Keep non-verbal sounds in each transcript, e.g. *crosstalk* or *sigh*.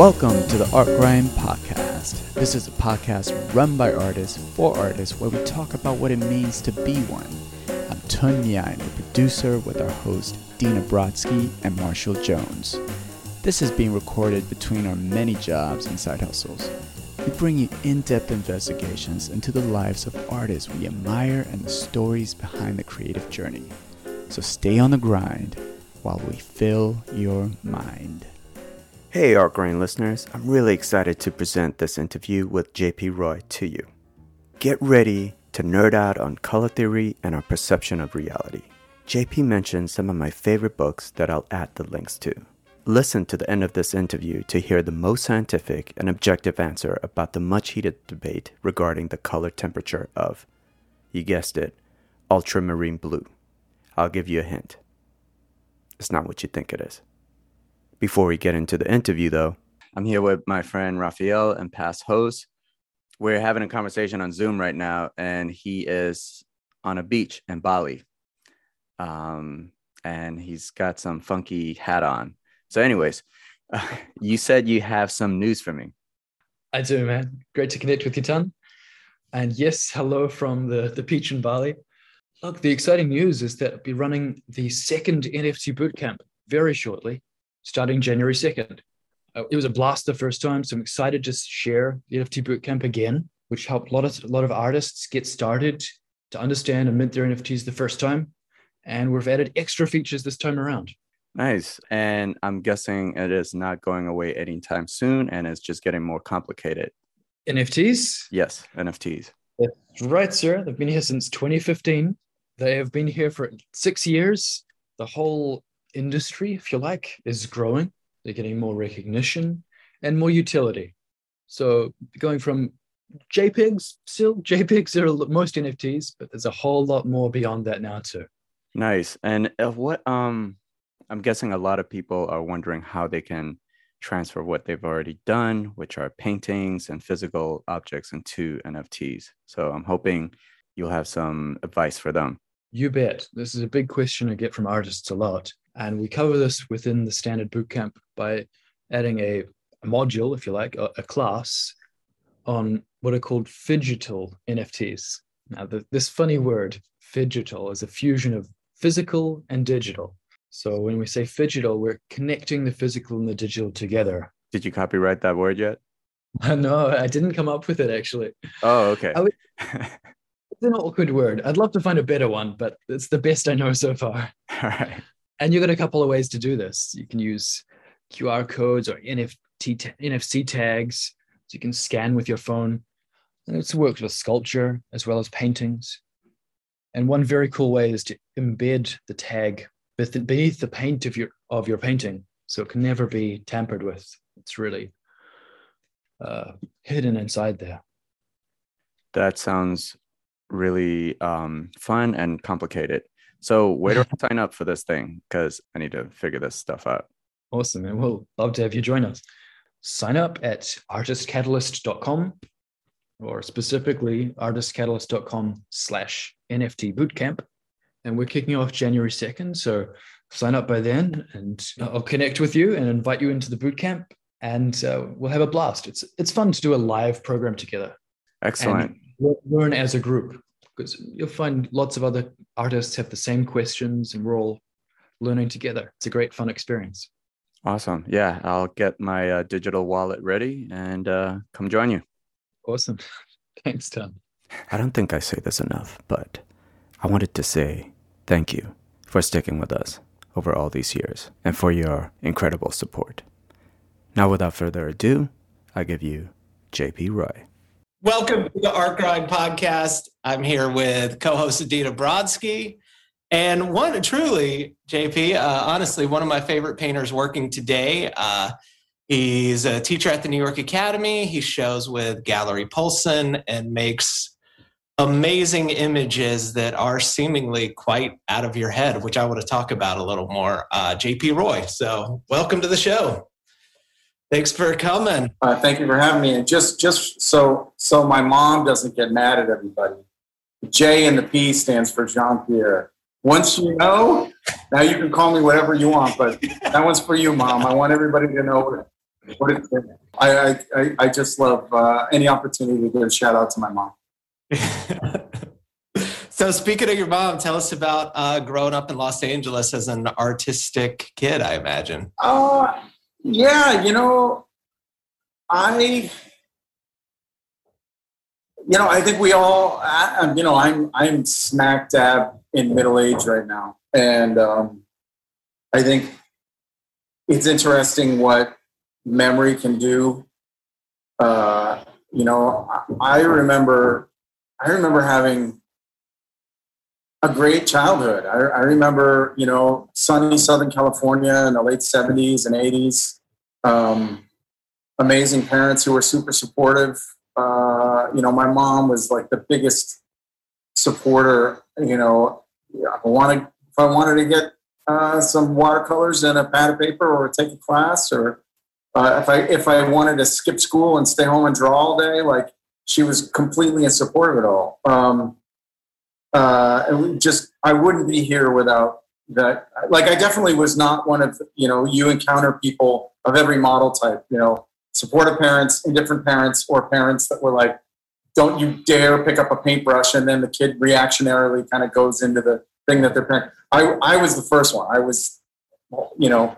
Welcome to the Art Grind Podcast. This is a podcast run by artists for artists where we talk about what it means to be one. I'm Tun Nyan, the producer, with our host Dina Brodsky and Marshall Jones. This is being recorded between our many jobs and side hustles. We bring you in depth investigations into the lives of artists we admire and the stories behind the creative journey. So stay on the grind while we fill your mind. Hey, Art Grind listeners, I'm really excited to present this interview with JP Roy to you. Get ready to nerd out on color theory and our perception of reality. JP mentioned some of my favorite books that I'll add the links to. Listen to the end of this interview to hear the most scientific and objective answer about the much heated debate regarding the color temperature of, you guessed it, ultramarine blue. I'll give you a hint. It's not what you think it is. Before we get into the interview, though, I'm here with my friend Raphael and past host. We're having a conversation on Zoom right now, and he is on a beach in Bali. Um, and he's got some funky hat on. So, anyways, uh, *laughs* you said you have some news for me. I do, man. Great to connect with you, Tan. And yes, hello from the, the beach in Bali. Look, the exciting news is that I'll be running the second NFT bootcamp very shortly starting January 2nd. Uh, it was a blast the first time, so I'm excited to share the NFT Bootcamp again, which helped a lot of a lot of artists get started to understand and mint their NFTs the first time. And we've added extra features this time around. Nice. And I'm guessing it is not going away anytime soon and it's just getting more complicated. NFTs? Yes, NFTs. That's right, sir. They've been here since 2015. They have been here for six years. The whole industry, if you like, is growing. They're getting more recognition and more utility. So going from JPEGs, still JPEGs are most NFTs, but there's a whole lot more beyond that now too. Nice. And uh, what um, I'm guessing a lot of people are wondering how they can transfer what they've already done, which are paintings and physical objects, into NFTs. So I'm hoping you'll have some advice for them. You bet. This is a big question I get from artists a lot. And we cover this within the standard bootcamp by adding a, a module, if you like, a, a, class on what are called phygital NFTs. Now, the, this funny word, phygital, is a fusion of physical and digital. So when we say phygital, we're connecting the physical and the digital together. Did you copyright that word yet? *laughs* no, I didn't come up with it actually. Oh, okay. Would, *laughs* it's an awkward word. I'd love to find a better one, but it's the best I know so far. All right. And you've got a couple of ways to do this. You can use QR codes or NFT NFC tags. So you can scan with your phone. And it works with sculpture as well as paintings. And one very cool way is to embed the tag beneath the paint of your of your painting, so it can never be tampered with. It's really uh, hidden inside there. That sounds really um, fun and complicated. So where do I *laughs* sign up for this thing? Because I need to figure this stuff out. Awesome. And we'll love to have you join us. Sign up at artistcatalyst.com or specifically artistcatalyst.com slash NFT bootcamp. And we're kicking off January 2nd. So sign up by then and I'll connect with you and invite you into the bootcamp and uh, we'll have a blast. It's, it's fun to do a live program together. Excellent. learn as a group because you'll find lots of other artists have the same questions and we're all learning together. It's a great fun experience. Awesome. Yeah, I'll get my uh, digital wallet ready and uh, come join you. Awesome. *laughs* Thanks, Tom. I don't think I say this enough, but I wanted to say thank you for sticking with us over all these years and for your incredible support. Now, without further ado, I give you JP Roy. Welcome to the Art Grind podcast. I'm here with co-host Adina Brodsky, and one truly, JP, uh, honestly, one of my favorite painters working today. Uh, he's a teacher at the New York Academy. He shows with Gallery Poulsen and makes amazing images that are seemingly quite out of your head, which I want to talk about a little more. Uh, JP Roy. So, welcome to the show. Thanks for coming. Uh, thank you for having me. And just just so so my mom doesn't get mad at everybody. J and the P stands for Jean Pierre. Once you know, now you can call me whatever you want, but that one's for you, mom. I want everybody to know what is it? I, I, I just love uh, any opportunity to give a shout out to my mom. *laughs* so speaking of your mom, tell us about uh, growing up in Los Angeles as an artistic kid. I imagine. Uh, yeah, you know, I, you know, I think we all, I, you know, I'm I'm smack dab in middle age right now, and um, I think it's interesting what memory can do. Uh, you know, I remember, I remember having a great childhood. I, I, remember, you know, sunny Southern California in the late '70s and '80s. Um, amazing parents who were super supportive. Uh, you know, my mom was like the biggest supporter. You know, I wanted if I wanted to get uh, some watercolors and a pad of paper, or take a class, or uh, if I if I wanted to skip school and stay home and draw all day, like she was completely in support of it all. Um, uh, just I wouldn't be here without that. Like I definitely was not one of you know you encounter people of every model type. You know, supportive parents, indifferent parents, or parents that were like, "Don't you dare pick up a paintbrush," and then the kid reactionarily kind of goes into the thing that they're parent. I I was the first one. I was, you know,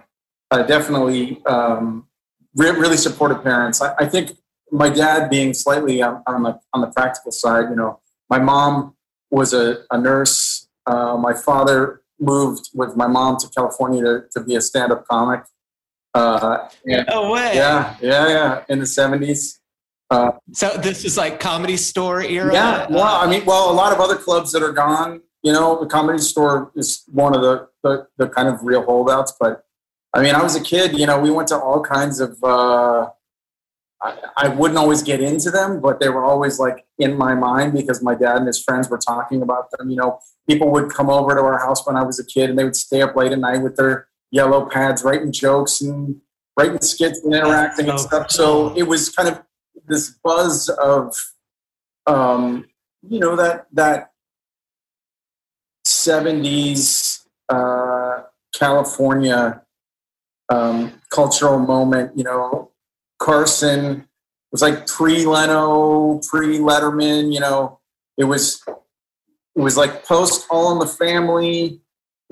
uh, definitely um, re- really supportive parents. I, I, think my dad being slightly on, on, the on the practical side. You know, my mom was a, a nurse. Uh, my father moved with my mom to California to, to be a stand-up comic. Uh, no way. Yeah, yeah, yeah. In the seventies. Uh, so this is like comedy store era. Yeah. Well, I mean, well, a lot of other clubs that are gone. You know, the comedy store is one of the the, the kind of real holdouts. But I mean, I was a kid. You know, we went to all kinds of. Uh, I, I wouldn't always get into them, but they were always like in my mind because my dad and his friends were talking about them. You know, people would come over to our house when I was a kid, and they would stay up late at night with their yellow pads, writing jokes and writing skits and interacting and stuff. So it was kind of this buzz of, um, you know, that that seventies uh, California um, cultural moment. You know, Carson was like pre Leno, pre Letterman. You know, it was it was like post All in the Family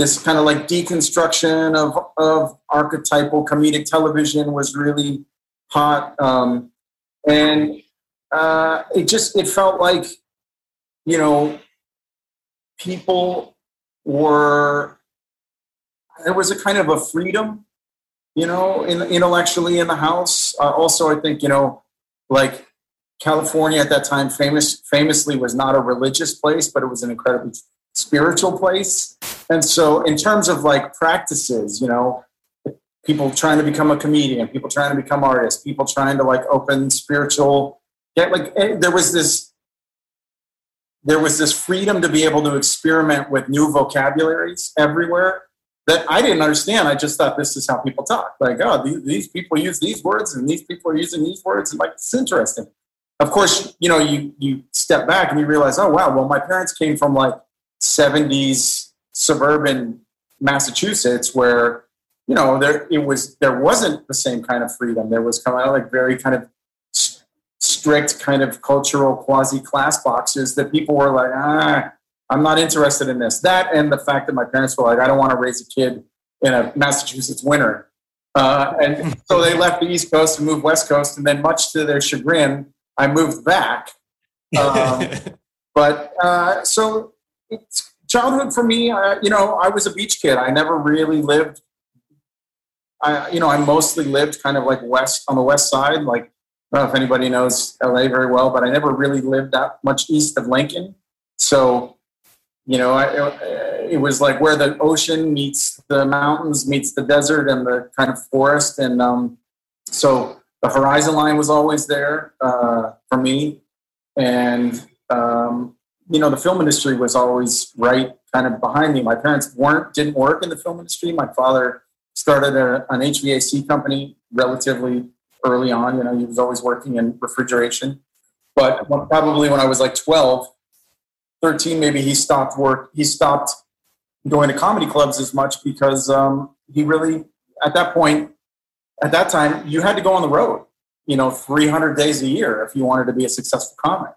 this kind of like deconstruction of, of archetypal comedic television was really hot. Um, and uh, it just, it felt like, you know, people were, there was a kind of a freedom, you know, in, intellectually in the house. Uh, also, I think, you know, like California at that time famous, famously was not a religious place, but it was an incredibly spiritual place. And so, in terms of like practices, you know, people trying to become a comedian, people trying to become artists, people trying to like open spiritual, get like eh, there was this there was this freedom to be able to experiment with new vocabularies everywhere that I didn't understand. I just thought this is how people talk. Like, oh, these, these people use these words and these people are using these words. And like, it's interesting. Of course, you know, you, you step back and you realize, oh, wow, well, my parents came from like 70s suburban Massachusetts where you know there it was there wasn't the same kind of freedom there was kind of like very kind of strict kind of cultural quasi class boxes that people were like ah i'm not interested in this that and the fact that my parents were like i don't want to raise a kid in a massachusetts winter uh, and *laughs* so they left the east coast and moved west coast and then much to their chagrin i moved back um, *laughs* but uh, so it's childhood for me. Uh, you know, I was a beach kid. I never really lived. I, you know, I mostly lived kind of like west on the west side. Like, I don't know if anybody knows LA very well, but I never really lived that much east of Lincoln. So, you know, I, it was like where the ocean meets the mountains, meets the desert, and the kind of forest. And um, so the horizon line was always there uh, for me. And um, you know, the film industry was always right kind of behind me. My parents weren't, didn't work in the film industry. My father started a, an HVAC company relatively early on. You know, he was always working in refrigeration. But probably when I was like 12, 13, maybe he stopped work. He stopped going to comedy clubs as much because um, he really, at that point, at that time, you had to go on the road, you know, 300 days a year if you wanted to be a successful comic.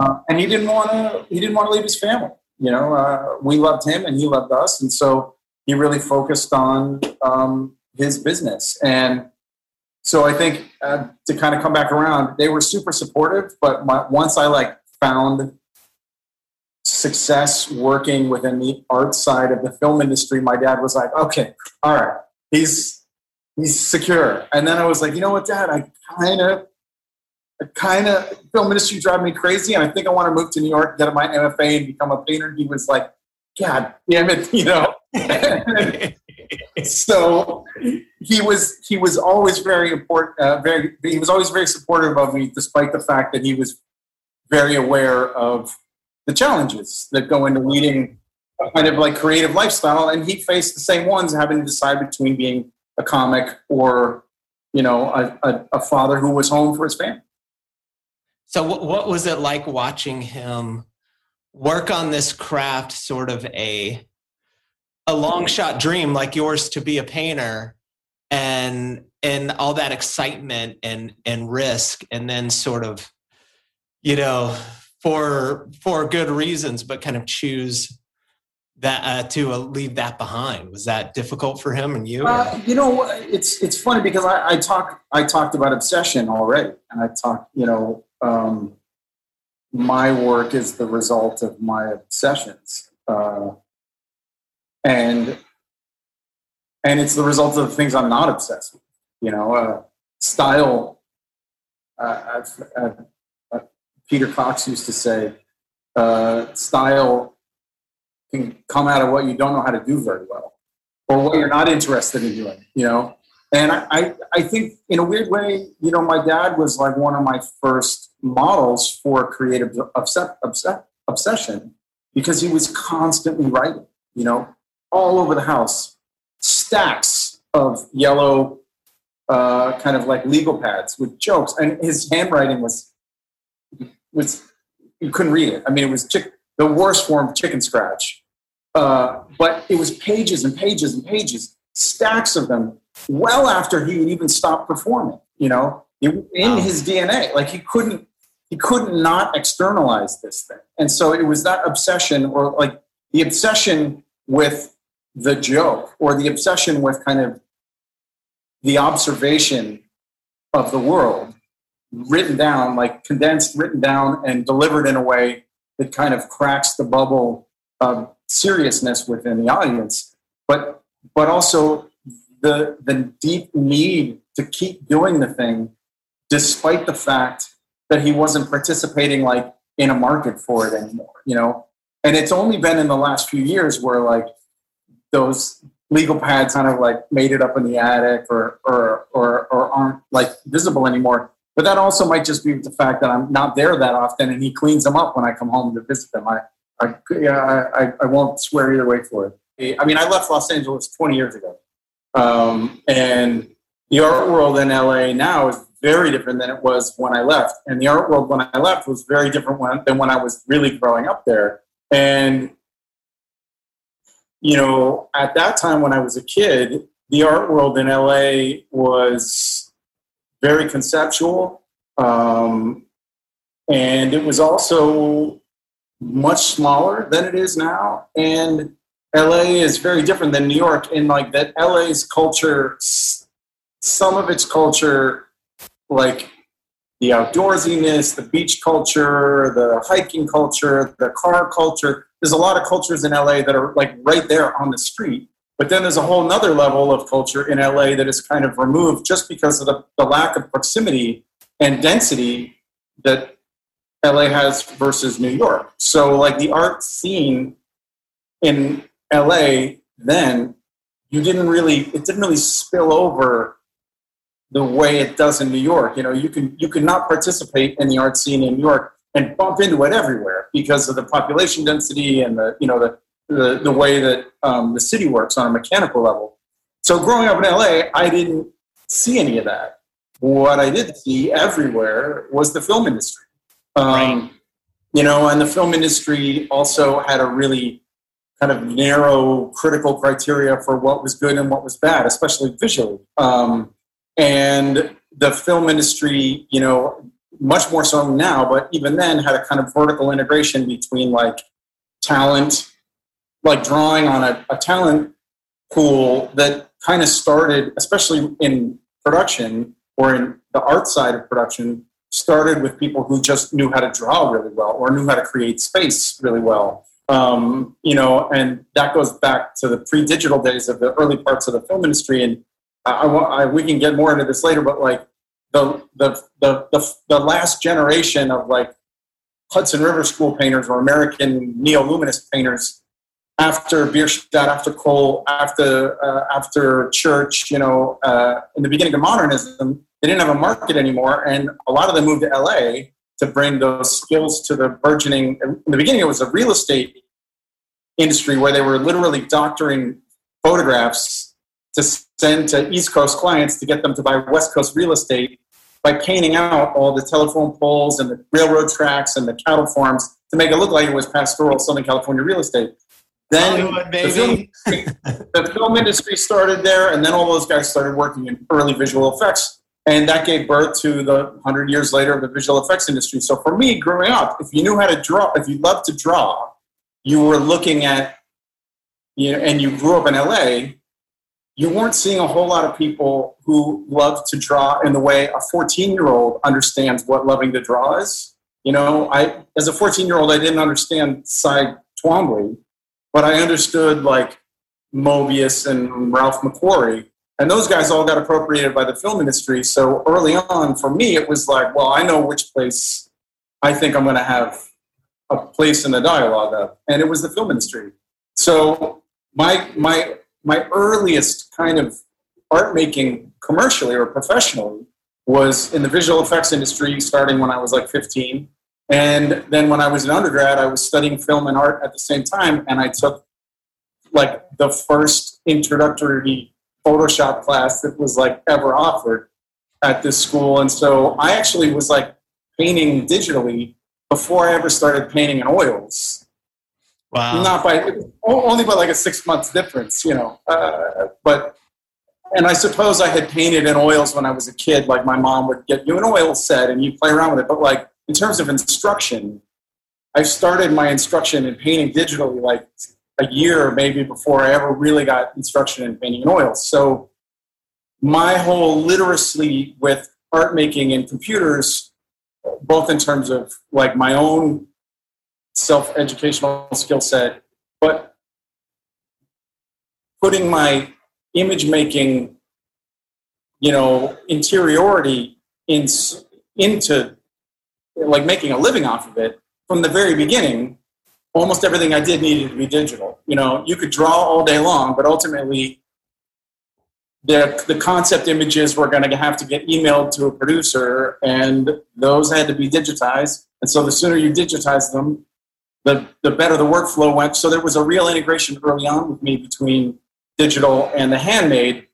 Uh, and he didn't want to. He didn't want to leave his family. You know, uh, we loved him and he loved us, and so he really focused on um, his business. And so I think uh, to kind of come back around, they were super supportive. But my, once I like found success working within the art side of the film industry, my dad was like, "Okay, all right, he's he's secure." And then I was like, "You know what, Dad? I kind of." I kind of film industry drive me crazy, and I think I want to move to New York, get my MFA, and become a painter. He was like, "God damn it," *laughs* you know. *laughs* so he was he was always very important. Uh, very he was always very supportive of me, despite the fact that he was very aware of the challenges that go into leading a kind of like creative lifestyle, and he faced the same ones, having to decide between being a comic or you know a, a, a father who was home for his family. So, what, was it like watching him work on this craft, sort of a a long shot dream like yours to be a painter, and and all that excitement and and risk, and then sort of, you know, for for good reasons, but kind of choose that uh, to uh, leave that behind. Was that difficult for him and you uh, you know it's it's funny because I, I talked i talked about obsession already and i talked you know um, my work is the result of my obsessions uh, and and it's the result of the things i'm not obsessed with you know uh, style uh, uh, peter cox used to say style can come out of what you don't know how to do very well or what you're not interested in doing you know? And I, I, I think in a weird way you know my dad was like one of my first models for creative obsess, obsess, obsession because he was constantly writing you know all over the house stacks of yellow uh, kind of like legal pads with jokes. And his handwriting was was you couldn't read it i mean it was chick, the worst form of chicken scratch. Uh, but it was pages and pages and pages, stacks of them, well after he had even stopped performing. You know, in wow. his DNA, like he couldn't he couldn't not externalize this thing, and so it was that obsession, or like the obsession with the joke, or the obsession with kind of the observation of the world written down, like condensed, written down, and delivered in a way that kind of cracks the bubble of seriousness within the audience, but but also the the deep need to keep doing the thing, despite the fact that he wasn't participating like in a market for it anymore. You know, and it's only been in the last few years where like those legal pads kind of like made it up in the attic or or or, or aren't like visible anymore but that also might just be the fact that I'm not there that often, and he cleans them up when I come home to visit them. I, I, yeah, I, I won't swear either way for it. I mean, I left Los Angeles 20 years ago, um, and the art world in LA now is very different than it was when I left, and the art world when I left was very different when, than when I was really growing up there. And you know, at that time when I was a kid, the art world in LA was very conceptual. Um, and it was also much smaller than it is now. And LA is very different than New York in like that LA's culture, some of its culture, like the outdoorsiness, the beach culture, the hiking culture, the car culture. There's a lot of cultures in LA that are like right there on the street. But then there's a whole nother level of culture in LA that is kind of removed just because of the, the lack of proximity and density that LA has versus New York. So, like the art scene in LA, then you didn't really, it didn't really spill over the way it does in New York. You know, you can you could not participate in the art scene in New York and bump into it everywhere because of the population density and the you know the the, the way that um, the city works on a mechanical level. So growing up in LA, I didn't see any of that. What I did see everywhere was the film industry. Um, right. You know, and the film industry also had a really kind of narrow critical criteria for what was good and what was bad, especially visually. Um, and the film industry, you know, much more so now, but even then had a kind of vertical integration between like talent, like drawing on a, a talent pool that kind of started, especially in production or in the art side of production, started with people who just knew how to draw really well or knew how to create space really well. Um, you know, and that goes back to the pre-digital days of the early parts of the film industry. And I, I, I we can get more into this later, but like the, the the the the last generation of like Hudson River School painters or American neo-luminist painters after Bierstadt, after Cole, after uh, after Church, you know, uh, in the beginning of modernism, they didn't have a market anymore, and a lot of them moved to LA to bring those skills to the burgeoning. In the beginning, it was a real estate industry where they were literally doctoring photographs to send to East Coast clients to get them to buy West Coast real estate by painting out all the telephone poles and the railroad tracks and the cattle farms to make it look like it was pastoral Southern California real estate. Then the film, the film industry started there, and then all those guys started working in early visual effects. And that gave birth to the 100 years later of the visual effects industry. So for me, growing up, if you knew how to draw, if you loved to draw, you were looking at, you know, and you grew up in LA, you weren't seeing a whole lot of people who loved to draw in the way a 14 year old understands what loving to draw is. You know, I as a 14 year old, I didn't understand Cy Twombly, but I understood like Moebius and Ralph McQuarrie. And those guys all got appropriated by the film industry. So early on, for me, it was like, well, I know which place I think I'm going to have a place in the dialogue of, and it was the film industry. So my my my earliest kind of art making commercially or professionally was in the visual effects industry starting when I was like 15. And then when I was an undergrad, I was studying film and art at the same time. And I took like the first introductory Photoshop class that was like ever offered at this school. And so I actually was like painting digitally before I ever started painting in oils. Wow. Not by only by like a six months difference, you know. Uh, but and I suppose I had painted in oils when I was a kid. Like my mom would get you an oil set and you play around with it. But like in terms of instruction, I started my instruction in painting digitally like a year maybe before I ever really got instruction in painting in oils. So my whole literacy with art making and computers, both in terms of like my own self educational skill set, but putting my image making, you know, interiority in, into like making a living off of it from the very beginning. Almost everything I did needed to be digital. You know, you could draw all day long, but ultimately, the, the concept images were going to have to get emailed to a producer, and those had to be digitized. And so, the sooner you digitize them, the, the better the workflow went. So there was a real integration early on with me between digital and the handmade.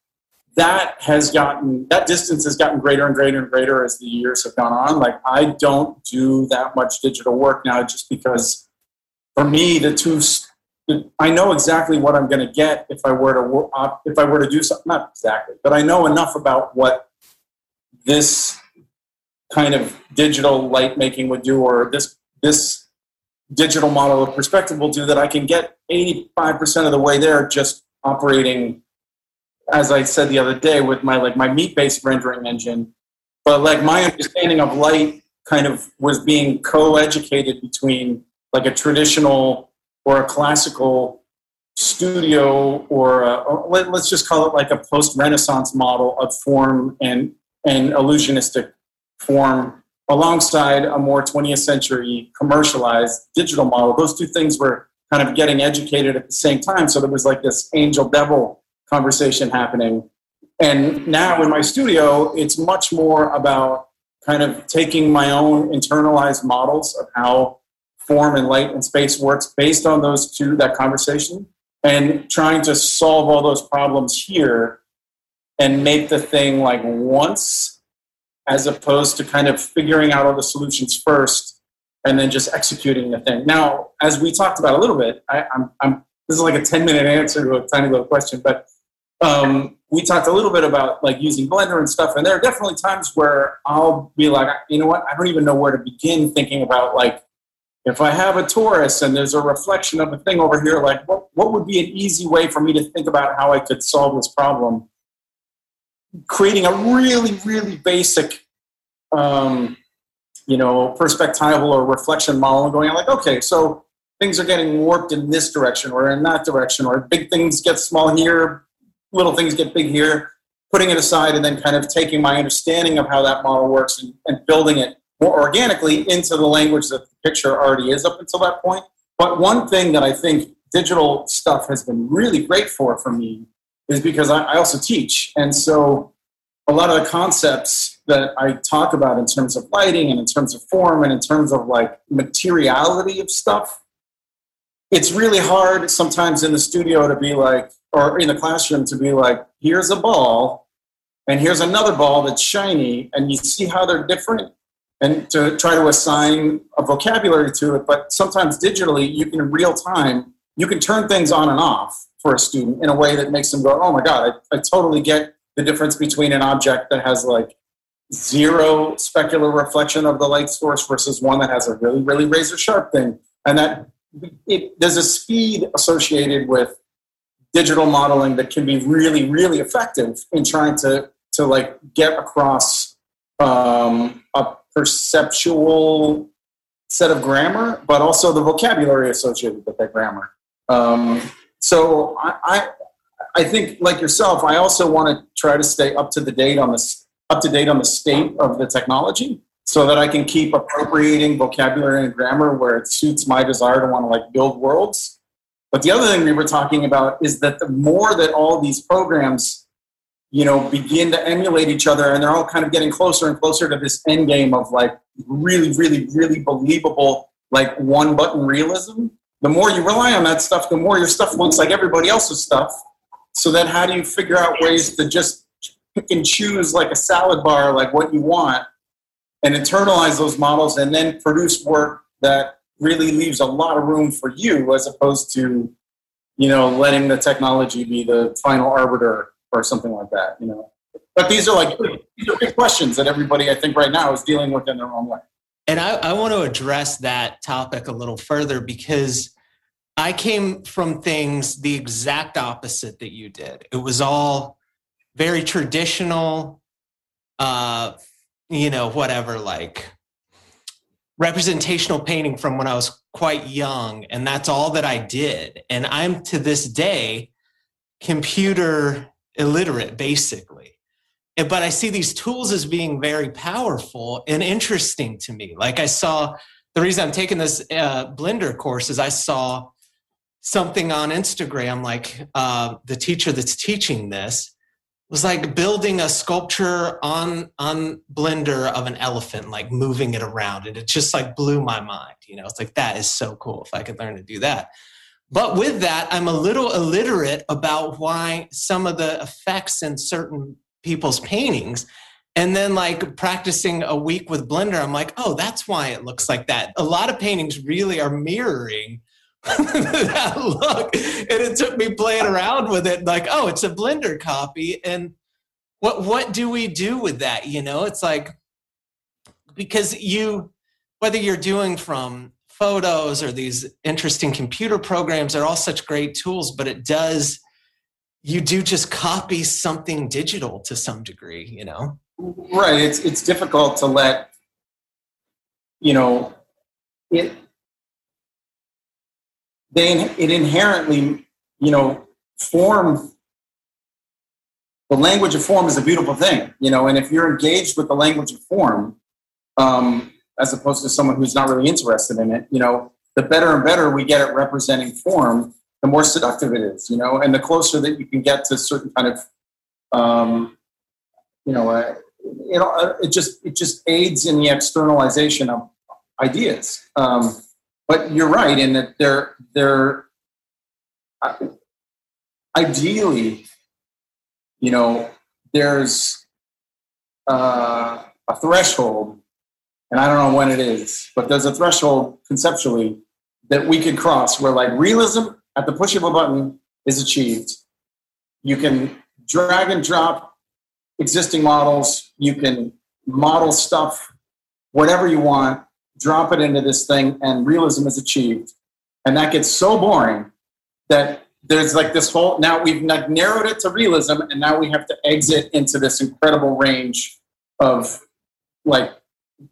That has gotten, that distance has gotten greater and greater and greater as the years have gone on. Like I don't do that much digital work now just because for me, the two, I know exactly what I'm going to get if I were to, if I were to do something, not exactly, but I know enough about what this kind of digital light making would do or this, this digital model of perspective will do that I can get 85% of the way there just operating as I said the other day with my like my meat based rendering engine. But like my understanding of light kind of was being co-educated between like a traditional or a classical studio or, a, let, us just call it like a post renaissance model of form and and illusionistic form alongside a more 20th century commercialized digital model. Those two things were kind of getting educated at the same time. So there was like this angel devil conversation happening. And now in my studio, it's much more about kind of taking my own internalized models of how form and light and space works based on those two, that conversation, and trying to solve all those problems here and make the thing like once as opposed to kind of figuring out all the solutions first and then just executing the thing. Now, as we talked about a little bit, I, am this is like a 10 minute answer to a tiny little question, but um, we talked a little bit about like using Blender and stuff, and there are definitely times where I'll be like, you know what, I don't even know where to begin thinking about like if I have a torus and there's a reflection of a thing over here, like what, what would be an easy way for me to think about how I could solve this problem? Creating a really, really basic, um, you know, perspectival or reflection model and going like, okay, so things are getting warped in this direction or in that direction, or big things get small here, little things get big here, putting it aside and then kind of taking my understanding of how that model works and, and building it more organically into the language that the picture already is up until that point. But one thing that I think digital stuff has been really great for for me is because I, I also teach. And so a lot of the concepts that I talk about in terms of lighting and in terms of form and in terms of like materiality of stuff, it's really hard sometimes in the studio to be like, or in the classroom to be like, here's a ball and here's another ball that's shiny and you see how they're different and to try to assign a vocabulary to it. But sometimes digitally, you can in real time, you can turn things on and off for a student in a way that makes them go, oh my God, I, I totally get the difference between an object that has like zero specular reflection of the light source versus one that has a really, really razor sharp thing. And that it, there's a speed associated with digital modeling that can be really, really effective in trying to, to like get across um, a perceptual set of grammar, but also the vocabulary associated with that grammar. Um, so I, I, I think, like yourself, I also want to try to stay up to the date on this, up to date on the state of the technology, so that I can keep appropriating vocabulary and grammar where it suits my desire to want to like build worlds. But the other thing we were talking about is that the more that all these programs you know, begin to emulate each other, and they're all kind of getting closer and closer to this end game of like really, really, really believable, like one button realism. The more you rely on that stuff, the more your stuff looks like everybody else's stuff. So then, how do you figure out ways to just pick and choose like a salad bar, like what you want, and internalize those models, and then produce work that really leaves a lot of room for you, as opposed to, you know, letting the technology be the final arbiter or something like that, you know. But these are like these are big questions that everybody I think right now is dealing with in their own way. And I, I want to address that topic a little further because I came from things the exact opposite that you did. It was all very traditional, uh, you know, whatever, like representational painting from when I was quite young. And that's all that I did. And I'm to this day computer illiterate, basically. But I see these tools as being very powerful and interesting to me. Like I saw, the reason I'm taking this uh, Blender course is I saw something on Instagram, like uh, the teacher that's teaching this was like building a sculpture on on blender of an elephant like moving it around and it just like blew my mind you know it's like that is so cool if i could learn to do that but with that, I'm a little illiterate about why some of the effects in certain people's paintings. And then, like practicing a week with Blender, I'm like, oh, that's why it looks like that. A lot of paintings really are mirroring that *laughs* look. And it took me playing around with it, like, oh, it's a Blender copy. And what what do we do with that? You know, it's like because you whether you're doing from photos or these interesting computer programs are all such great tools, but it does, you do just copy something digital to some degree, you know? Right. It's, it's difficult to let, you know, it, they, it inherently, you know, form the language of form is a beautiful thing, you know, and if you're engaged with the language of form, um, as opposed to someone who's not really interested in it. You know, the better and better we get at representing form, the more seductive it is. You know, and the closer that you can get to certain kind of, um, you know, uh, it just it just aids in the externalization of ideas. Um, but you're right in that they're they're uh, ideally, you know, there's uh, a threshold and I don't know when it is, but there's a threshold conceptually that we can cross where like realism at the push of a button is achieved. You can drag and drop existing models. You can model stuff, whatever you want, drop it into this thing, and realism is achieved. And that gets so boring that there's like this whole now we've like narrowed it to realism, and now we have to exit into this incredible range of like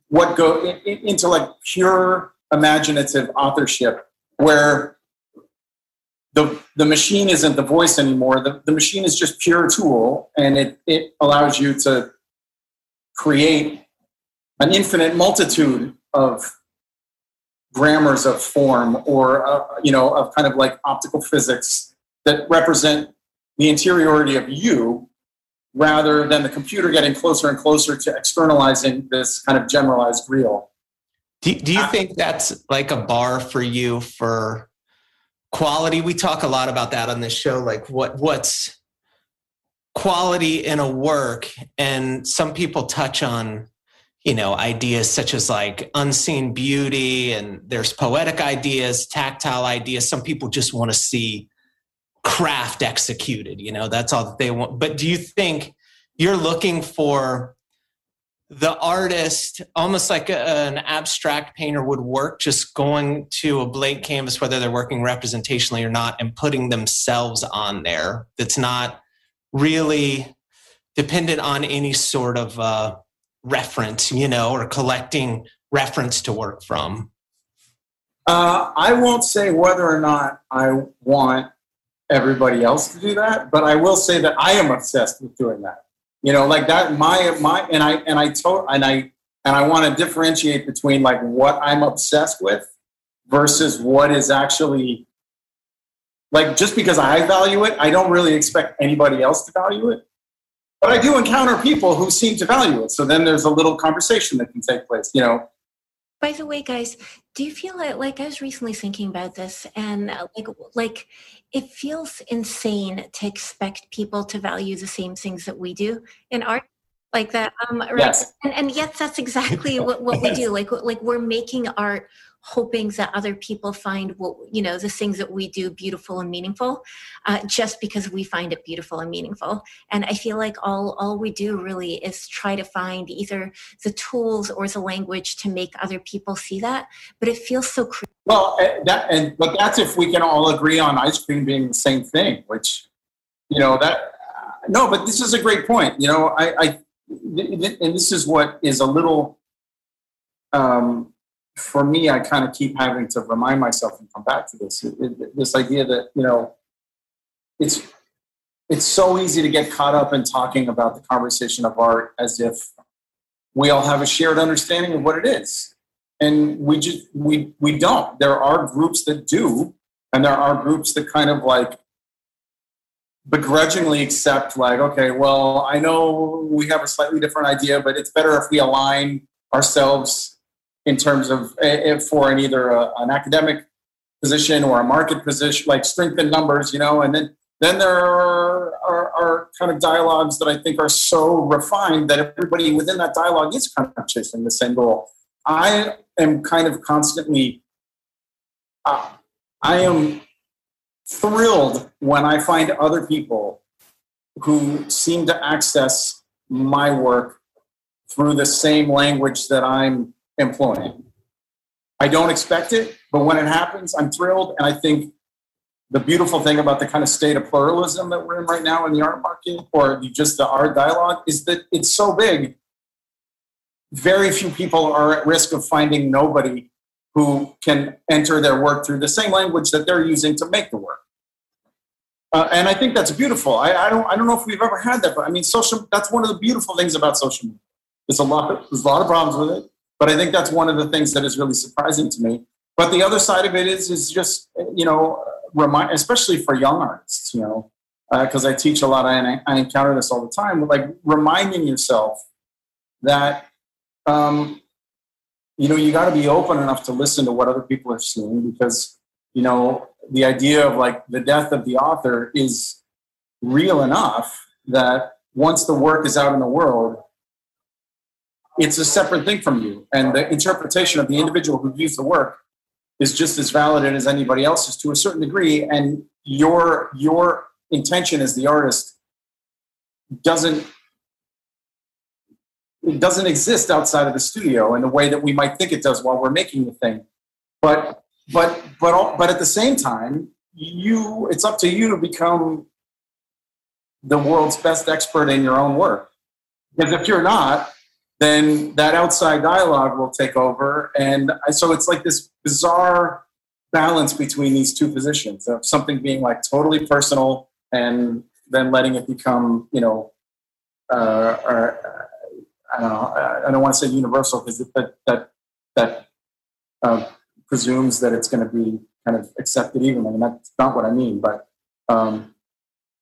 what go into like pure imaginative authorship where the the machine isn't the voice anymore. The, the machine is just pure tool, and it it allows you to create an infinite multitude of grammars of form or uh, you know of kind of like optical physics that represent the interiority of you rather than the computer getting closer and closer to externalizing this kind of generalized real. Do, do you think that's like a bar for you for quality? We talk a lot about that on this show like what what's quality in a work and some people touch on you know ideas such as like unseen beauty and there's poetic ideas tactile ideas. Some people just want to see craft executed you know that's all that they want. But do you think you're looking for the artist almost like a, an abstract painter would work just going to a blank canvas whether they're working representationally or not and putting themselves on there that's not really dependent on any sort of uh, reference you know or collecting reference to work from? Uh, i won't say whether or not i want everybody else to do that but i will say that i am obsessed with doing that. You know like that my my and i and i told and i and i want to differentiate between like what i'm obsessed with versus what is actually like just because i value it i don't really expect anybody else to value it but i do encounter people who seem to value it. So then there's a little conversation that can take place you know? By the way guys do you feel like like i was recently thinking about this and uh, like like it feels insane to expect people to value the same things that we do in art like that um right? Yes. and, and yet that's exactly what, what we do. *laughs* Like like we're making art hoping that other people find what you know the things that we do beautiful and meaningful uh, just because we find it beautiful and meaningful. And i feel like all all we do really is try to find either the tools or the language to make other people see that. But it feels so cr- well eh, that and but that's if we can all agree on ice cream being the same thing which you know that no but this is a great point you know i i and this is what is a little um for me, I kind of keep having to remind myself and come back to this. This idea that you know it's it's so easy to get caught up in talking about the conversation of art as if we all have a shared understanding of what it is. And we just we we don't. There are groups that do and there are groups that kind of like begrudgingly accept like okay well i know we have a slightly different idea but it's better if we align ourselves in terms of if for an either a, an academic position or a market position, like strength numbers, you know, and then then there are, are, are, kind of dialogues that I think are so refined that everybody within that dialogue is kind of chasing the same goal. I am kind of constantly, uh, I am thrilled when I find other people who seem to access my work through the same language that I'm employing. I don't expect it, but when it happens, I'm thrilled. And I think the beautiful thing about the kind of state of pluralism that we're in right now in the art market, or just the art dialogue, is that it's so big. Very few people are at risk of finding nobody who can enter their work through the same language that they're using to make the work. Uh, and I think that's beautiful. I, I, don't. I don't know if we've ever had that, but I mean, social. That's one of the beautiful things about social media. There's a lot. Of, there's a lot of problems with it, but I think that's one of the things that is really surprising to me. But the other side of it is is just you know remind, especially for young artists, you know, because uh, I teach a lot and I, I, encounter this all the time. Like reminding yourself that um, you know you got to be open enough to listen to what other people are seeing because you know the idea of like the death of the author is real enough that once the work is out in the world it's a separate thing from you. And the interpretation of the individual who views the work is just as valid as anybody else's to a certain degree. And your your intention as the artist doesn't it doesn't exist outside of the studio in the way that we might think it does while we're making the thing. But but but but at the same time, you it's up to you to become the world's best expert in your own work. Because if you're not, then that outside dialogue will take over, and so it's like this bizarre balance between these two positions of something being like totally personal and then letting it become, you know, uh, or, I don't know. I don't want to say universal because that that that uh, presumes that it's going to be kind of accepted evenly, and that's not what I mean. But um,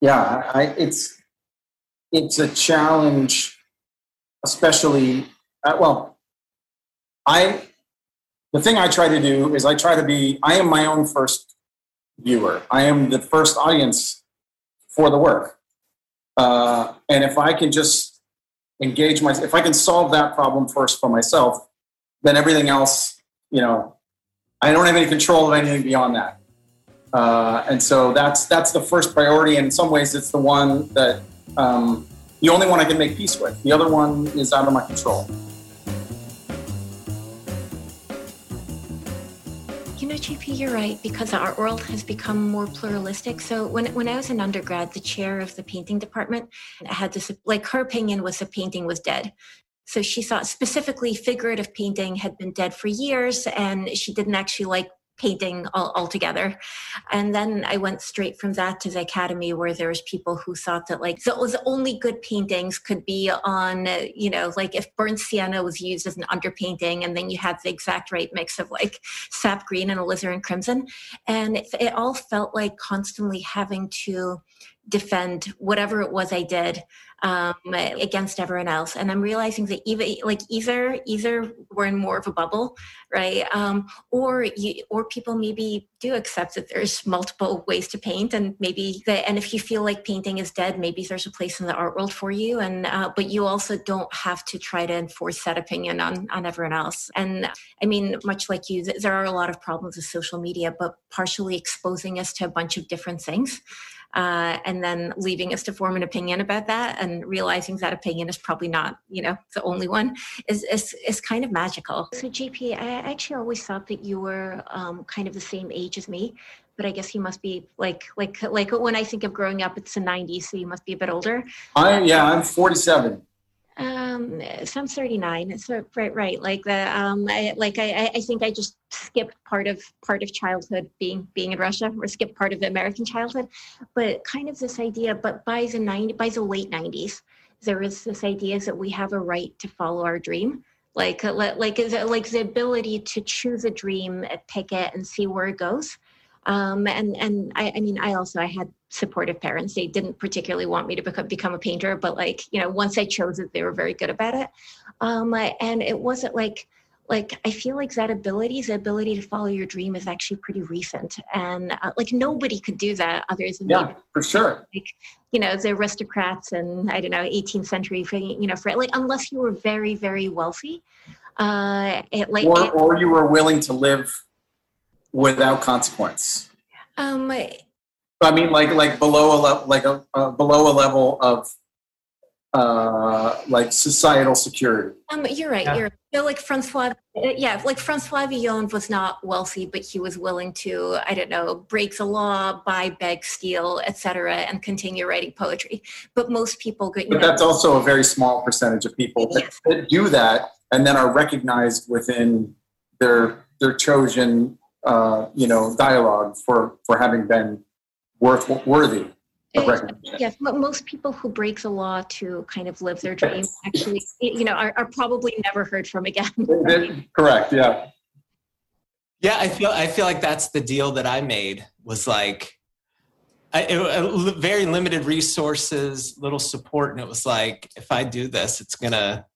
yeah, I, it's it's a challenge, especially uh, well. I the thing I try to do is I try to be. I am my own first viewer. I am the first audience for the work, uh, and if I can just engage my if i can solve that problem first for myself then everything else you know i don't have any control of anything beyond that uh, and so that's that's the first priority and in some ways it's the one that um, the only one i can make peace with the other one is out of my control You know, JP, you're right, because the art world has become more pluralistic. So when, when I was an undergrad, the chair of the painting department had this, like her opinion was the painting was dead. So she thought specifically figurative painting had been dead for years and she didn't actually like painting all, altogether. And then I went straight from that to the academy where there was people who thought that like the only good paintings could be on, you know, like if burnt sienna was used as an underpainting and then you had the exact right mix of like sap green and alizarin crimson. And it, it all felt like constantly having to defend whatever it was I did um, against everyone else. And I'm realizing that even like either either we're in more of a bubble, right? Um, or you, or people maybe do accept that there's multiple ways to paint, and maybe that, and if you feel like painting is dead, maybe there's a place in the art world for you. And uh, but you also don't have to try to enforce that opinion on on everyone else. And I mean, much like you, there are a lot of problems with social media, but partially exposing us to a bunch of different things uh, and then leaving us to form an opinion about that and realizing that opinion is probably not you know the only one is is, is kind of magical so jp i actually always thought that you were um, kind of the same age as me but I guess you must be like like like when I think of growing up, it's the '90s, so you must be a bit older. I yeah, I'm 47. Um, so I'm 39. So right, right. Like the um, I, like I, I think I just skipped part of part of childhood being being in Russia, or skipped part of the American childhood. But kind of this idea. But by the 90, by the late 90s, there is this idea that we have a right to follow our dream. Like like like the ability to choose a dream, pick it, and see where it goes. Um, and and I, I mean, I also I had supportive parents. They didn't particularly want me to become become a painter, but like you know, once I chose it, they were very good about it. Um, and it wasn't like like I feel like that ability, the ability to follow your dream, is actually pretty recent, and uh, like nobody could do that other than yeah, me. for sure. Like you know, the aristocrats and I don't know, 18th century, for, you know, for like unless you were very very wealthy, uh, it, like or, it, or you were willing to live without consequence. Um, I mean, like like below a level, like a uh, below a level of uh, like societal security. Um, you're right. Yeah. You're you know, like Francois. Uh, yeah, like Francois Villon was not wealthy, but he was willing to, I don't know, break the law, buy, beg, steal, etc., and continue writing poetry. But most people, but know, that's also a very small percentage of people yes. that, that do that and then are recognized within their their chosen uh, you know dialogue for for having been worth worthy of recognition. Yes, but most people who break the law to kind of live their dream actually, you know, are, are probably never heard from again. Correct. Yeah. Yeah, I feel I feel like that's the deal that I made was like I, it, very limited resources, little support, and it was like if I do this, it's gonna.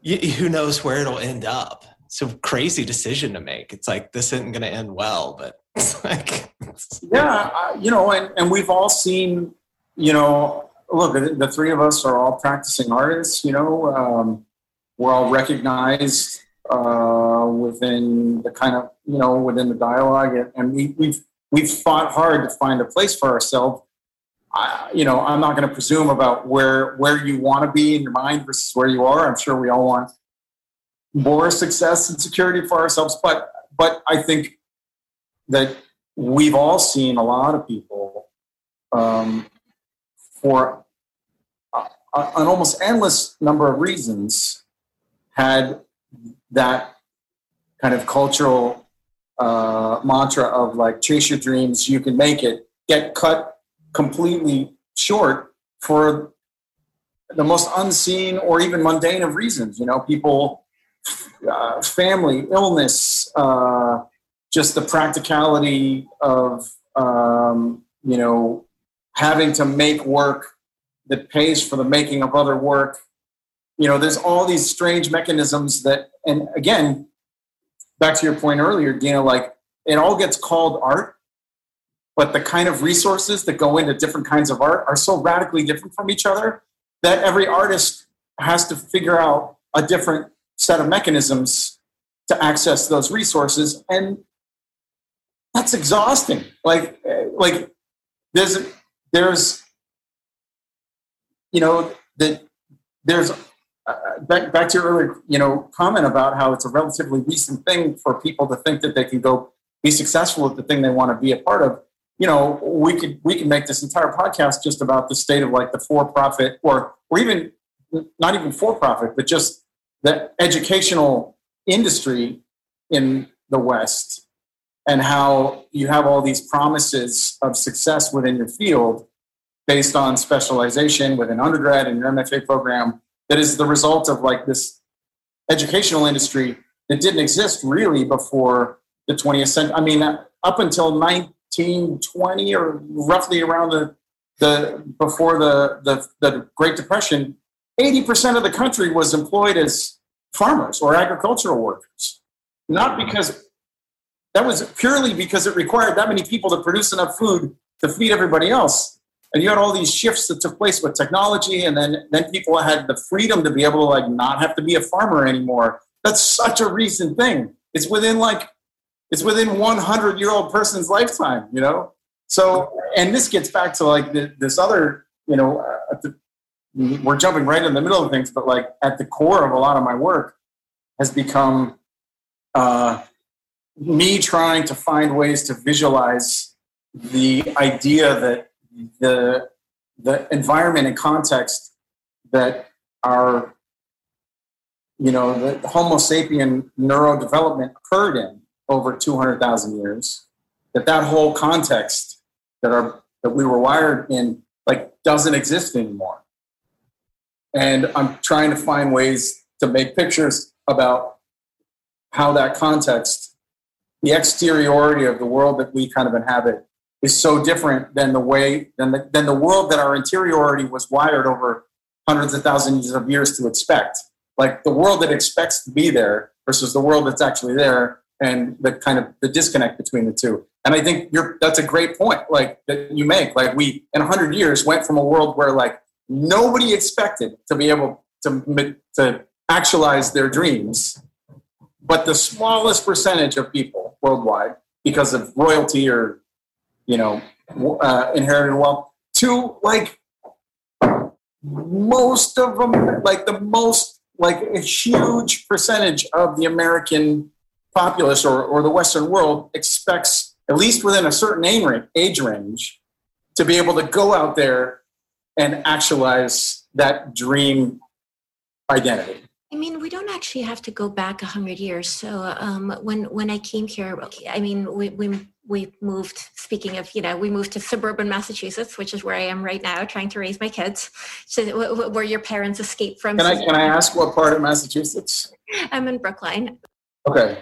You, who knows where it'll end up? it's a crazy decision to make. It's like this isn't going to end well, but it's *laughs* like yeah, you know, and and we've all seen, you know, look, the three of us are all practicing artists. You know, um, we're all recognized uh, within the kind of you know within the dialogue, and we, we've we've fought hard to find a place for ourselves. I, you know, I'm not going to presume about where where you want to be in your mind versus where you are. I'm sure we all want more success and security for ourselves, but but I think that we've all seen a lot of people um, for a, a, an almost endless number of reasons had that kind of cultural uh, mantra of like chase your dreams, you can make it, get cut completely short for the most unseen or even mundane of reasons. You know, people, uh, family, illness, uh, just the practicality of, um, you know, having to make work that pays for the making of other work. You know, there's all these strange mechanisms that, and again, back to your point earlier, Dina, like it all gets called art, but the kind of resources that go into different kinds of art are so radically different from each other that every artist has to figure out a different set of mechanisms to access those resources and that's exhausting. Like like there's there's you know that there's uh, back, back to your earlier you know comment about how it's a relatively recent thing for people to think that they can go be successful at the thing they want to be a part of. You know we could we could make this entire podcast just about the state of like the for profit or or even not even for profit but just the educational industry in the west and how you have all these promises of success within your field based on specialization with an undergrad and your MFA program that is the result of like this educational industry that didn't exist really before the 20th century. I mean, up until 1920 or roughly around the, the before the, the, the Great Depression, 80% of the country was employed as farmers or agricultural workers. Not because that was purely because it required that many people to produce enough food to feed everybody else. And you had all these shifts that took place with technology and then then people had the freedom to be able to like not have to be a farmer anymore. That's such a recent thing. It's within like it's within 100 year old person's lifetime you know? So and this gets back to like the, this other you know uh, the, we're jumping right in the middle of things but like at the core of a lot of my work has become uh, me trying to find ways to visualize the idea that the the environment and context that our you know the homo sapien neurodevelopment occurred in over 200,000 years that that whole context that our that we were wired in like doesn't exist anymore. And i'm trying to find ways to make pictures about how that context the exteriority of the world that we kind of inhabit is so different than the way than the, than the world that our interiority was wired over hundreds of thousands of years to expect. Like the world that expects to be there versus the world that's actually there and the kind of the disconnect between the two. And i think you're that's a great point like that you make. Like we in 100 years went from a world where like nobody expected to be able to to actualize their dreams but the smallest percentage of people worldwide because of royalty or you know, uh, inherited wealth to like most of them, like the most, like a huge percentage of the American populace or, or the Western world expects, at least within a certain age range, to be able to go out there and actualize that dream identity. I mean, we don't actually have to go back a hundred years. So um, when when I came here, I mean, we, we we moved. Speaking of, you know, we moved to suburban Massachusetts, which is where I am right now, trying to raise my kids. So where your parents escaped from. Can I can I ask what part of Massachusetts? I'm in Brookline. Okay,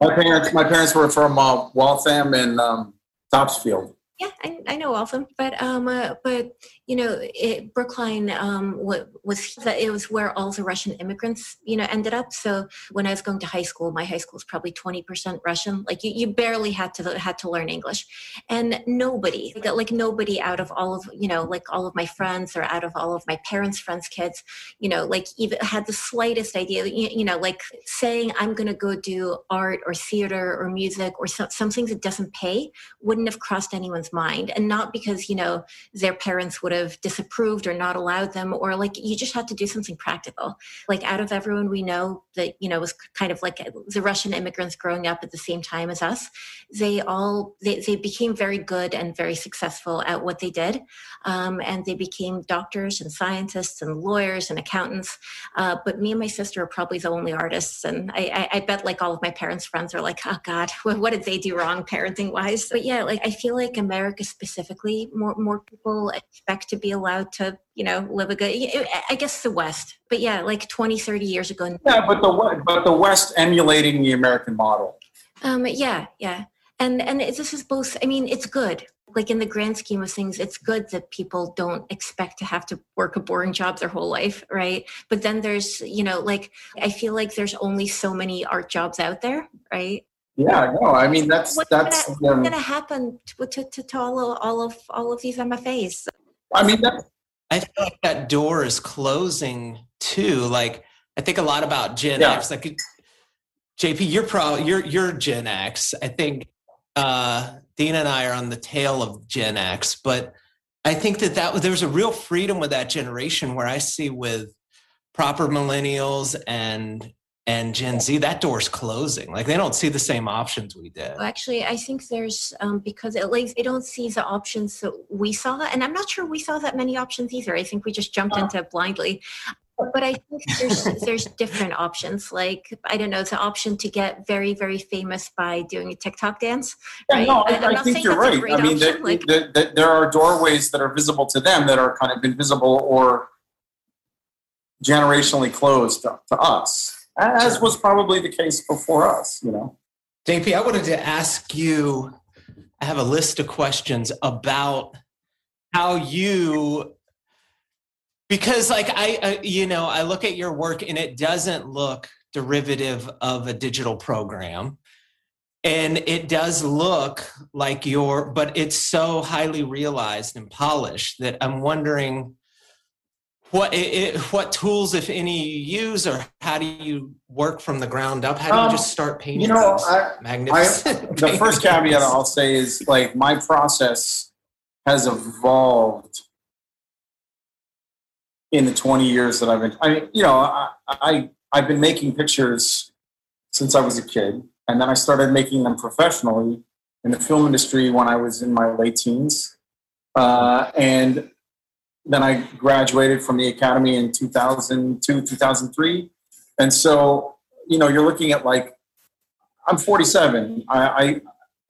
my parents my parents were from uh, Waltham and um, Topsfield yeah, I, I know Waltham, but um, uh, but you know, it, Brookline um, was it was where all the Russian immigrants, you know, ended up. So when I was going to high school, my high school was probably twenty percent Russian. Like you, you barely had to had to learn English, and nobody, like nobody out of all of you know, like all of my friends or out of all of my parents' friends' kids, you know, like even had the slightest idea, you, you know, like saying I'm going to go do art or theater or music or so, something that doesn't pay wouldn't have crossed anyone's mind, and not because you know their parents would would have disapproved or not allowed them or like you just had to do something practical. Like out of everyone we know that you know was kind of like the russian immigrants growing up at the same time as us they all they, they became very good and very successful at what they did. Um, and they became doctors and scientists and lawyers and accountants. Uh, but me and my sister are probably the only artists and I, I, I bet like all of my parents friends are like oh god *laughs* what did they do wrong parenting wise but yeah like i feel like america specifically more more people expect to be allowed to you know live a good i guess the west but yeah like 20 30 years ago. Yeah but the but the west emulating the american model. Um yeah yeah. And and this is both i mean it's good. Like in the grand scheme of things it's good that people don't expect to have to work a boring job their whole life right? But then there's you know like i feel like there's only so many art jobs out there right? Yeah, no, I mean that's what's that's gonna, what's um, gonna happen to, to, to, to all of all of all of these MFAs. I mean, that, I feel like that door is closing too. Like I think a lot about Gen yeah. X. Like JP, you're pro, you're you're Gen X. I think uh, Dina and I are on the tail of Gen X, but I think that that there was a real freedom with that generation where I see with proper millennials and and Gen Z, that door's closing. Like they don't see the same options we did. Actually, I think there's um, because at least they don't see the options that we saw, and I'm not sure we saw that many options either. I think we just jumped into it blindly. But I think there's there's different options. Like I don't know, the option to get very very famous by doing a TikTok dance. Right? Yeah, no, I, I think you're right. I mean, the, like, the, the, there are doorways that are visible to them that are kind of invisible or generationally closed to, to us as was probably the case before us, you know. JP, I wanted to ask you, I have a list of questions about how you because like I, uh, you know, I look at your work and it doesn't look derivative of a digital program. And it does look like your, but it's so highly realized and polished that I'm wondering what it, what tools, if any, you use, or how do you work from the ground up? How do you um, just start painting? You know, I, magnificent. I, the first caveat I'll say is like my process has evolved in the 20 years that I've been. I, you know, I, I I've been making pictures since I was a kid, and then I started making them professionally in the film industry when I was in my late teens. Uh, and then I graduated from the academy in 2002, 2003. And so, you know, you're looking at like, I'm 47. I, I,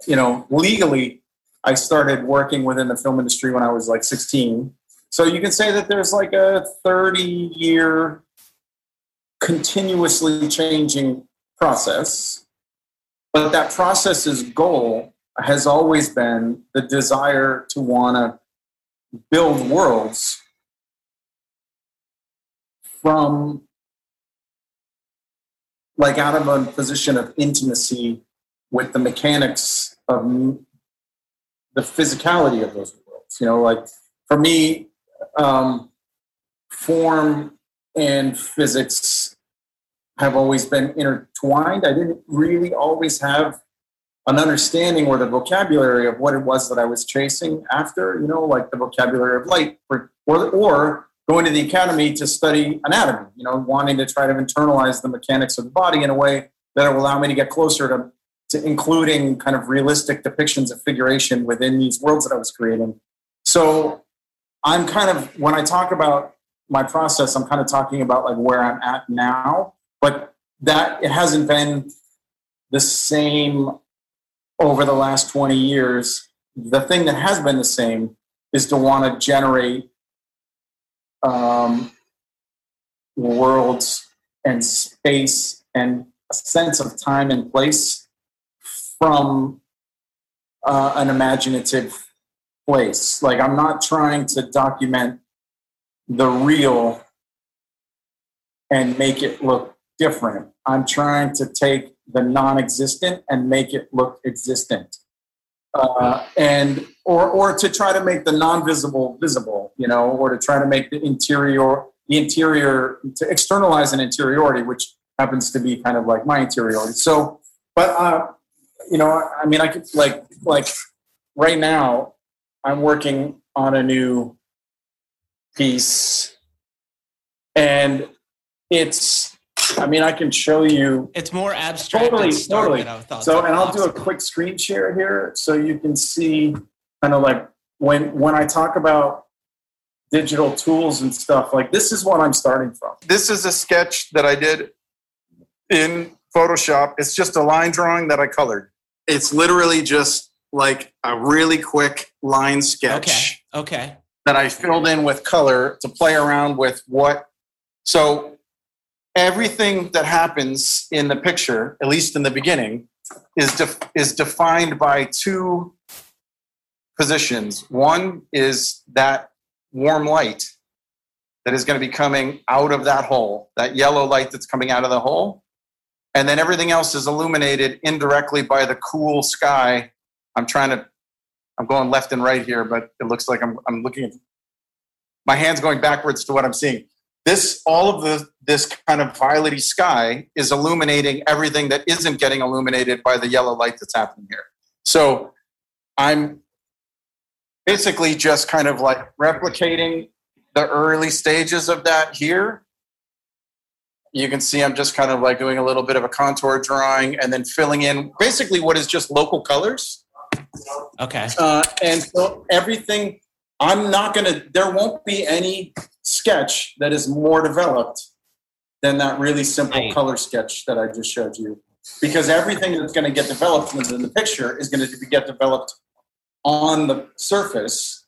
you know, legally, I started working within the film industry when I was like 16. So you can say that there's like a 30 year continuously changing process. But that process's goal has always been the desire to want to build worlds from like out of a position of intimacy with the mechanics of the physicality of those worlds. You know, like for me, um, form and physics have always been intertwined. I didn't really always have an understanding or the vocabulary of what it was that I was chasing after, you know, like the vocabulary of light, or, or, or going to the academy to study anatomy, you know, wanting to try to internalize the mechanics of the body in a way that will allow me to get closer to, to including kind of realistic depictions of figuration within these worlds that I was creating. So I'm kind of, when I talk about my process, I'm kind of talking about like where I'm at now, but that it hasn't been the same over the last 20 years, the thing that has been the same is to want to generate um, worlds and space and a sense of time and place from uh, an imaginative place. Like I'm not trying to document the real and make it look different. I'm trying to take the non-existent and make it look existent. Uh, and or or to try to make the non-visible visible, you know, or to try to make the interior the interior to externalize an interiority, which happens to be kind of like my interiority. So, but uh, you know, I mean, I could like like right now, I'm working on a new piece, and it's. I mean, I can show you. It's more abstract. Totally, and totally. than I thought. So, and I'll do a quick screen share here, so you can see kind of like when when I talk about digital tools and stuff. Like this is what I'm starting from. This is a sketch that I did in Photoshop. It's just a line drawing that I colored. It's literally just like a really quick line sketch Okay. Okay. that I filled in with color to play around with what. So everything that happens in the picture, at least in the beginning, is def- is defined by two positions. One is that warm light that is going to be coming out of that hole, that yellow light that's coming out of the hole. And then everything else is illuminated indirectly by the cool sky. I'm trying to, I'm going left and right here, but it looks like I'm, I'm looking at my hands going backwards to what I'm seeing. This, all of the, this kind of violety sky is illuminating everything that isn't getting illuminated by the yellow light that's happening here. So I'm basically just kind of like replicating the early stages of that here. You can see I'm just kind of like doing a little bit of a contour drawing and then filling in basically what is just local colors. Okay. Uh, and so everything, I'm not going to, there won't be any sketch that is more developed than that really simple Right. color sketch that I just showed you. Because everything that's going to get developed within the picture is going to get developed on the surface,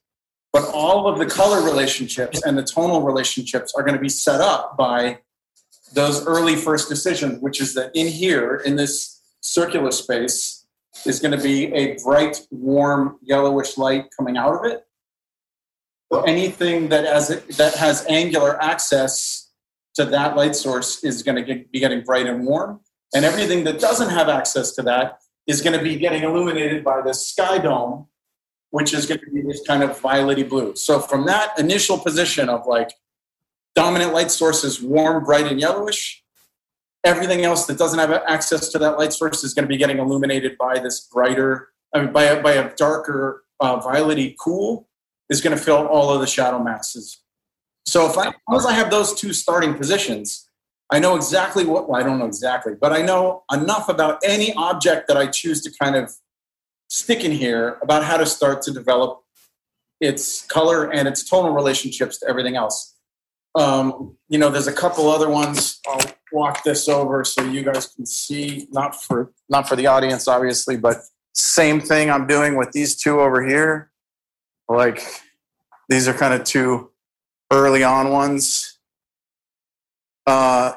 but all of the color relationships and the tonal relationships are going to be set up by those early first decisions, which is that in here, in this circular space, is going to be a bright, warm, yellowish light coming out of it. Anything that has that has angular access to that light source is going to be getting bright and warm, and everything that doesn't have access to that is going to be getting illuminated by the sky dome, which is going to be this kind of violety blue. So from that initial position of like dominant light source is warm, bright, and yellowish, everything else that doesn't have access to that light source is going to be getting illuminated by this brighter, I mean, by a, by a darker uh, violety cool is going to fill all of the shadow masses. So if I, as long as I have those two starting positions, I know exactly what, well, I don't know exactly, but I know enough about any object that I choose to kind of stick in here about how to start to develop its color and its tonal relationships to everything else. Um, you know, there's a couple other ones. I'll walk this over so you guys can see. Not for not for the audience, obviously, but same thing I'm doing with these two over here. Like these are kind of two early on ones. Uh,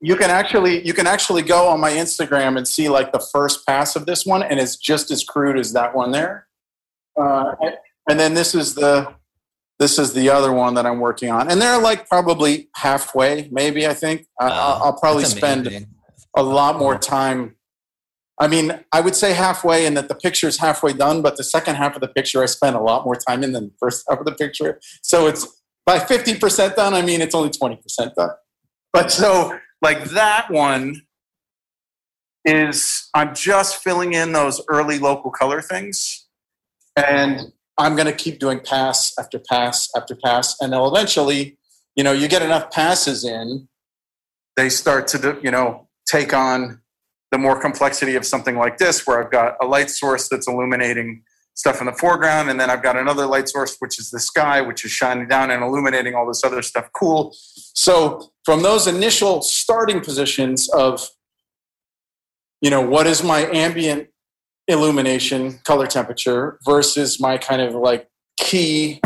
you can actually you can actually go on my Instagram and see like the first pass of this one, and it's just as crude as that one there. Uh, and- then this is the this is the other one that I'm working on, and they're like probably halfway, maybe I think. I I'll, I'll probably spend a lot more time. I mean, I would say halfway, and that the picture is halfway done, but the second half of the picture I spent a lot more time in than the first half of the picture. So it's by 50% done, I mean, it's only 20% done. But so, like that one is, I'm just filling in those early local color things. And I'm going to keep doing pass after pass after pass. And they'll eventually, you know, you get enough passes in, they start to, you know, take on the more complexity of something like this, where I've got a light source that's illuminating stuff in the foreground, and then I've got another light source, which is the sky, which is shining down and illuminating all this other stuff. Cool. So from those initial starting positions of, you know, what is my ambient illumination, color temperature versus my kind of like key.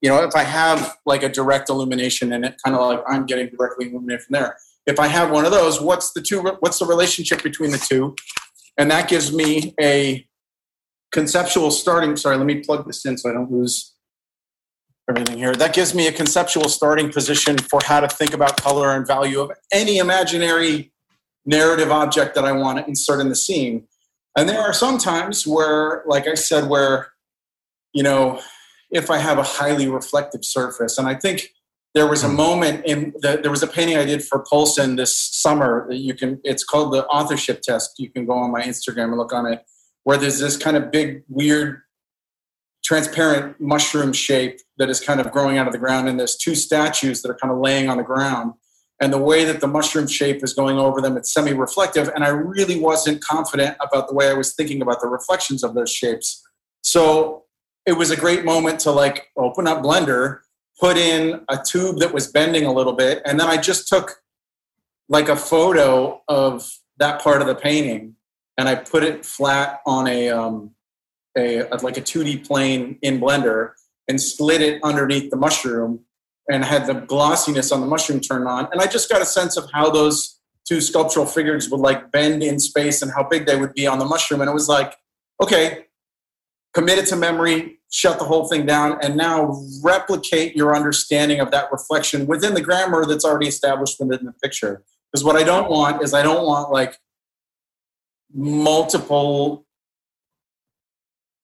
You know, if I have like a direct illumination in it, kind of like I'm getting directly illuminated from there. If I have one of those, what's the two? What's the relationship between the two? and that gives me a conceptual starting. Sorry, let me plug this in so I don't lose everything here. That gives me a conceptual starting position for how to think about color and value of any imaginary narrative object that I want to insert in the scene. And there are some times where, like I said, where, you know, if I have a highly reflective surface, and I think there was a hmm. moment in the, there was a painting I did for Poulsen this summer that you can, it's called the authorship test. You can go on my Instagram and look on it, where there's this kind of big, weird transparent mushroom shape that is kind of growing out of the ground and there's two statues that are kind of laying on the ground. And the way that the mushroom shape is going over them it's semi-reflective and i really wasn't confident about the way i was thinking about the reflections of those shapes. So it was a great moment to like open up blender put in a tube that was bending a little bit and then i just took like a photo of that part of the painting and i put it flat on a um, a, like a 2D plane in Blender and slid it underneath the mushroom and had the glossiness on the mushroom turned on. And I just got a sense of how those two sculptural figures would like bend in space and how big they would be on the mushroom. And it was like, okay, commit it to memory, shut the whole thing down, and now replicate your understanding of that reflection within the grammar that's already established within the picture. Because what I don't want is I don't want like multiple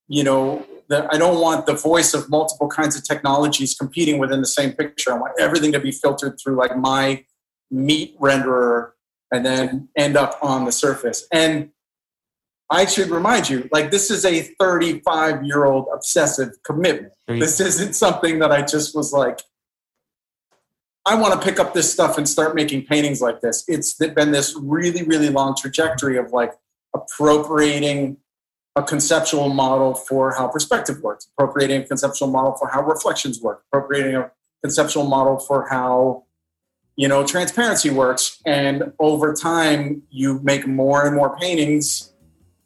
you know, that I don't want the voice of multiple kinds of technologies competing within the same picture. I want everything to be filtered through like my meat renderer and then end up on the surface. And I should remind you, like this is a 35 year old obsessive commitment. This isn't something that I just was like, I want to pick up this stuff and start making paintings like this. It's been this really, really long trajectory of like appropriating a conceptual model for how perspective works, appropriating a conceptual model for how reflections work, appropriating a conceptual model for how you know transparency works and over time you make more and more paintings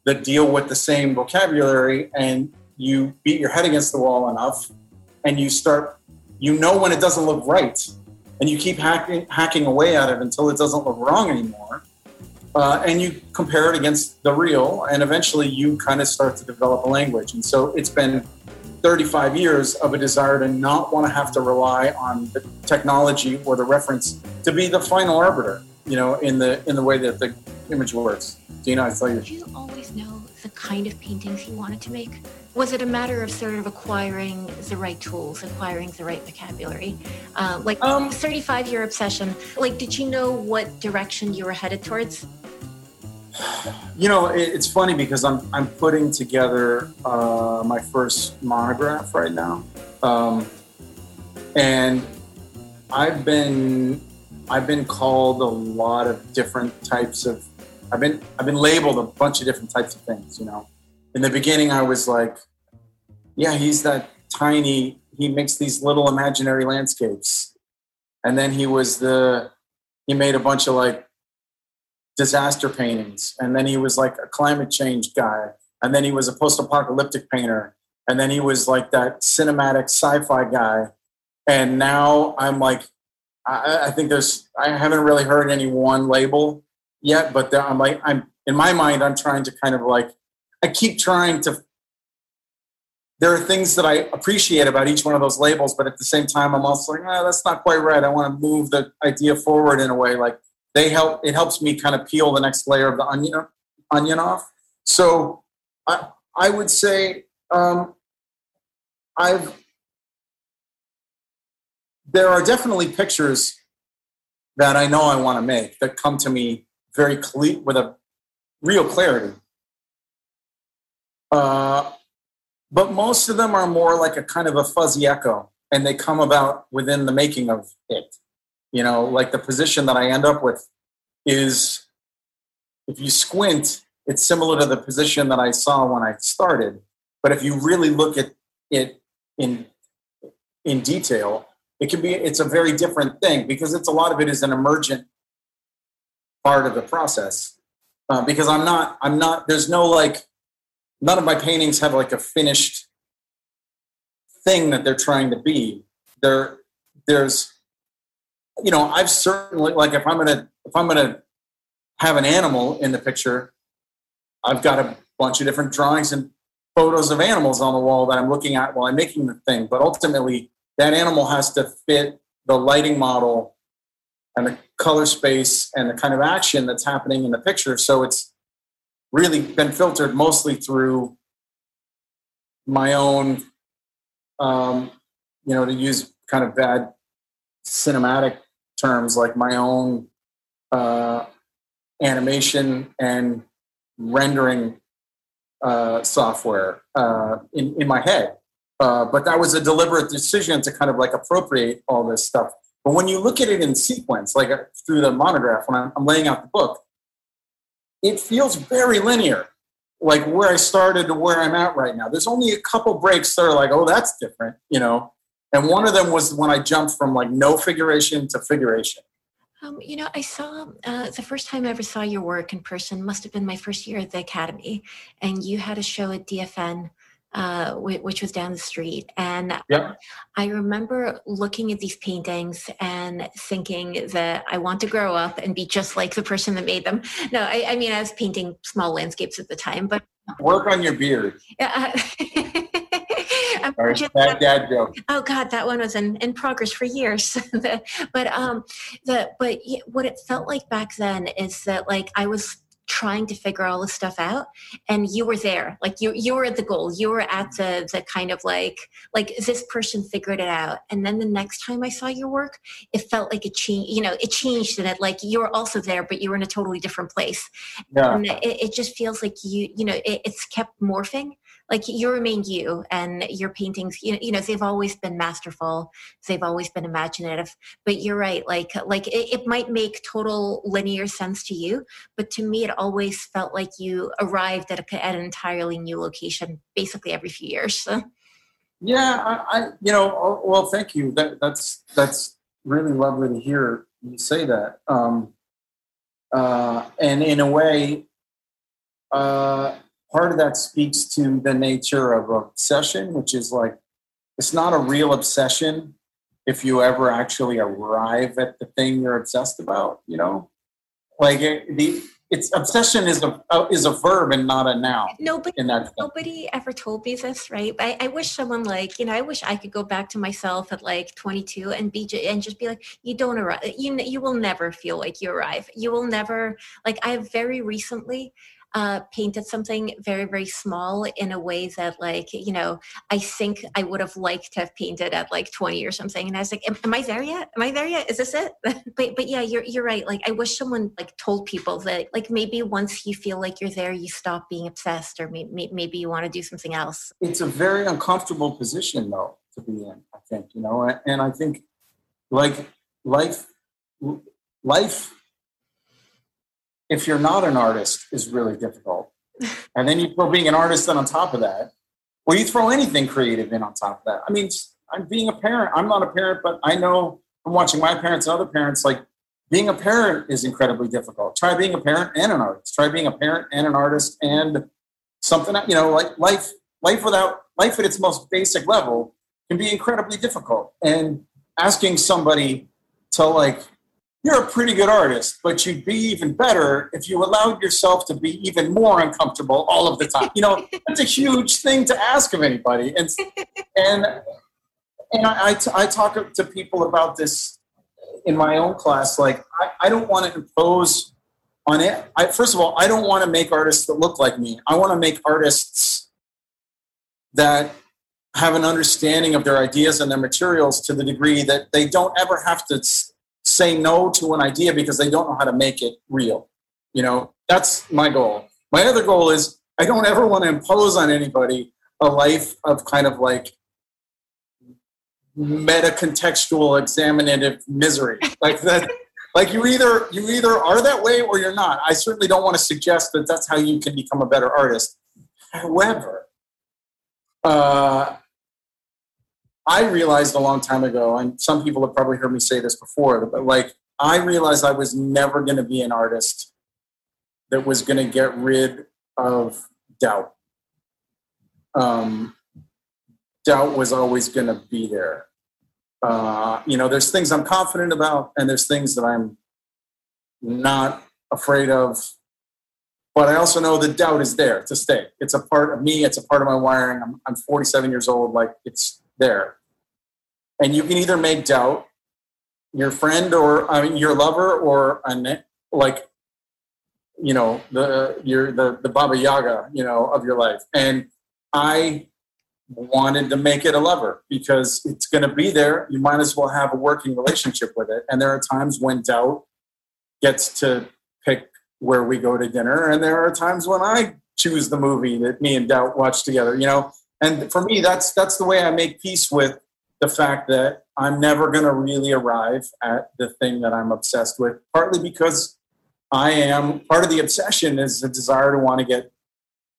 that deal with the same vocabulary and you beat your head against the wall enough and you start you know when it doesn't look right and you keep hacking hacking away at it until it doesn't look wrong anymore uh, and you compare it against the real, and eventually you kind of start to develop a language. And so it's been 35 years of a desire to not want to have to rely on the technology or the reference to be the final arbiter, you know, in the in the way that the image works. Dina, I tell you. Did you always know the kind of paintings you wanted to make? Was it a matter of sort of acquiring the right tools, acquiring the right vocabulary? Uh, like um, 35 year obsession, like did you know what direction you were headed towards? You know, it's funny because I'm, I'm putting together uh, my first monograph right now. Um, and I've been I've been called a lot of different types of I've been I've been labeled a bunch of different types of things, you know. In the beginning I was like, yeah, he's that tiny he makes these little imaginary landscapes. And then he was the he made a bunch of like disaster paintings. And then he was like a climate change guy. And then he was a post apocalyptic painter. And then he was like that cinematic sci fi guy. And now I'm like, I, I, think there's, I haven't really heard any one label yet, but I'm like, I'm in my mind, I'm trying to kind of like, I keep trying to. There are things that I appreciate about each one of those labels, but at the same time, I'm also like, oh, that's not quite right. I want to move the idea forward in a way. Like, they help it helps me kind of peel the next layer of the onion onion off so i i would say um, i've there are definitely pictures that i know i want to make that come to me very clear with a real clarity. Uh, but most of them are more like a kind of a fuzzy echo and they come about within the making of it. You know like the position that i end up with is if you squint it's similar to the position that i saw when i started. But if you really look at it in in detail it can be it's a very different thing because it's a lot of it is an emergent part of the process uh, because i'm not i'm not there's no like none of my paintings have like a finished thing that they're trying to be there there's you know, I've certainly like if I'm gonna if I'm gonna have an animal in the picture, I've got a bunch of different drawings and photos of animals on the wall that I'm looking at while I'm making the thing. But ultimately, that animal has to fit the lighting model and the color space and the kind of action that's happening in the picture. So it's really been filtered mostly through my own, um, you know, to use kind of bad cinematic terms, like my own uh, animation and rendering uh, software uh, in, in my head. Uh, but that was a deliberate decision to kind of like appropriate all this stuff. But when you look at it in sequence, like uh, through the monograph, when I'm, I'm laying out the book, it feels very linear, like where I started to where I'm at right now. There's only a couple breaks that are like, oh, that's different, you know. And one of them was when I jumped from like no figuration to figuration. Um, you know, I saw uh, the first time I ever saw your work in person must have been my first year at the academy, and you had a show at DFN, uh, which was down the street. And yep. I remember looking at these paintings and thinking that I want to grow up and be just like the person that made them. No, I, I mean, I was painting small landscapes at the time, but work on your beard. *laughs* Yeah. Uh, bad dad joke. Oh God, that one was in, in progress for years. *laughs* but um, the but what it felt like back then is that like I was trying to figure all this stuff out and you were there. Like you you were at the goal. You were at the the kind of like like this person figured it out. And then the next time i saw your work it felt like it changed you know it changed and it. Like you were also there but you were in a totally different place. Yeah. and it, it just feels like you you know it, it's kept morphing like you remain you and your paintings you know, you know they've always been masterful. They've always been imaginative. But you're right like like it, it, might make total linear sense to you but to me it always felt like you arrived at, a, at an entirely new location basically every few years. *laughs* Yeah I, I you know oh, well thank you. That that's that's really lovely to hear you say that. Um uh and in a way uh part of that speaks to the nature of obsession, which is like it's not a real obsession if you ever actually arrive at the thing you're obsessed about. You know, like it, the it's obsession is a uh, is a verb and not a noun. Nobody, nobody ever told me this, right? I, I wish someone like you know, I wish I could go back to myself at like 22 and be and just be like, you don't arrive. You you will never feel like you arrive. You will never like. I have very recently uh, painted something very very small in a way that like you know i think i would have liked to have painted at like 20 or something. And i was like am, am i there yet? Am i there yet? Is this it? *laughs* But but yeah you're, you're right. Like i wish someone like told people that like maybe once you feel like you're there you stop being obsessed or maybe, maybe you want to do something else. It's a very uncomfortable position though to be in i think you know? And i think like life life if you're not an artist is really difficult. *laughs* and then you throw being an artist in on top of that, or you throw anything creative in on top of that. I mean, I'm being a parent. I'm not a parent, but I know I'm watching my parents and other parents. Like being a parent is incredibly difficult. Try being a parent and an artist. Try being a parent and an artist and something. You know, like life. Life without life at its most basic level can be incredibly difficult. And asking somebody to like you're a pretty good artist, but you'd be even better if you allowed yourself to be even more uncomfortable all of the time. You know, *laughs* that's a huge thing to ask of anybody. And and and I, I, t- I talk to people about this in my own class. Like, I, I don't want to impose on it. I, first of all, I don't want to make artists that look like me. I want to make artists that have an understanding of their ideas and their materials to the degree that they don't ever have to say no to an idea because they don't know how to make it real. You know, that's my goal. My other goal is I don't ever want to impose on anybody a life of kind of like meta contextual examinative misery. Like that *laughs* like you either you either are that way or you're not. I certainly don't want to suggest that that's how you can become a better artist. However, uh, I realized a long time ago, and some people have probably heard me say this before, but like I realized I was never going to be an artist that was going to get rid of doubt. Um, doubt was always going to be there. Uh, you know, there's things I'm confident about, and there's things that I'm not afraid of. but I also know the doubt is there to stay. It's a part of me. It's a part of my wiring. I'm, I'm 47 years old. Like it's there. And you can either make doubt your friend or I mean, your lover or a, like, you know, the, your, the, the Baba Yaga, you know, of your life. And I wanted to make it a lover because it's going to be there. You might as well have a working relationship with it. And there are times when doubt gets to pick where we go to dinner, and there are times when I choose the movie that me and doubt watch together. You know, and for me, that's that's the way I make peace with the fact that I'm never going to really arrive at the thing that I'm obsessed with. Partly because I am part of the obsession is the desire to want to get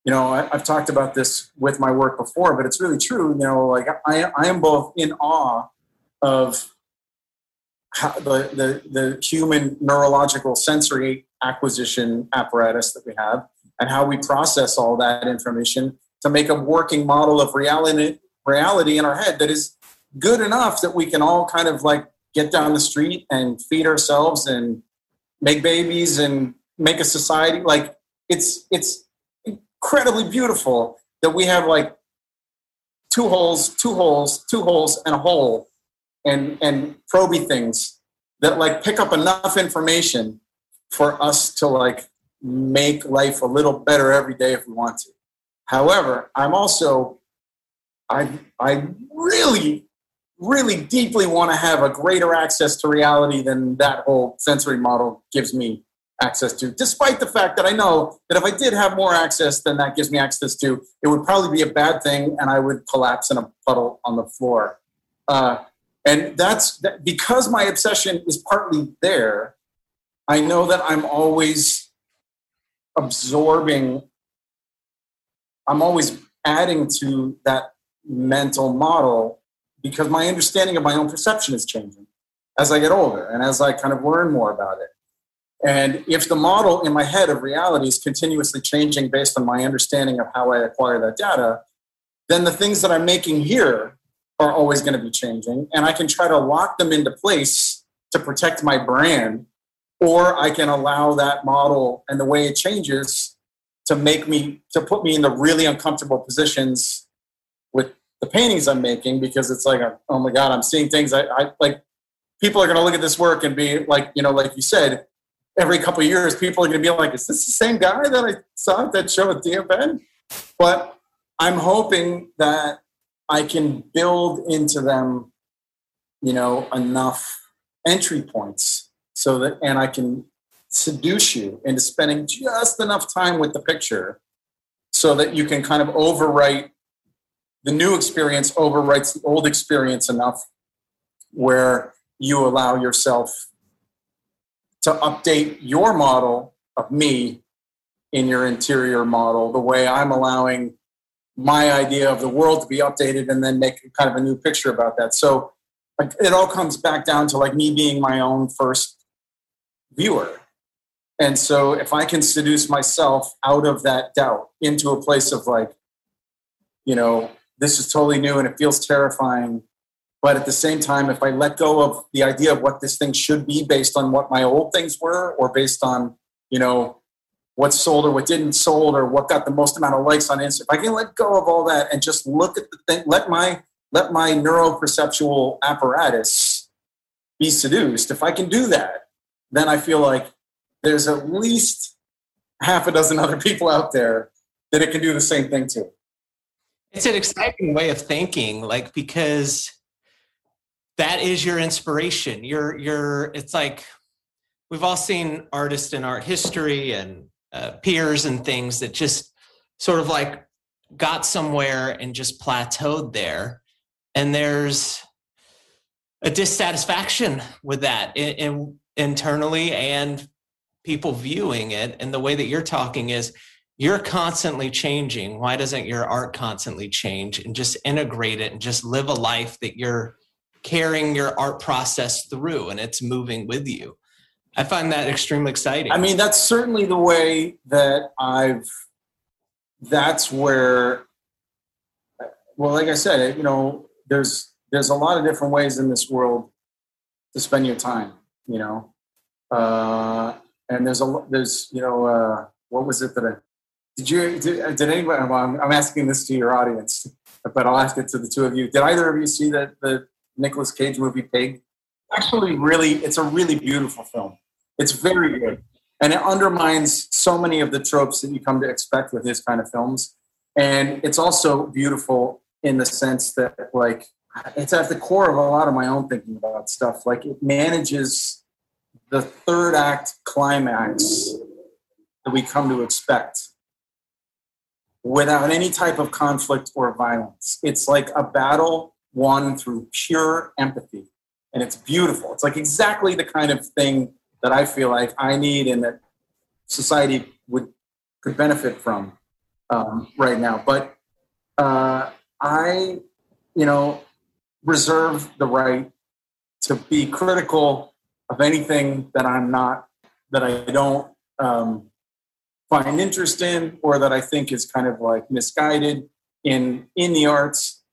you know, I, have talked about this with my work before, but it's really true. You know, like I, I am both in awe of the, the, the human neurological sensory acquisition apparatus that we have and how we process all that information to make a working model of reality, reality in our head that is good enough that we can all kind of like get down the street and feed ourselves and make babies and make a society like it's it's incredibly beautiful that we have like two holes, two holes, two holes, and a hole, and and proby things that like pick up enough information for us to like make life a little better every day if we want to. However, I'm also I I really really deeply want to have a greater access to reality than that whole sensory model gives me access to, despite the fact that I know that if I did have more access than that gives me access to, it would probably be a bad thing and I would collapse in a puddle on the floor. Uh, and that's that, because my obsession is partly there. I know that I'm always absorbing, I'm always adding to that mental model because my understanding of my own perception is changing as I get older and as I kind of learn more about it. And if the model in my head of reality is continuously changing based on my understanding of how I acquire that data, then the things that I'm making here are always going to be changing. And I can try to lock them into place to protect my brand, or I can allow that model and the way it changes to make me, to put me in the really uncomfortable positions with the paintings I'm making because it's like, oh my God, I'm seeing things I, I like. People are going to look at this work and be like, you know, like you said, every couple years, people are going to be like, "Is this the same guy that I saw at that show at DFN?" But I'm hoping that I can build into them, you know, enough entry points so that, and I can seduce you into spending just enough time with the picture so that you can kind of overwrite the new experience overwrites the old experience enough where you allow yourself to update your model of me in your interior model the way I'm allowing my idea of the world to be updated and then make kind of a new picture about that. So it all comes back down to like me being my own first viewer. And so if I can seduce myself out of that doubt into a place of like, you know, this is totally new and it feels terrifying but at the same time, if I let go of the idea of what this thing should be based on what my old things were, or based on, you know, what sold or what didn't sold, or what got the most amount of likes on Instagram, if I can let go of all that and just look at the thing, let my let my neuroperceptual apparatus be seduced. If I can do that, then I feel like there's at least half a dozen other *laughs* people out there that it can do the same thing to. It's an exciting way of thinking, like because that is your inspiration. You're you're it's like we've all seen artists in art history and uh, peers and things that just sort of like got somewhere and just plateaued there and there's a dissatisfaction with that in, in, internally and people viewing it and the way that you're talking is you're constantly changing why doesn't your art constantly change and just integrate it and just live a life that you're carrying your art process through and it's moving with you. I find that extremely exciting. I mean, that's certainly the way that I've, that's where, well, like I said, you know, there's, there's a lot of different ways in this world to spend your time, you know, uh, and there's a, there's, you know, uh, what was it that I did you did, did anybody? Well, I'm, I'm asking this to your audience, *laughs* but I'll ask it to the two of you. Did either of you see that the Nicolas Cage movie Pig? Actually, really, it's a really beautiful film. It's very good, and it undermines so many of the tropes that you come to expect with his kind of films. And it's also beautiful in the sense that, like, it's at the core of a lot of my own thinking about stuff. Like, it manages the third act climax that we come to expect without any type of conflict or violence. It's like a battle won through pure empathy. And it's beautiful. It's like exactly the kind of thing that I feel like I need and that society would could benefit from um, right now. But uh, I, you know, reserve the right to be critical of anything that I'm not, that I don't um, find interest in or that I think is kind of like misguided in in the arts,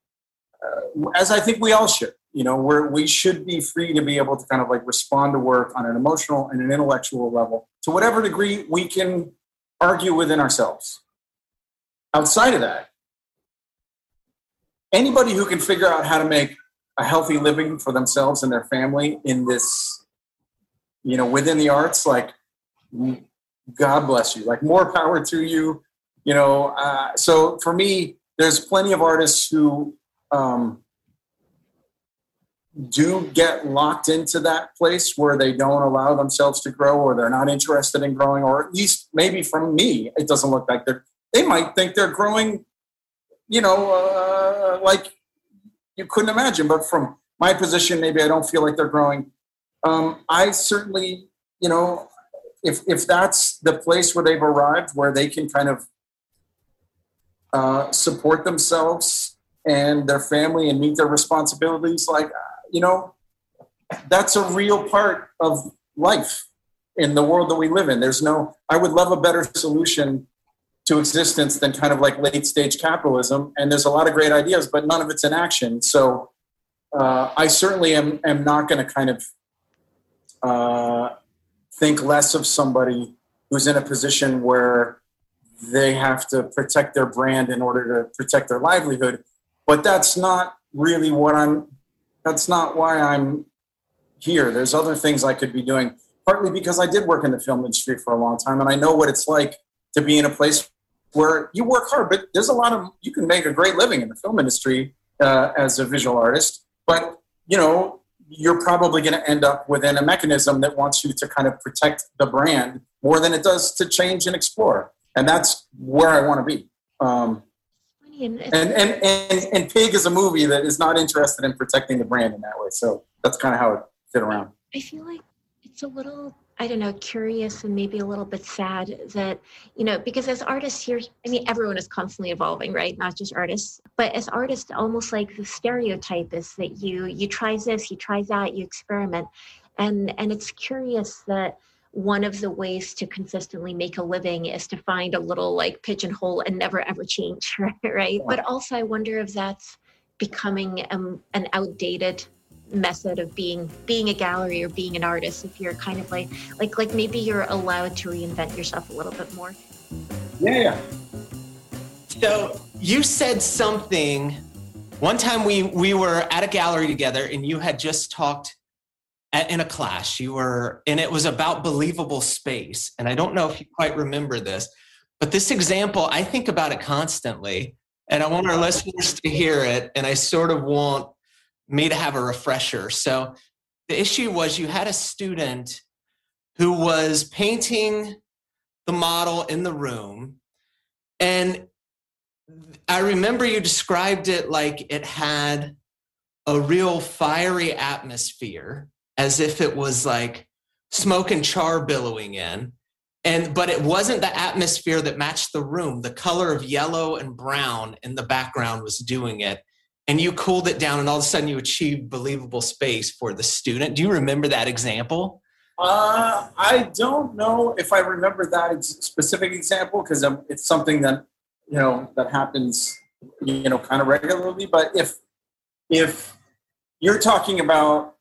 uh, as I think we all should. You know, we should be free to be able to kind of like respond to work on an emotional and an intellectual level to whatever degree we can argue within ourselves. Outside of that, anybody who can figure out how to make a healthy living for themselves and their family in this, you know, within the arts, like God bless you. Like more power to you. You know, uh, so for me, there's plenty of artists who um, do get locked into that place where they don't allow themselves to grow or they're not interested in growing, or at least maybe from me, it doesn't look like they're, they might think they're growing, you know, uh, like you couldn't imagine. But from my position, maybe I don't feel like they're growing. Um, I certainly, you know, if if that's the place where they've arrived, where they can kind of uh, support themselves and their family and meet their responsibilities, like you know, that's a real part of life in the world that we live in. There's no. I would love a better solution to existence than kind of like late stage capitalism. And there's a lot of great ideas, but none of it's in action. So uh, I certainly am, am not going to kind of uh, think less of somebody who's in a position where they have to protect their brand in order to protect their livelihood. But that's not really what I'm, that's not why I'm here. There's other things I could be doing, partly because I did work in the film industry for a long time and I know what it's like to be in a place where you work hard, but there's a lot of, you can make a great living in the film industry uh, as a visual artist. But, you know, you're probably going to end up within a mechanism that wants you to kind of protect the brand more than it does to change and explore. And that's where I want to be. Um, and, and, and, and Pig is a movie that is not interested in protecting the brand in that way. So that's kind of how it fit around. I feel like it's a little I don't know, curious and maybe a little bit sad that, you know, because as artists here, I mean, everyone is constantly evolving, right? Not just artists, but as artists, almost like the stereotype is that you you try this, you try that, you experiment, and and it's curious that one of the ways to consistently make a living is to find a little like pigeonhole and never ever change, right? *laughs* right? But also, I wonder if that's becoming um, an outdated method of being being a gallery or being an artist if you're kind of like like like maybe you're allowed to reinvent yourself a little bit more. Yeah so you said something. One time we we were at a gallery together and you had just talked at, in a class. You were and it was about believable space and i don't know if you quite remember this but this example i think about it constantly and i want our listeners to hear it and i sort of want me to have a refresher. So the issue was you had a student who was painting the model in the room. And I remember you described it like it had a real fiery atmosphere, as if it was like smoke and char billowing in. And but it wasn't the atmosphere that matched the room. The color of yellow and brown in the background was doing it and you cooled it down and all of a sudden you achieved believable space for the student do you remember that example uh, i don't know if i remember that specific example because it's something that you know that happens you know kind of regularly but if if you're talking about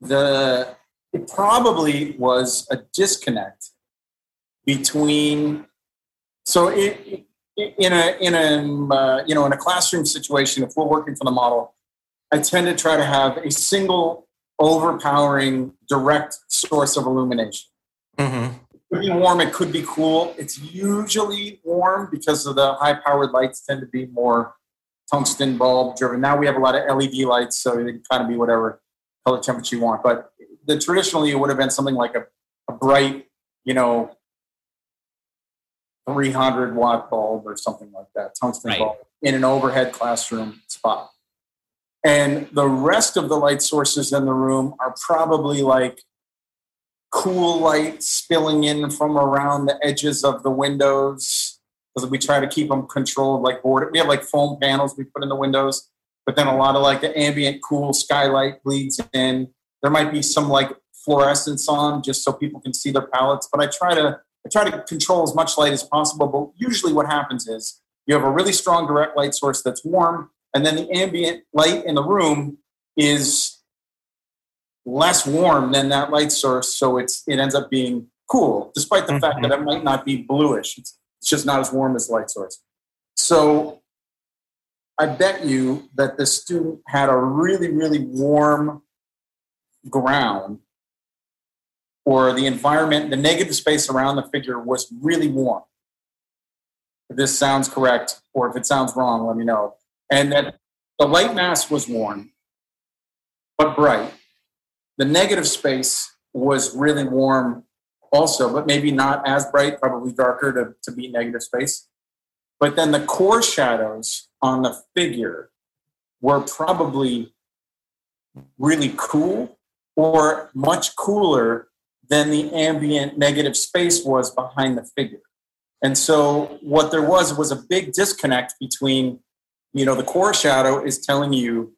the it probably was a disconnect between. So it, in a in a uh, you know in a classroom situation, if we're working for the model, I tend to try to have a single overpowering direct source of illumination. Mm-hmm. It could be warm, it could be cool. It's usually warm because of the high powered lights tend to be more tungsten bulb driven. Now we have a lot of LED lights, so it can kind of be whatever color temperature you want. But the traditionally it would have been something like a, a bright, you know, 300 watt bulb or something like that, tungsten Right. bulb in an overhead classroom spot. And the rest of the light sources in the room are probably like cool light spilling in from around the edges of the windows because we try to keep them controlled like board. We have like foam panels we put in the windows, but then a lot of like the ambient cool skylight bleeds in. There might be some like fluorescence on just so people can see their palettes, but I try to I try to control as much light as possible. But usually what happens is you have a really strong direct light source that's warm, and then the ambient light in the room is less warm than that light source, so it's it ends up being cool, despite the fact mm-hmm. that it might not be bluish. It's, it's just not as warm as the light source. So I bet you that the student had a really, really warm ground or the environment, the negative space around the figure was really warm. If this sounds correct, or if it sounds wrong, let me know. And that the light mass was warm, but bright. The negative space was really warm also, but maybe not as bright, probably darker to, to be negative space. But then the core shadows on the figure were probably really cool or much cooler than the ambient negative space was behind the figure. And so what there was was a big disconnect between, you know, the core shadow is telling you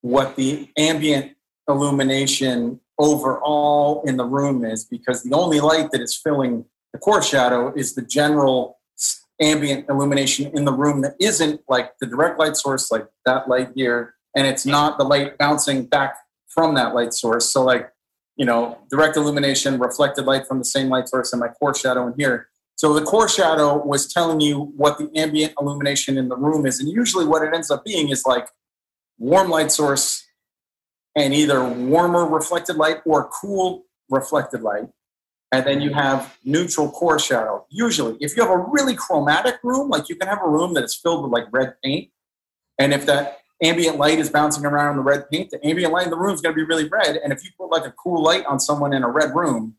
what the ambient illumination overall in the room is because the only light that is filling the core shadow is the general ambient illumination in the room that isn't like the direct light source like that light here and it's not the light bouncing back from that light source so like you know direct illumination reflected light from the same light source and my core shadow in here. So the core shadow was telling you what the ambient illumination in the room is. And usually what it ends up being is like warm light source and either warmer reflected light or cool reflected light. And then you have neutral core shadow. Usually, if you have a really chromatic room, like you can have a room that is filled with like red paint, and if that ambient light is bouncing around in the red paint, the ambient light in the room is going to be really red. And if you put like a cool light on someone in a red room,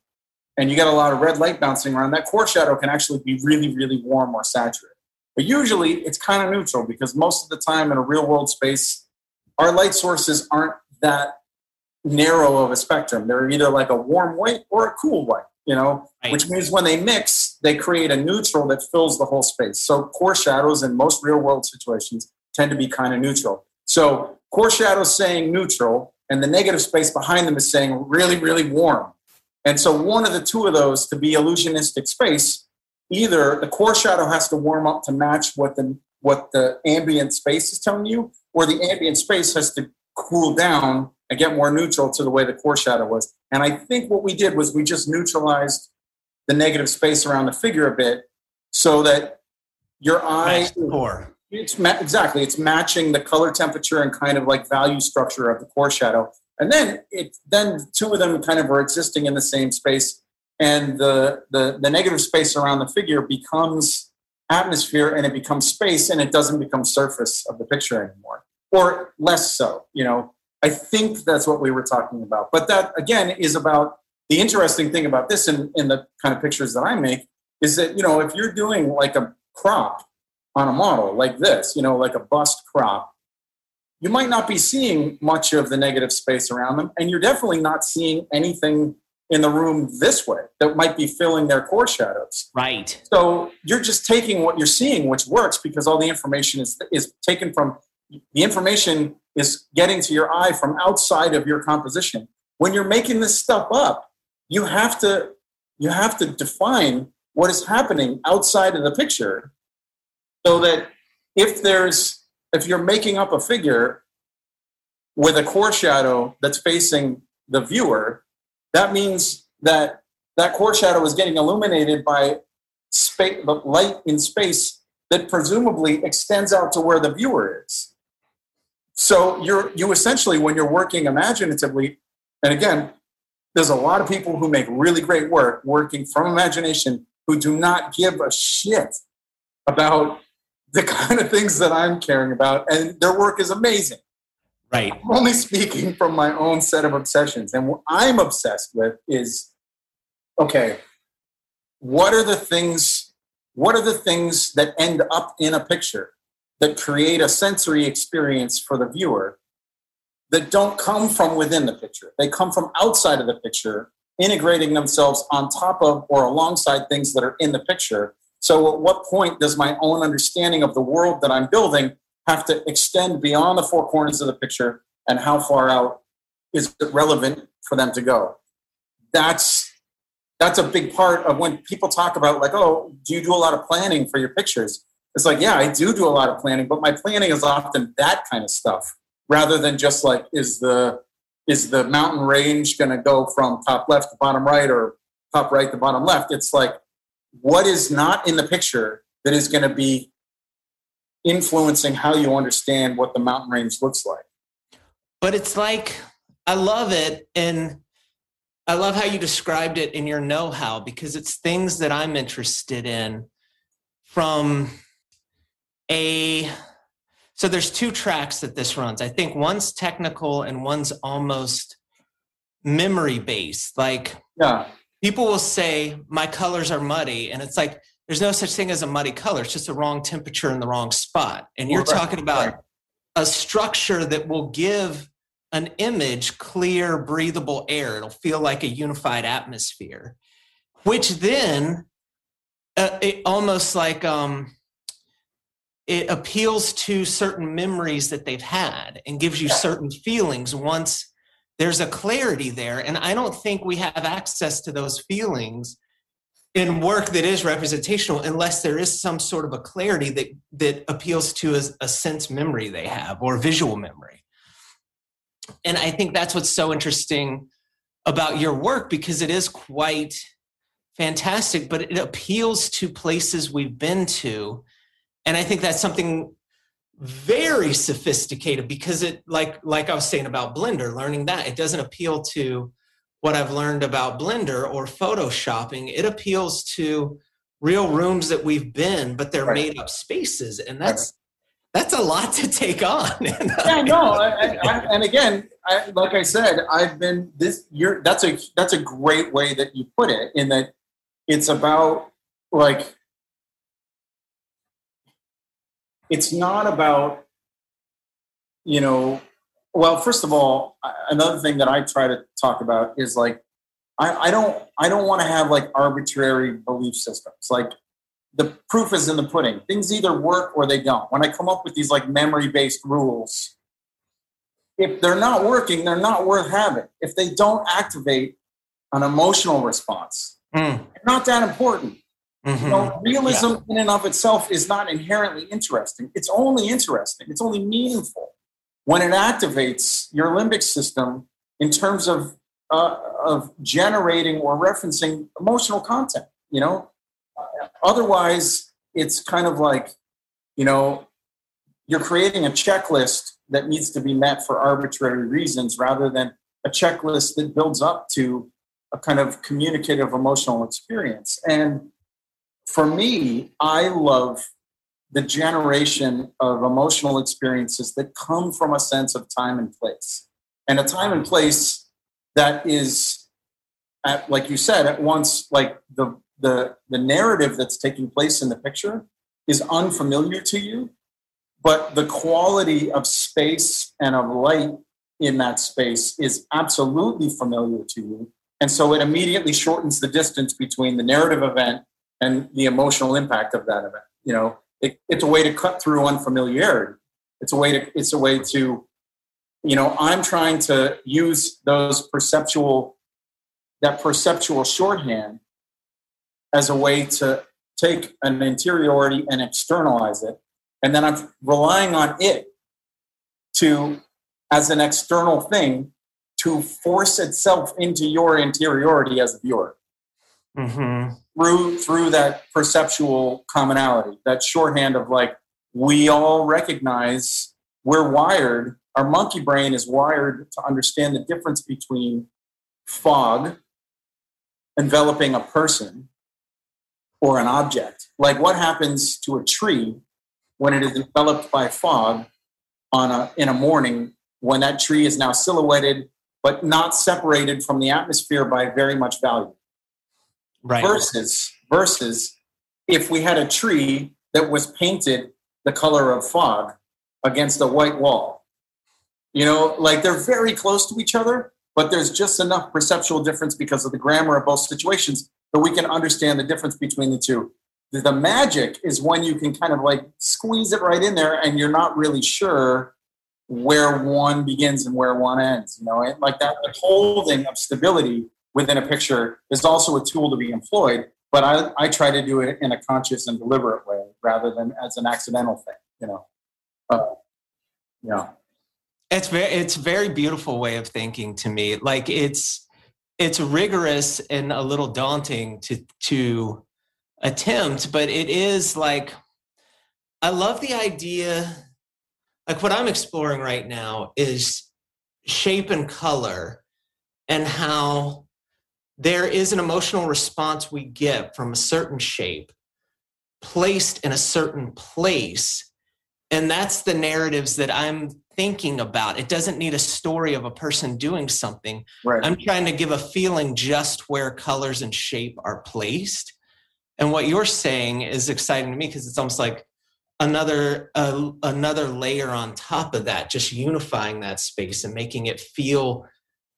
and you get a lot of red light bouncing around, that core shadow can actually be really, really warm or saturated. But usually, it's kind of neutral because most of the time in a real world space, our light sources aren't that narrow of a spectrum. They're either like a warm white or a cool white you know, Right. which means when they mix, they create a neutral that fills the whole space. So core shadows in most real world situations tend to be kind of neutral. So core shadow is saying neutral, and the negative space behind them is saying really, really warm. And so one of the two of those to be illusionistic space, either the core shadow has to warm up to match what the what the ambient space is telling you, or the ambient space has to cool down and get more neutral to the way the core shadow was. And I think what we did was we just neutralized the negative space around the figure a bit so that your eye core. It's ma- exactly it's matching the color temperature and kind of like value structure of the core shadow. And then it then two of them kind of are existing in the same space and the the, the negative space around the figure becomes atmosphere and it becomes space and it doesn't become surface of the picture anymore. Or less so you know? I think that's what we were talking about. But that again is about the interesting thing about this in, in the kind of pictures that i make is that you know if you're doing like a crop on a model like this, you know, like a bust crop, you might not be seeing much of the negative space around them. And you're definitely not seeing anything in the room this way that might be filling their core shadows. Right. So you're just taking what you're seeing, which works because all the information is, is taken from the information is getting to your eye from outside of your composition. When you're making this stuff up, you have to you have to define what is happening outside of the picture so that if there's if you're making up a figure with a core shadow that's facing the viewer that means that that core shadow is getting illuminated by space, light in space that presumably extends out to where the viewer is. So you're you essentially when you're working imaginatively, and again, there's a lot of people who make really great work working from imagination who do not give a shit about the kind of things that I'm caring about, and their work is amazing. Right. I'm only speaking from my own set of obsessions. And what I'm obsessed with is okay, what are the things, what are the things that end up in a picture that create a sensory experience for the viewer that don't come from within the picture? They come from outside of the picture, integrating themselves on top of or alongside things that are in the picture. So, at what point does my own understanding of the world that I'm building have to extend beyond the four corners of the picture? And how far out is it relevant for them to go? That's that's a big part of when people talk about like oh do you do a lot of planning for your pictures? It's like yeah i do do a lot of planning but my planning is often that kind of stuff rather than just like is the is the mountain range going to go from top left to bottom right or top right to bottom left? It's like what is not in the picture that is going to be influencing how you understand what the mountain range looks like. But it's like, I love it. And I love how you described it in your know how because it's things that I'm interested in from a. So there's two tracks that this runs. I think one's technical and one's almost memory based. Like, yeah. People will say, my colors are muddy. And it's like, there's no such thing as a muddy color. It's just the wrong temperature in the wrong spot. And you're right. talking about right. a structure that will give an image clear, breathable air. It'll feel like a unified atmosphere, which then uh, it almost like um, it appeals to certain memories that they've had and gives you certain feelings once there's a clarity there. And I don't think we have access to those feelings in work that is representational unless there is some sort of a clarity that that appeals to a, a sense memory they have or visual memory and i think that's what's so interesting about your work because it is quite fantastic but it appeals to places we've been to and i think that's something very sophisticated because it like like i was saying about blender learning that it doesn't appeal to what I've learned about Blender or photoshopping, it appeals to real rooms that we've been, but they're right. made up spaces, and that's right. that's a lot to take on. *laughs* yeah, no, I, I, and again, I, like I said, I've been this. You're that's a that's a great way that you put it in that it's about like it's not about you know well, first of all, another thing that I try to talk about is like I, I don't I don't want to have like arbitrary belief systems. Like the proof is in the pudding. Things either work or they don't. When I come up with these like memory based rules, if they're not working, they're not worth having. If they don't activate an emotional response, mm. not that important. Mm-hmm. You know, realism yeah. in and of itself is not inherently interesting. It's only interesting. It's only meaningful when it activates your limbic system in terms of uh, of generating or referencing emotional content you know otherwise it's kind of like you know you're creating a checklist that needs to be met for arbitrary reasons rather than a checklist that builds up to a kind of communicative emotional experience and for me i love the generation of emotional experiences that come from a sense of time and place. And a time and place that is, at, like you said, at once like the, the, the narrative that's taking place in the picture is unfamiliar to you, but the quality of space and of light in that space is absolutely familiar to you. And so it immediately shortens the distance between the narrative event and the emotional impact of that event. You know, it, it's a way to cut through unfamiliarity. It's a way to it's a way to, you know, I'm trying to use those perceptual that perceptual shorthand as a way to take an interiority and externalize it. And then I'm relying on it to, as an external thing, to force itself into your interiority as a viewer. Mm-hmm. Through through that perceptual commonality, that shorthand of like we all recognize we're wired. Our monkey brain is wired to understand the difference between fog enveloping a person or an object. Like what happens to a tree when it is enveloped by fog on a in a morning when that tree is now silhouetted but not separated from the atmosphere by very much value. Right. Versus versus if we had a tree that was painted the color of fog against a white wall. You know, like they're very close to each other, but there's just enough perceptual difference because of the grammar of both situations that we can understand the difference between the two. The, magic is when you can kind of like squeeze it right in there and you're not really sure where one begins and where one ends. You know, and like that holding of stability within a picture is also a tool to be employed, but I, I try to do it in a conscious and deliberate way rather than as an accidental thing, you know. Uh, yeah. It's very it's very beautiful way of thinking to me. Like it's it's rigorous and a little daunting to to attempt, but it is like I love the idea like what I'm exploring right now is shape and color and how there is an emotional response we get from a certain shape placed in a certain place and that's the narratives that i'm thinking about. It doesn't need a story of a person doing something. Right. i'm trying to give a feeling just where colors and shape are placed. And what you're saying is exciting to me because it's almost like another uh, another layer on top of that just unifying that space and making it feel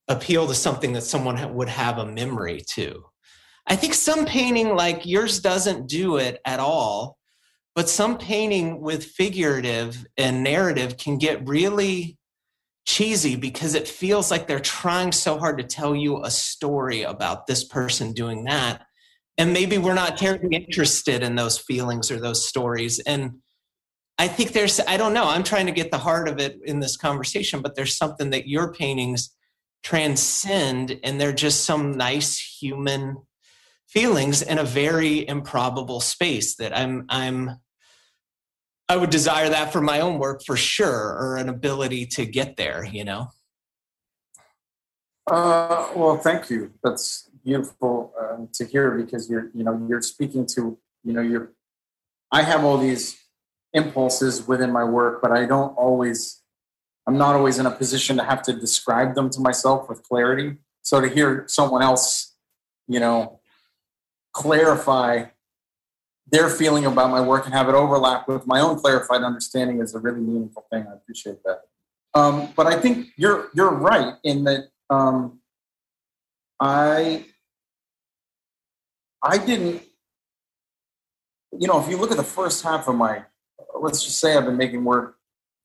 appeal to something that someone would have a memory to. I think some painting like yours doesn't do it at all but some painting with figurative and narrative can get really cheesy because it feels like they're trying so hard to tell you a story about this person doing that. And maybe we're not terribly interested in those feelings or those stories. And i think there's i don't know i'm trying to get the heart of it in this conversation but there's something that your paintings transcend and they're just some nice human feelings in a very improbable space that i'm i'm i would desire that for my own work for sure or an ability to get there you know Uh, well, thank you. That's beautiful uh, to hear because you're, you know, you're speaking to, you know, you're. I have all these impulses within my work, but I don't always. I'm not always in a position to have to describe them to myself with clarity. So to hear someone else, you know, clarify their feeling about my work and have it overlap with my own clarified understanding is a really meaningful thing. I appreciate that. Um, but I think you're you're right in that um, I I didn't you know if you look at the first half of my let's just say I've been making work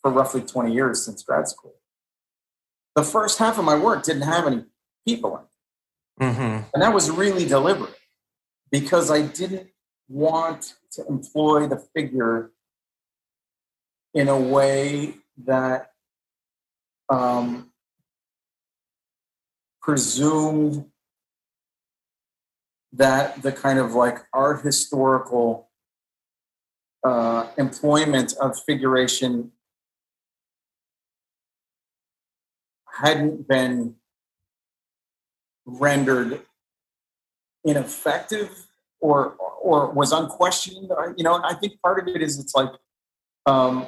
for roughly 20 years since grad school. The first half of my work didn't have any people in it. mm-hmm. And that was really deliberate because I didn't want to employ the figure in a way that um, presumed that the kind of like art historical uh, employment of figuration hadn't been rendered ineffective or or was unquestioned. You know, I think part of it is it's like, um,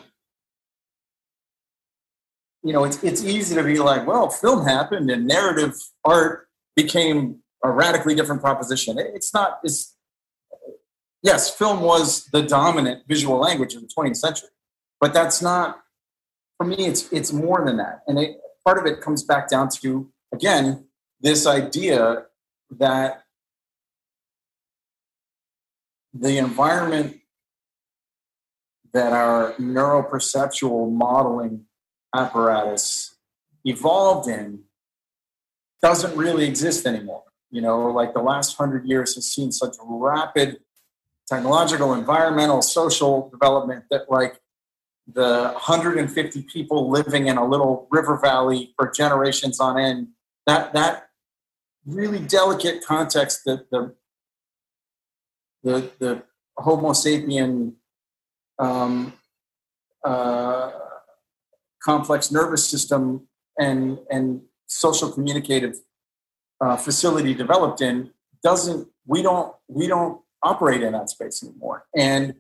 you know, it's it's easy to be like, well, film happened and narrative art became a radically different proposition. It's not. It's yes, film was the dominant visual language of the 20th century, but that's not. For me, it's it's more than that, and it, part of it comes back down to again this idea that the environment that our neuroperceptual modeling apparatus evolved in doesn't really exist anymore. You know, like the last hundred years has seen such rapid technological, environmental, social development that like the 150 people living in a little river valley for generations on end, that that really delicate context that the the the Homo sapien um, uh, complex nervous system and and social communicative uh, facility developed in doesn't we don't we don't operate in that space anymore. And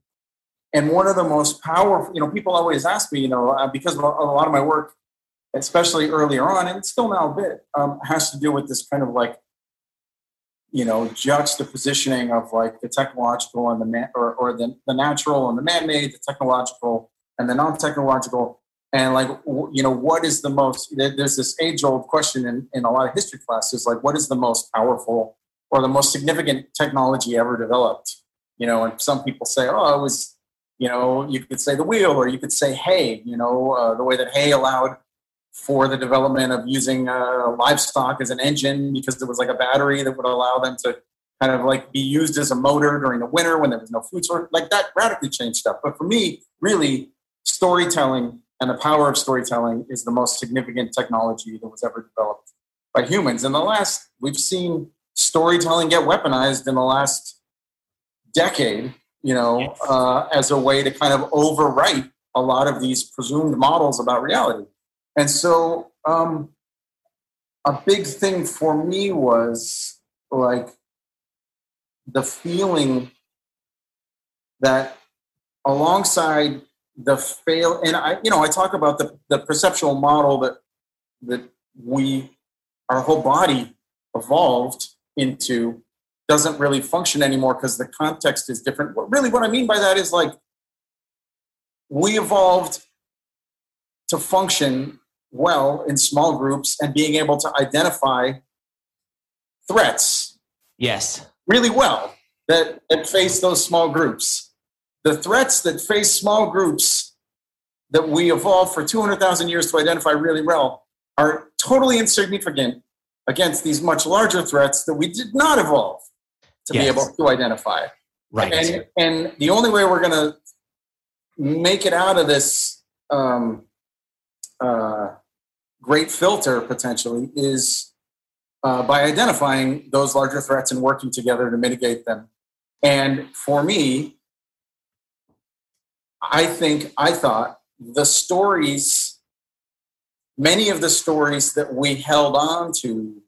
and one of the most powerful you know people always ask me you know uh, because a, lot of my work especially earlier on and still now a bit um, has to do with this kind of like you know juxtapositioning of like the technological and the man, or, or the, the natural and the man-made the technological and the non-technological. And like you know what is the most there's this age-old question in, in a lot of history classes like what is the most powerful or the most significant technology ever developed? You know and some people say oh it was you know you could say the wheel or you could say hay you know uh, the way that hay allowed for the development of using uh, livestock as an engine because it was like a battery that would allow them to kind of like be used as a motor during the winter when there was no food source like that radically changed stuff but for me really storytelling and the power of storytelling is the most significant technology that was ever developed by humans. In the last, we've seen storytelling get weaponized in the last decade, you know, uh, as a way to kind of overwrite a lot of these presumed models about reality. And so, um, a big thing for me was like the feeling that alongside the fail and i you know i talk about the, the perceptual model that that we our whole body evolved into doesn't really function anymore because the context is different. What, really what i mean by that is like we evolved to function well in small groups and being able to identify threats yes. really well that, that face those small groups. The threats that face small groups that we evolved for 200,000 years to identify really well are totally insignificant against these much larger threats that we did not evolve to yes. be able to identify. Right. And, and the only way we're going to make it out of this um, uh, great filter potentially is uh, by identifying those larger threats and working together to mitigate them. And for me, I think, I thought the stories, many of the stories that we held on to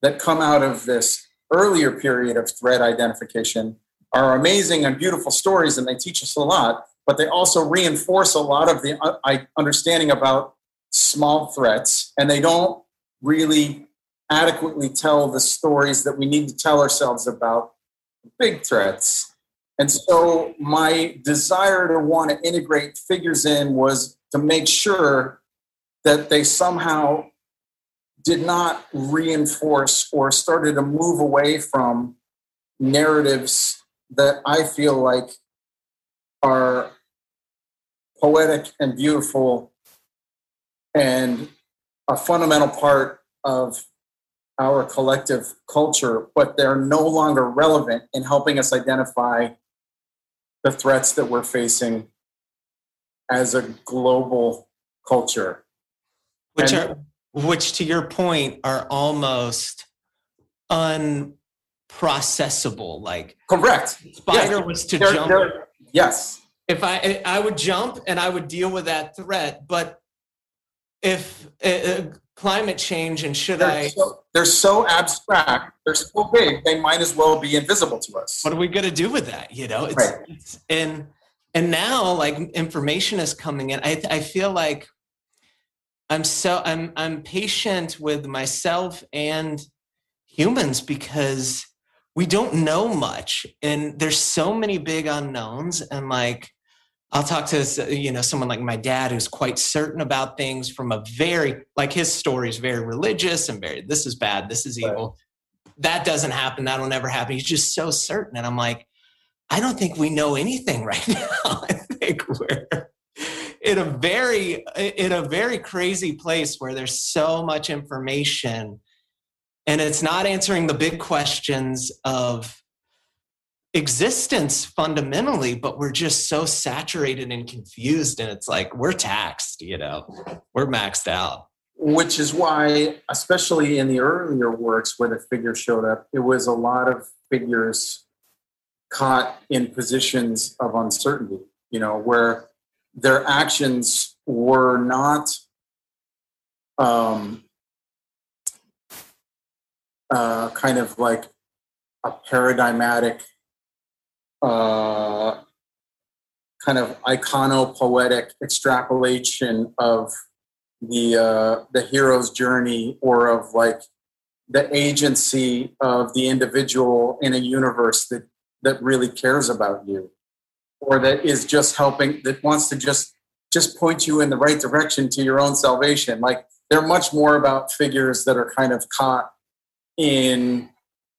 that come out of this earlier period of threat identification are amazing and beautiful stories and they teach us a lot, but they also reinforce a lot of the uh, understanding about small threats and they don't really adequately tell the stories that we need to tell ourselves about big threats. And so my desire to want to integrate figures in was to make sure that they somehow did not reinforce or started to move away from narratives that I feel like are poetic and beautiful and a fundamental part of our collective culture, but they're no longer relevant in helping us identify the threats that we're facing as a global culture. Which and, are which to your point are almost unprocessable. Like correct. Spider yes. was to they're, jump. They're, yes. If I I would jump and I would deal with that threat, but if uh, climate change and should they're I? So, they're so abstract. They're so big. They might as well be invisible to us. What are we going to do with that? You know, it's, right. it's, and and now like information is coming in. I I feel like I'm so I'm I'm patient with myself and humans because we don't know much and there's so many big unknowns and like I'll talk to you know someone like my dad who's quite certain about things from a very like his story is very religious and very this is bad, this is evil. Right. That doesn't happen. That'll never happen. He's just so certain, and I'm like, I don't think we know anything right *laughs* now. *laughs* I think we're in a very in a very crazy place where there's so much information, and it's not answering the big questions of existence fundamentally, but we're just so saturated and confused. And it's like we're taxed, you know, we're maxed out. Which is why, especially in the earlier works where the figure showed up, it was a lot of figures caught in positions of uncertainty, you know, where their actions were not um, uh, kind of like a paradigmatic, uh, kind of iconopoetic extrapolation of the uh, the hero's journey or of like the agency of the individual in a universe that that really cares about you or that is just helping that wants to just just point you in the right direction to your own salvation. Like they're much more about figures that are kind of caught in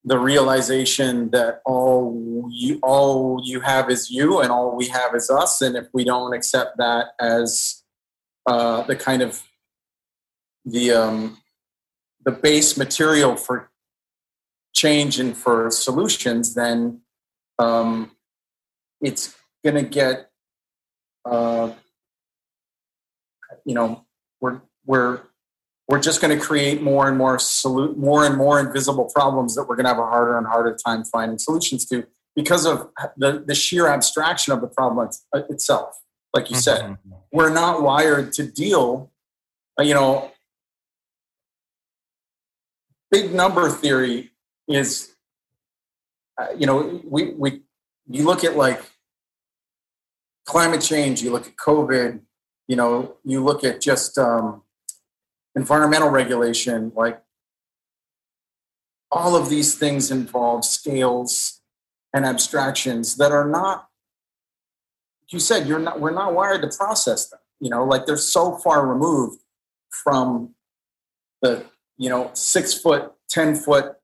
the realization that all you all you have is you and all we have is us. And if we don't accept that as uh, the kind of the um, the base material for change and for solutions then um, it's going to get uh, you know we're we're we're just going to create more and more salute more and more invisible problems that we're going to have a harder and harder time finding solutions to because of the, the sheer abstraction of the problem itself like you said mm-hmm. we're not wired to deal uh, you know big number theory is uh, you know we we you look at like climate change you look at covid you know you look at just um, environmental regulation, like all of these things involve scales and abstractions that are not you said you're not we're not wired to process them you know like they're so far removed from the you know six foot ten foot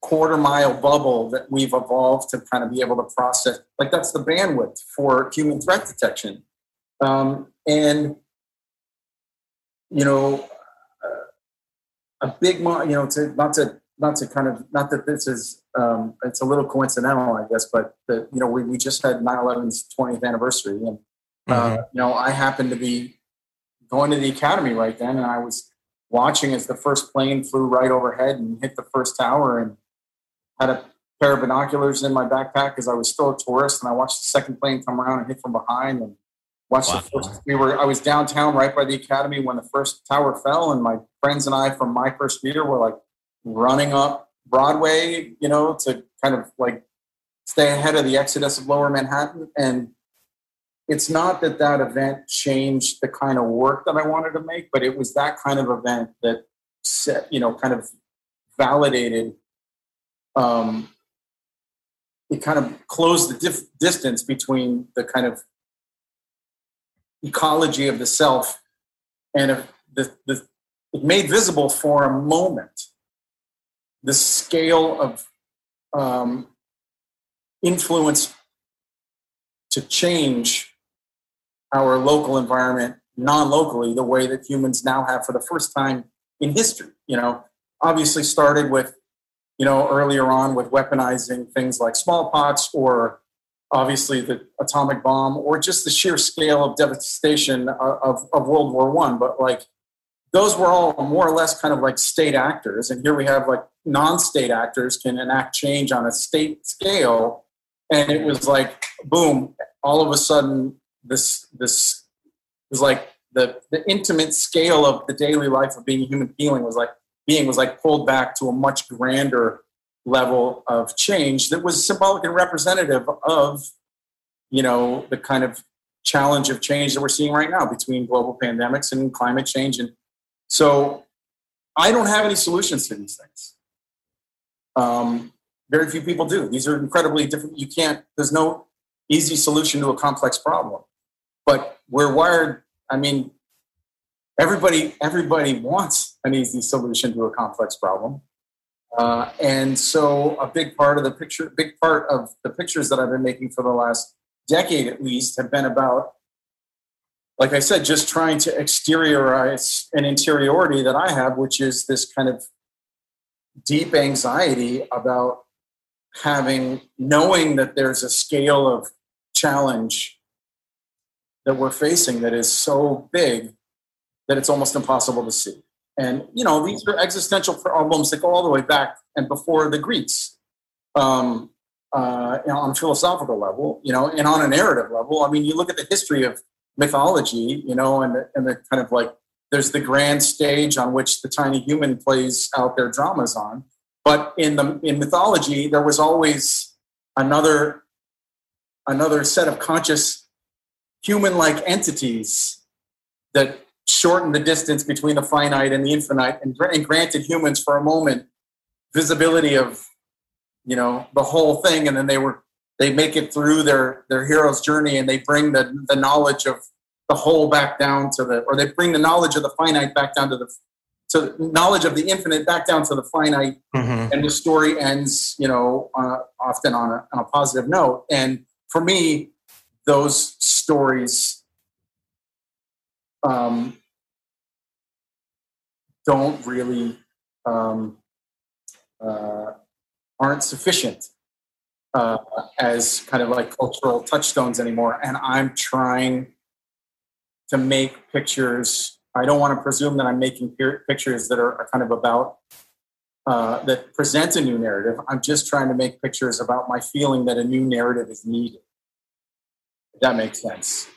quarter mile bubble that we've evolved to kind of be able to process like that's the bandwidth for human threat detection um, and you know a big, you know, to not to not to kind of not that this is um, it's a little coincidental, I guess, but the, you know we, we just had 9/11's 20th anniversary, and uh, mm-hmm. you know I happened to be going to the academy right then, and I was watching as the first plane flew right overhead and hit the first tower, and had a pair of binoculars in my backpack because I was still a tourist, and I watched the second plane come around and hit from behind, and Watched wow. the first. We were. I was downtown, right by the academy, when the first tower fell, and my friends and I from my first year were like running up Broadway, you know, to kind of like stay ahead of the exodus of Lower Manhattan. And it's not that that event changed the kind of work that I wanted to make, but it was that kind of event that set, you know, kind of validated. Um, it kind of closed the dif- distance between the kind of ecology of the self and if the, the, it made visible for a moment the scale of um, influence to change our local environment non-locally the way that humans now have for the first time in history you know? Obviously started with you know earlier on with weaponizing things like smallpox or obviously the atomic bomb or just the sheer scale of devastation uh, of, of World War One. But like those were all more or less kind of like state actors. And here we have like non-state actors can enact change on a state scale. And it was like, boom, all of a sudden this this was like the the intimate scale of the daily life of being a human being was like being was like pulled back to a much grander level of change that was symbolic and representative of you know the kind of challenge of change that we're seeing right now between global pandemics and climate change. And so i don't have any solutions to these things. Um, very few people do. These are incredibly different. You can't there's no easy solution to a complex problem. But we're wired i mean everybody everybody wants an easy solution to a complex problem uh, and so a big part of the picture, big part of the pictures that I've been making for the last decade at least have been about, like I said, just trying to exteriorize an interiority that I have, which is this kind of deep anxiety about having, knowing that there's a scale of challenge that we're facing that is so big that it's almost impossible to see. And, you know, these are existential problems that go all the way back and before the Greeks. Um, uh, on a philosophical level, you know, and on a narrative level. I mean, you look at the history of mythology, you know, and the, and the kind of like there's the grand stage on which the tiny human plays out their dramas on. But in the in mythology, there was always another another set of conscious human-like entities that shortened the distance between the finite and the infinite and, and granted humans for a moment visibility of you know the whole thing and then they were they make it through their their hero's journey and they bring the the knowledge of the whole back down to the or they bring the knowledge of the finite back down to the to knowledge of the infinite back down to the finite mm-hmm. and the story ends you know uh, often on a, on a positive note and for me those stories um, don't really um, uh, aren't sufficient uh, as kind of like cultural touchstones anymore. And I'm trying to make pictures. I don't want to presume that I'm making pictures that are, kind of about uh, that present a new narrative. I'm just trying to make pictures about my feeling that a new narrative is needed. If that makes sense.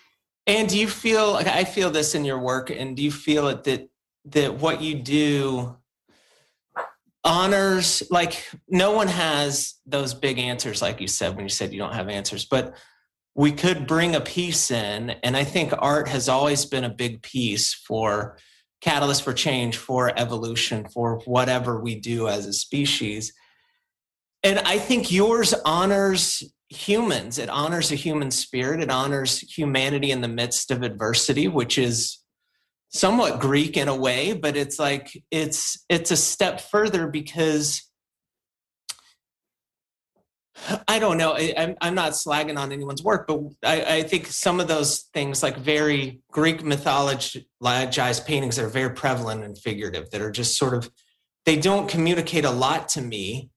And do you feel like I feel this in your work? And do you feel it that that what you do honors like no one has those big answers like you said when you said you don't have answers but we could bring a piece in and i think art has always been a big piece for catalyst for change for evolution for whatever we do as a species. And i think yours honors humans. It honors a human spirit. It honors humanity in the midst of adversity which is somewhat Greek in a way, but it's like it's it's a step further because I don't know. I, am I'm not slagging on anyone's work, but I, I, think some of those things, like very Greek mythologized paintings, that are very prevalent and figurative. That are just sort of they don't communicate a lot to me,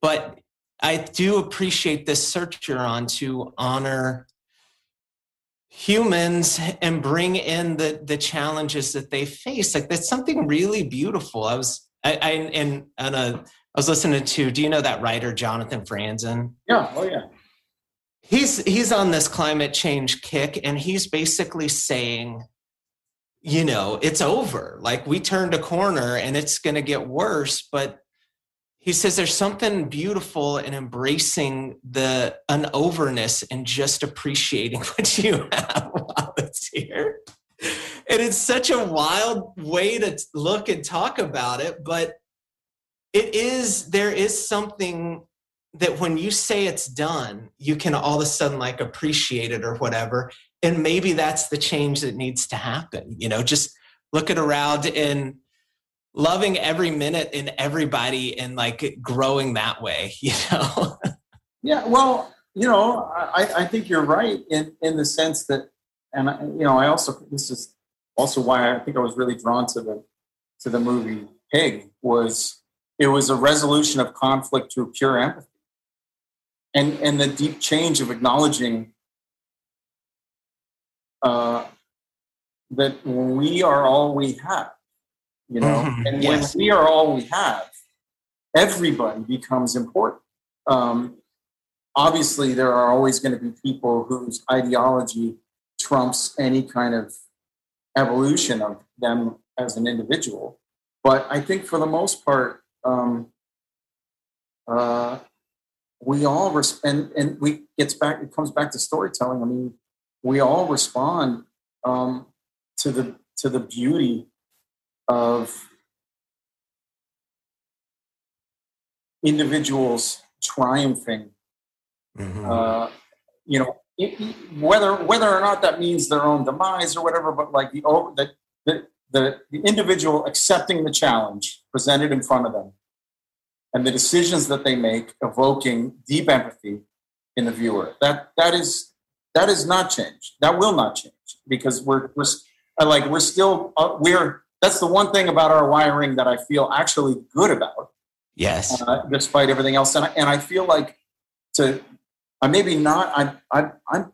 but I do appreciate this search you're on to honor humans and bring in the the challenges that they face. Like that's something really beautiful. I was i, I and and uh, i was listening to do you know that writer jonathan franzen? Yeah oh yeah. He's he's on this climate change kick and he's basically saying you know it's over. Like we turned a corner and it's going to get worse but he says there's something beautiful in embracing the unoverness and just appreciating *laughs* what you have while it's here. And it's such a wild way to look and talk about it, but it is, there is something that when you say it's done, you can all of a sudden like appreciate it or whatever. And maybe that's the change that needs to happen. You know, just looking around and loving every minute in everybody and like growing that way, *laughs* you know? yeah, well, you know, I, I think you're right in, in the sense that, and I, you know, I also, this is also why I think I was really drawn to the, to the movie Pig was it was a resolution of conflict through pure empathy and, and the deep change of acknowledging uh, that we are all we have you know mm-hmm. and yes. when we are all we have everybody becomes important um, obviously there are always going to be people whose ideology trumps any kind of evolution of them as an individual but i think for the most part um, uh, we all respond and we gets back it comes back to storytelling i mean we all respond um, to the to the beauty of individuals triumphing. Mm-hmm. Uh, you know, it, whether whether or not that means their own demise or whatever, but like the the the, the, the individual accepting the challenge presented in front of them, and the decisions that they make, evoking deep empathy in the viewer. That that is that is not changed. That will not change because we're we're like we're still uh, we're that's the one thing about our wiring that I feel actually good about. Yes. Uh, despite everything else, and I, and I feel like to I maybe not I I I'm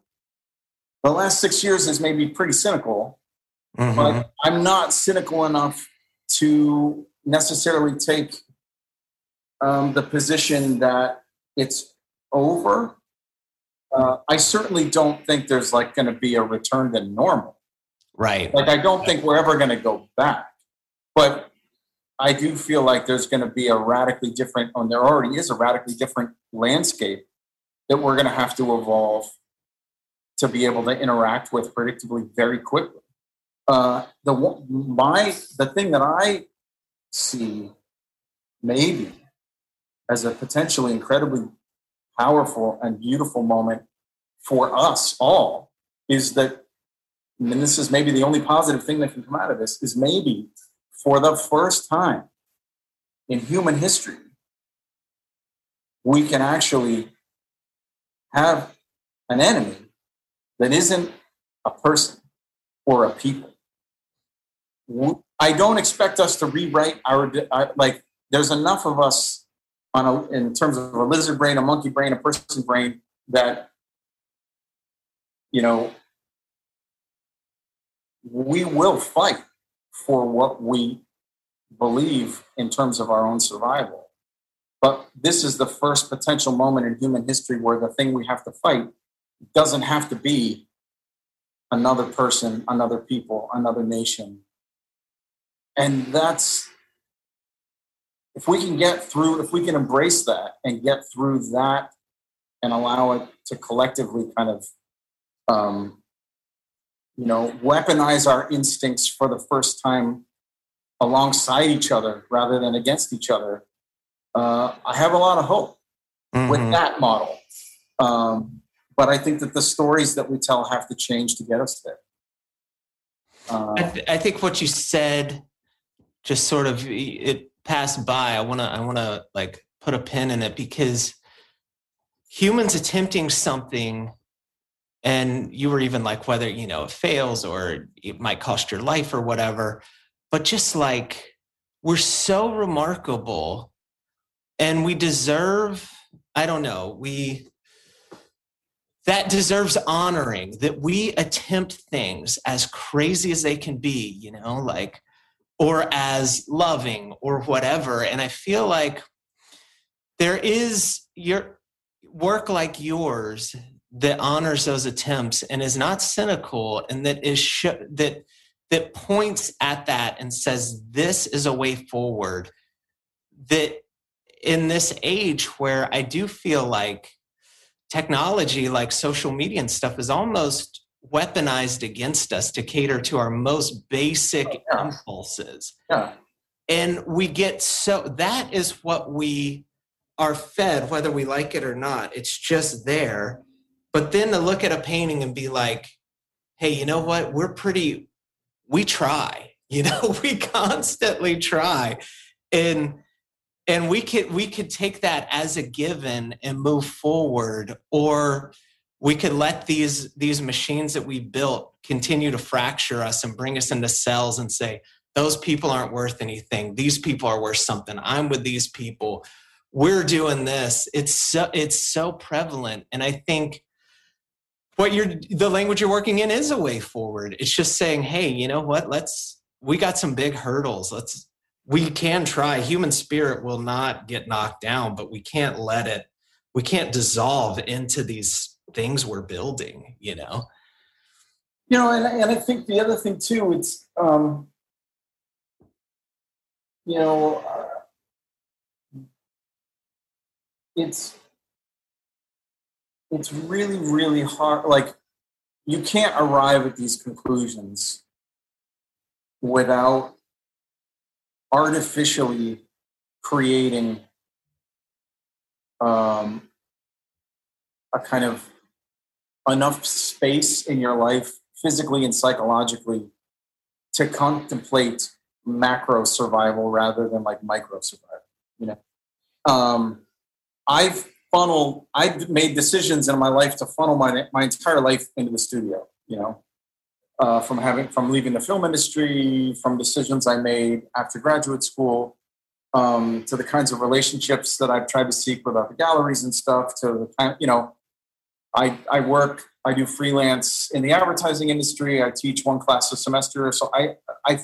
the last six years has made me pretty cynical, mm-hmm. but I'm not cynical enough to necessarily take um, the position that it's over. Uh, I certainly don't think there's like going to be a return to normal. Right. Like I don't think we're ever going to go back, but I do feel like there's going to be a radically different, and there already is a radically different landscape that we're going to have to evolve to be able to interact with predictably very quickly. Uh, the my the thing that I see maybe as a potentially incredibly powerful and beautiful moment for us all is that and this is maybe the only positive thing that can come out of this is maybe for the first time in human history we can actually have an enemy that isn't a person or a people. I don't expect us to rewrite our, our like there's enough of us on a, in terms of a lizard brain, a monkey brain, a person brain that you know we will fight for what we believe in terms of our own survival. But this is the first potential moment in human history where the thing we have to fight doesn't have to be another person, another people, another nation. And that's if we can get through, if we can embrace that and get through that and allow it to collectively kind of, um, you know, weaponize our instincts for the first time alongside each other rather than against each other, uh, I have a lot of hope mm-hmm. with that model. Um, but I think that the stories that we tell have to change to get us there. Uh, I, th- I think what you said just sort of it passed by, I want to I want to like put a pin in it because humans attempting something and you were even like whether you know it fails or it might cost your life or whatever but just like we're so remarkable and we deserve i don't know we that deserves honoring that we attempt things as crazy as they can be you know like or as loving or whatever. And I feel like there is your work like yours that honors those attempts and is not cynical and that is sh- that that points at that and says this is a way forward that in this age where i do feel like technology like social media and stuff is almost weaponized against us to cater to our most basic oh, yeah. impulses. Yeah. And we get so that is what we are fed, whether we like it or not. It's just there. But then to look at a painting and be like, hey, you know what? We're pretty, we try, *laughs* you know, we constantly try. And and we could we could take that as a given and move forward or we could let these these machines that we built continue to fracture us and bring us into cells and say those people aren't worth anything. These people are worth something. I'm with these people. We're doing this. It's so it's so prevalent. And i think what you're the language you're working in is a way forward. It's just saying hey you know what? Let's we got some big hurdles. Let's we can try. Human spirit will not get knocked down but we can't let it we can't dissolve into these things we're building you know? You know and, and i think the other thing too it's um you know uh, it's it's really really hard like you can't arrive at these conclusions without artificially creating um, a kind of enough space in your life, physically and psychologically, to contemplate macro survival rather than like micro survival. You know, um, I've funneled, I've made decisions in my life to funnel my my entire life into the studio. You know, uh, from having from leaving the film industry, from decisions I made after graduate school, um, to the kinds of relationships that I've tried to seek with other galleries and stuff, to the kind, you know, I, I work, I do freelance in the advertising industry. I teach one class a semester. So I, I,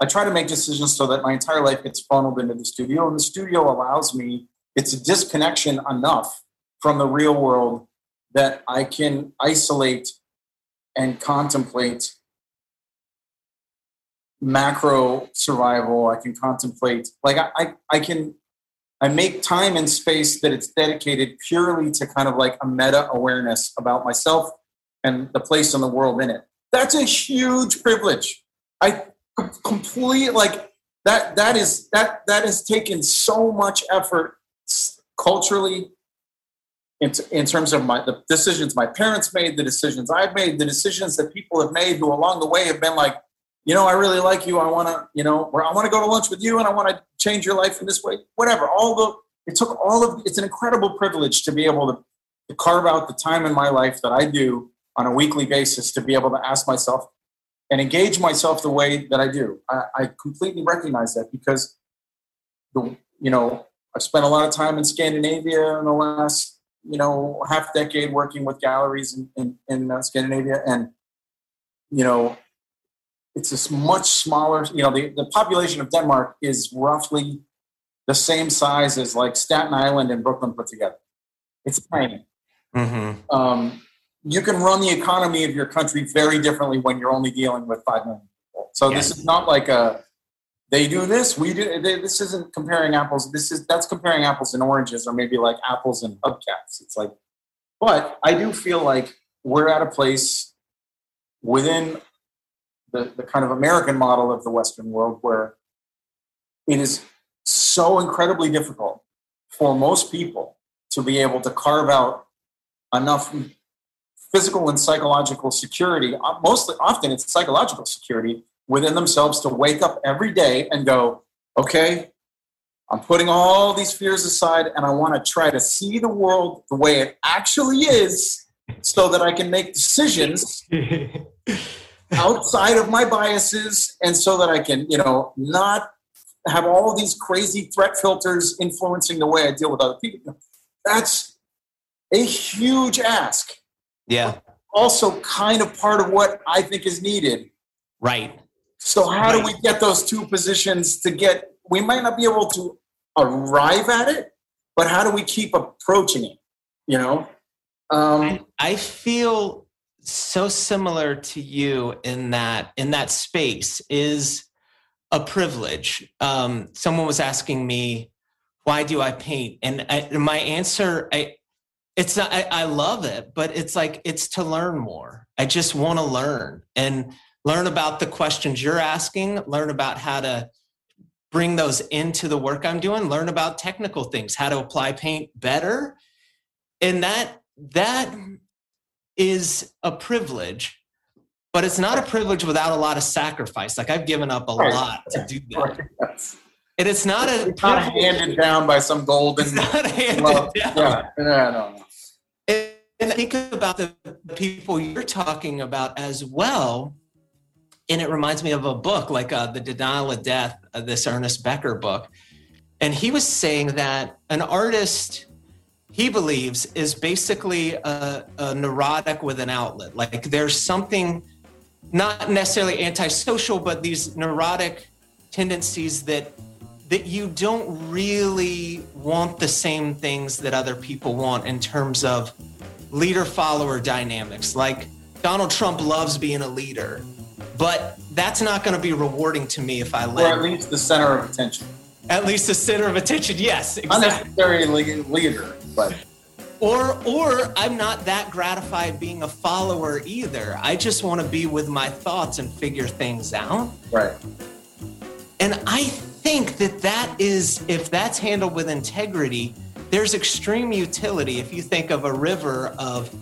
I try to make decisions so that my entire life gets funneled into the studio. And the studio allows me, it's a disconnection enough from the real world that I can isolate and contemplate macro survival. I can contemplate, like, I, I, I can, I make time and space that it's dedicated purely to kind of like a meta awareness about myself and the place in the world in it. That's a huge privilege. I complete like that. That is that that has taken so much effort culturally, in, in terms of my the decisions my parents made, the decisions I've made, the decisions that people have made who along the way have been like, you know, I really like you. I want to, you know, I want to go to lunch with you, and I want to change your life in this way. Whatever. All the it took all of it's an incredible privilege to be able to, to carve out the time in my life that I do on a weekly basis to be able to ask myself and engage myself the way that I do. I, I completely recognize that because the you know I've spent a lot of time in Scandinavia in the last you know half decade working with galleries in, in, in uh, Scandinavia and you know it's this much smaller, you know, the, the population of Denmark is roughly the same size as like Staten Island and Brooklyn put together. It's tiny. Mm-hmm. Um, you can run the economy of your country very differently when you're only dealing with 5 million people. So yes. this is not like a, they do this, we do, they, this isn't comparing apples. This is, that's comparing apples and oranges or maybe like apples and hubcaps. It's like, but I do feel like we're at a place within the, the kind of American model of the Western world where it is so incredibly difficult for most people to be able to carve out enough physical and psychological security mostly often it's psychological security within themselves to wake up every day and go okay i'm putting all these fears aside and i want to try to see the world the way it actually is so that i can make decisions *laughs* outside of my biases and so that I can, you know, not have all these crazy threat filters influencing the way I deal with other people. That's a huge ask. Yeah. Also, kind of part of what I think is needed. Right. So, how do we get those two positions to get? We might not be able to arrive at it, but how do we keep approaching it? You know? Um, I, I feel so similar to you in that in that space is a privilege. Um, someone was asking me, "Why do I paint?" And I, my answer, I, it's not. I, I love it, but it's like it's to learn more. I just want to learn and learn about the questions you're asking. Learn about how to bring those into the work I'm doing. Learn about technical things, how to apply paint better, and that that is a privilege, but it's not a privilege without a lot of sacrifice. Like I've given up a lot to do that. Yes. And it's not a it's not handed down by some golden. Not handed down. Yeah, no, no. And think about the people you're talking about as well. And it reminds me of a book like uh, The Denial of Death, uh, this Ernest Becker book. And he was saying that an artist he believes is basically a, a neurotic with an outlet. Like there's something not necessarily antisocial, but these neurotic tendencies that that you don't really want the same things that other people want in terms of leader follower dynamics. Like Donald Trump loves being a leader, but that's not going to be rewarding to me if I let. Or at least the center of attention. At least the center of attention, yes. Exactly. Unnecessary leader but or or I'm not that gratified being a follower either. I just want to be with my thoughts and figure things out. Right. And I think that that is if that's handled with integrity, there's extreme utility if you think of a river of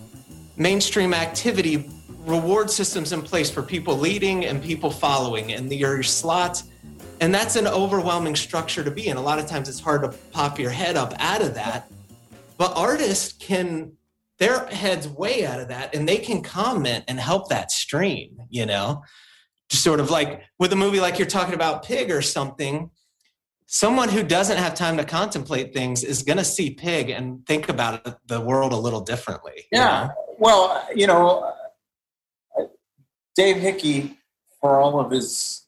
mainstream activity reward systems in place for people leading and people following and the, your slots and that's an overwhelming structure to be in a lot of times it's hard to pop your head up out of that but artists can their heads way out of that and they can comment and help that stream, you know? Just sort of like with a movie like you're talking about Pig or something, someone who doesn't have time to contemplate things is going to see Pig and think about the world a little differently. Yeah. You know? Well, you know, Dave Hickey, for all of his,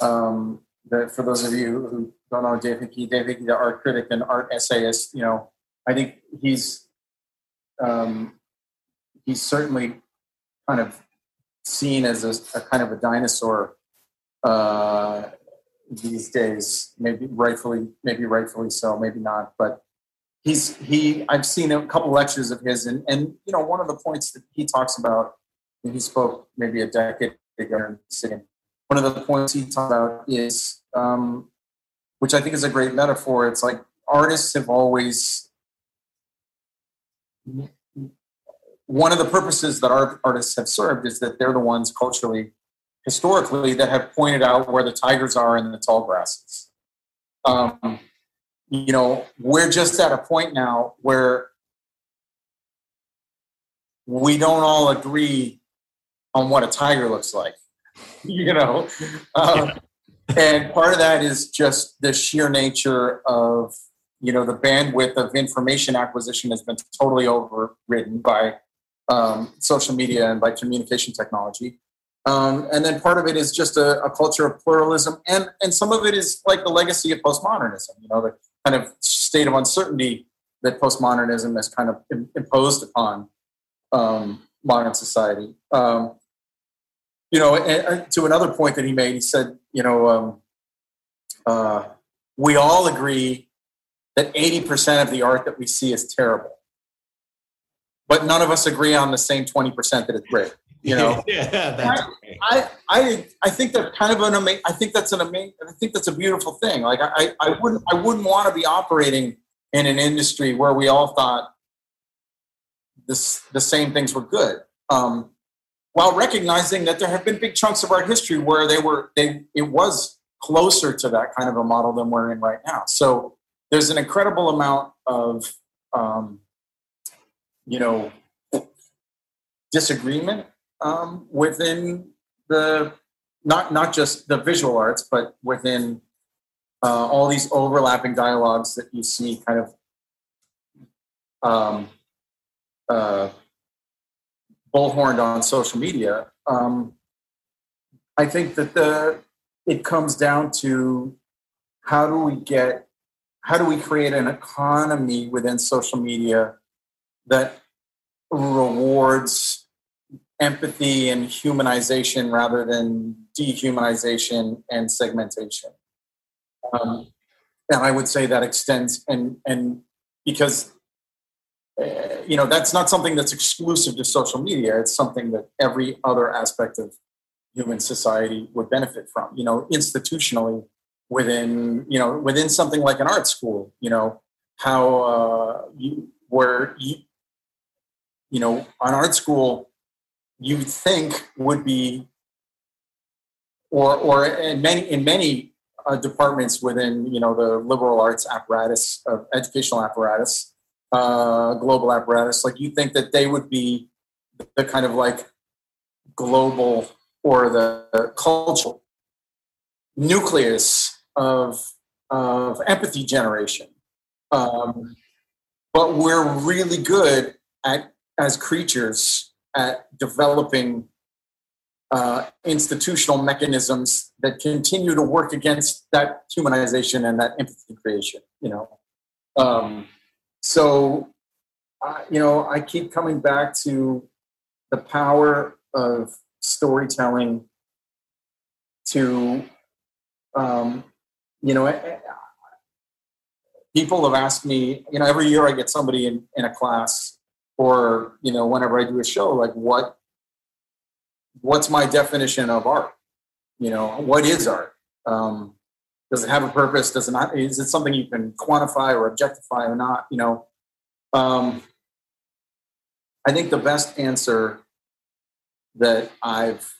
um, the, for those of you who don't know Dave Hickey, Dave Hickey, the art critic and art essayist, you know, I think he's um, he's certainly kind of seen as a, a kind of a dinosaur uh, these days. Maybe rightfully, maybe rightfully so, maybe not. But he's he. I've seen a couple lectures of his, and and you know one of the points that he talks about. He spoke maybe a decade ago One of the points he talked about is, um, which I think is a great metaphor. It's like artists have always one of the purposes that art, artists have served is that they're the ones culturally, historically, that have pointed out where the tigers are in the tall grasses. Um, you know, we're just at a point now where we don't all agree on what a tiger looks like. *laughs* you know, *laughs* um, and part of that is just the sheer nature of you know the bandwidth of information acquisition has been totally overridden by um, social media and by communication technology. Um, and then part of it is just a, a, culture of pluralism and and some of it is like the legacy of postmodernism you know the kind of state of uncertainty that postmodernism has kind of imposed upon um, modern society. Um, you know and, and to another point that he made he said you know um, uh, we all agree that 80% of the art that we see is terrible. But none of us agree on the same 20% that it's great. You know, *laughs* yeah, that's I, I, I, I think that's kind of an amazing. I think that's an amazing. I think that's a beautiful thing. Like I, I wouldn't, I wouldn't want to be operating in an industry where we all thought this, the same things were good. Um, while recognizing that there have been big chunks of our history where they were, they, it was closer to that kind of a model than we're in right now. So there's an incredible amount of um, you know disagreement um, within the not not just the visual arts, but within uh, all these overlapping dialogues that you see kind of um, uh, bullhorned on social media. Um, I think that the it comes down to how do we get how do we create an economy within social media that rewards empathy and humanization rather than dehumanization and segmentation um, and i would say that extends and and because uh, you know that's not something that's exclusive to social media. It's something that every other aspect of human society would benefit from you know institutionally within you know within something like an art school you know how uh, you where you you know an art school you think would be or or in many in many uh, departments within you know the liberal arts apparatus of educational apparatus uh, global apparatus like you think that they would be the kind of like global or the, cultural nucleus of, of empathy generation. Um, but we're really good at, as creatures, at developing uh, institutional mechanisms that continue to work against that humanization and that empathy creation. You know, um, so uh, you know, I keep coming back to the power of storytelling to um, you know, people have asked me, you know, every year I get somebody in, in a class or, you know, whenever I do a show, like what, what's my definition of art? You know, what is art? Um, does it have a purpose? Does it not? Is it something you can quantify or objectify or not? You know, um, I think the best answer that I've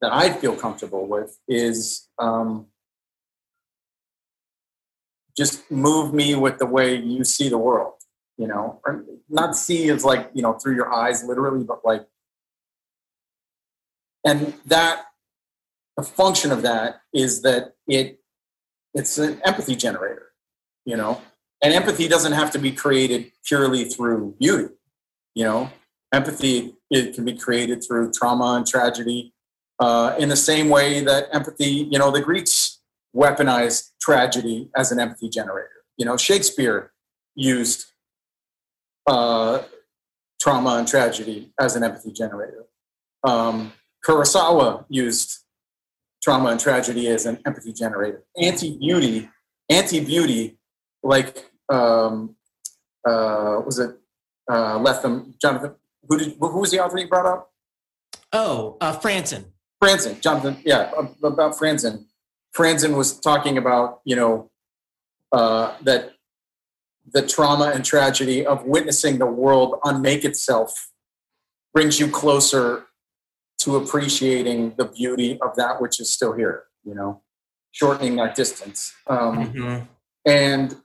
that I feel comfortable with is um, just move me with the way you see the world. You know, or not see as like you know through your eyes literally, but like, and that the function of that is that it it's an empathy generator. You know, and empathy doesn't have to be created purely through beauty. You know, empathy it can be created through trauma and tragedy uh, in the same way that empathy, you know, the Greeks weaponized tragedy as an empathy generator. You know, Shakespeare used uh, trauma and tragedy as an empathy generator. Um, Kurosawa used trauma and tragedy as an empathy generator. Anti beauty, anti beauty, like um, uh, was it uh, Lethem, Jonathan? Who did? Who was the author you brought up? Oh, uh, Franzen. Franzen, Jonathan. Yeah, about Franzen. Franzen was talking about you know uh, that the trauma and tragedy of witnessing the world unmake itself brings you closer to appreciating the beauty of that which is still here you know shortening that distance um, mm-hmm. and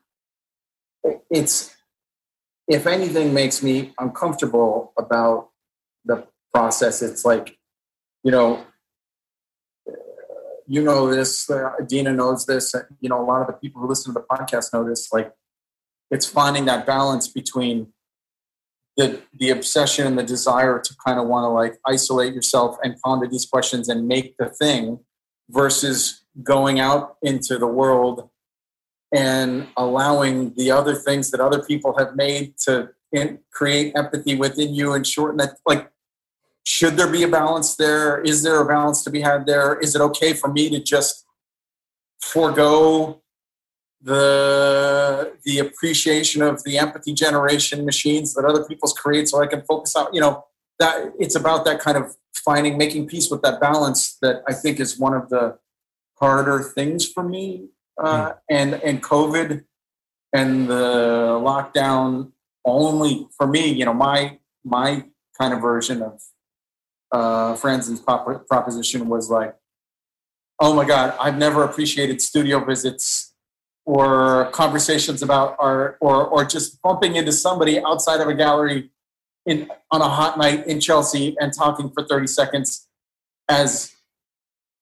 it's if anything makes me uncomfortable about the process it's like you know you know this uh, dina knows this you know a lot of the people who listen to the podcast know this like it's finding that balance between the the obsession and the desire to kind of want to like isolate yourself and ponder these questions and make the thing versus going out into the world and allowing the other things that other people have made to in, create empathy within you and shorten that like should there be a balance there? Is there a balance to be had there? Is it okay for me to just forego the the appreciation of the empathy generation machines that other people's create so i can focus on you know that it's about that kind of finding making peace with that balance that i think is one of the harder things for me uh, mm. and and covid and the lockdown only for me you know my my kind of version of uh Franzen's prop- proposition was like oh my god i've never appreciated studio visits or conversations about art or or just bumping into somebody outside of a gallery in on a hot night in Chelsea and talking for 30 seconds as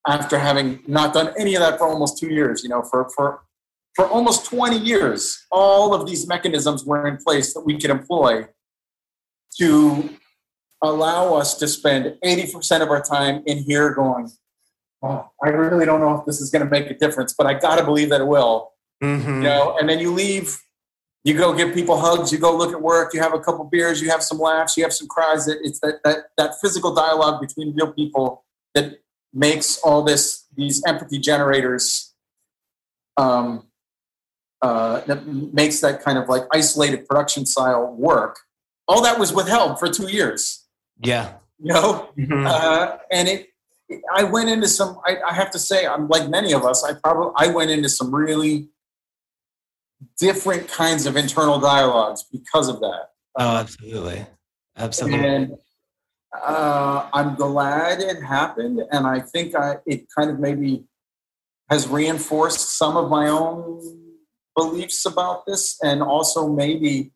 after having not done any of that for almost two years, you know, for for for almost 20 years, all of these mechanisms were in place that we could employ to allow us to spend 80% of our time in here going, oh, I really don't know if this is going to make a difference, but I got to believe that it will. Mm-hmm. You know, and then you leave, you go give people hugs, you go look at work, you have a couple beers, you have some laughs, you have some cries. It's that that that physical dialogue between real people that makes all this these empathy generators um, uh, that makes that kind of like isolated production style work. All that was withheld for two years. Yeah, you know, mm-hmm. uh, and it. I went into some. I, I have to say, I'm like many of us. I probably I went into some really different kinds of internal dialogues because of that. Oh, absolutely. Absolutely. And uh, I'm glad it happened. And I think I, it kind of maybe has reinforced some of my own beliefs about this and also maybe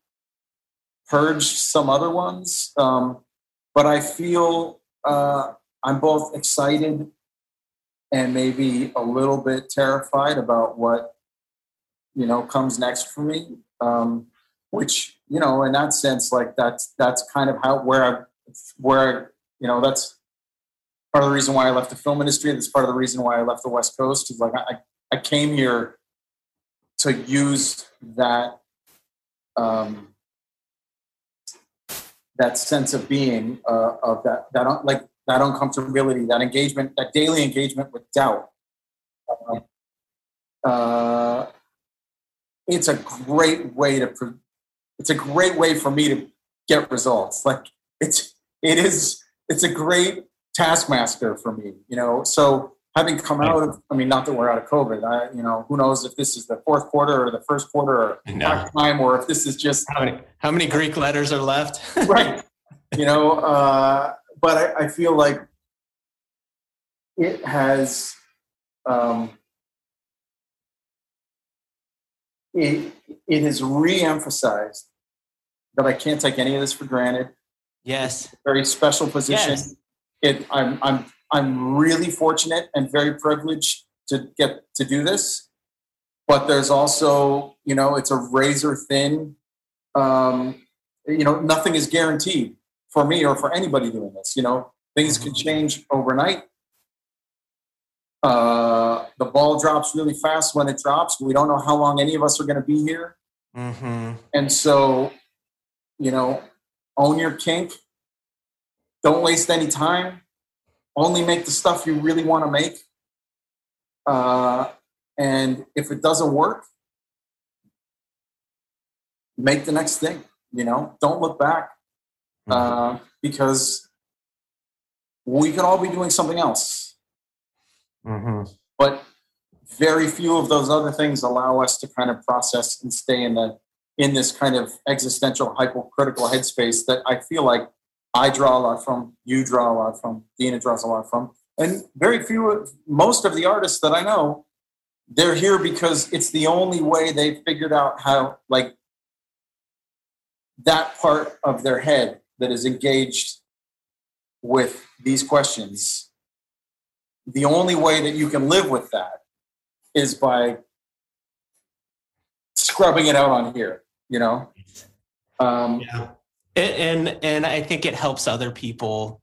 purged some other ones. Um, but I feel uh, I'm both excited and maybe a little bit terrified about what you know comes next for me. Um, which you know in that sense like that's that's kind of how where i where you know that's part of the reason why i left the film industry that's part of the reason why i left the west coast is like i i came here to use that um that sense of being uh, of that that like that uncomfortability that engagement that daily engagement with doubt. Uh, uh, it's a great way to it's a great way for me to get results. Like it's it is it's a great taskmaster for me you know? So having come out of i mean not that we're out of covid i you know who knows if this is the fourth quarter or the first quarter or time or if this is just how many, how many greek letters are left? *laughs* Right. You know uh, but I, I feel like it has um, it, it is re-emphasized that I can't take any of this for granted. Yes. very special position. Yes. It, I'm, I'm, I'm really fortunate and very privileged to get to do this. But there's also, you know, it's a razor thin, um, you know, nothing is guaranteed for me or for anybody doing this. You know, things mm-hmm. can change overnight. Uh, the ball drops really fast when it drops. We don't know how long any of us are going to be here. Mm-hmm. And so you know, own your kink. Don't waste any time. Only make the stuff you really want to make. Uh, and if it doesn't work, make the next thing. You know, don't look back uh, because we could all be doing something else. Mm-hmm. But very few of those other things allow us to kind of process and stay in the in this kind of existential hypocritical headspace that I feel like I draw a lot from, you draw a lot from, Dina draws a lot from, and very few, of, most of the artists that I know, they're here because it's the only way they've figured out how, like, that part of their head that is engaged with these questions. The only way that you can live with that is by scrubbing it out on here, you know? Um, yeah. And, and, I think it helps other people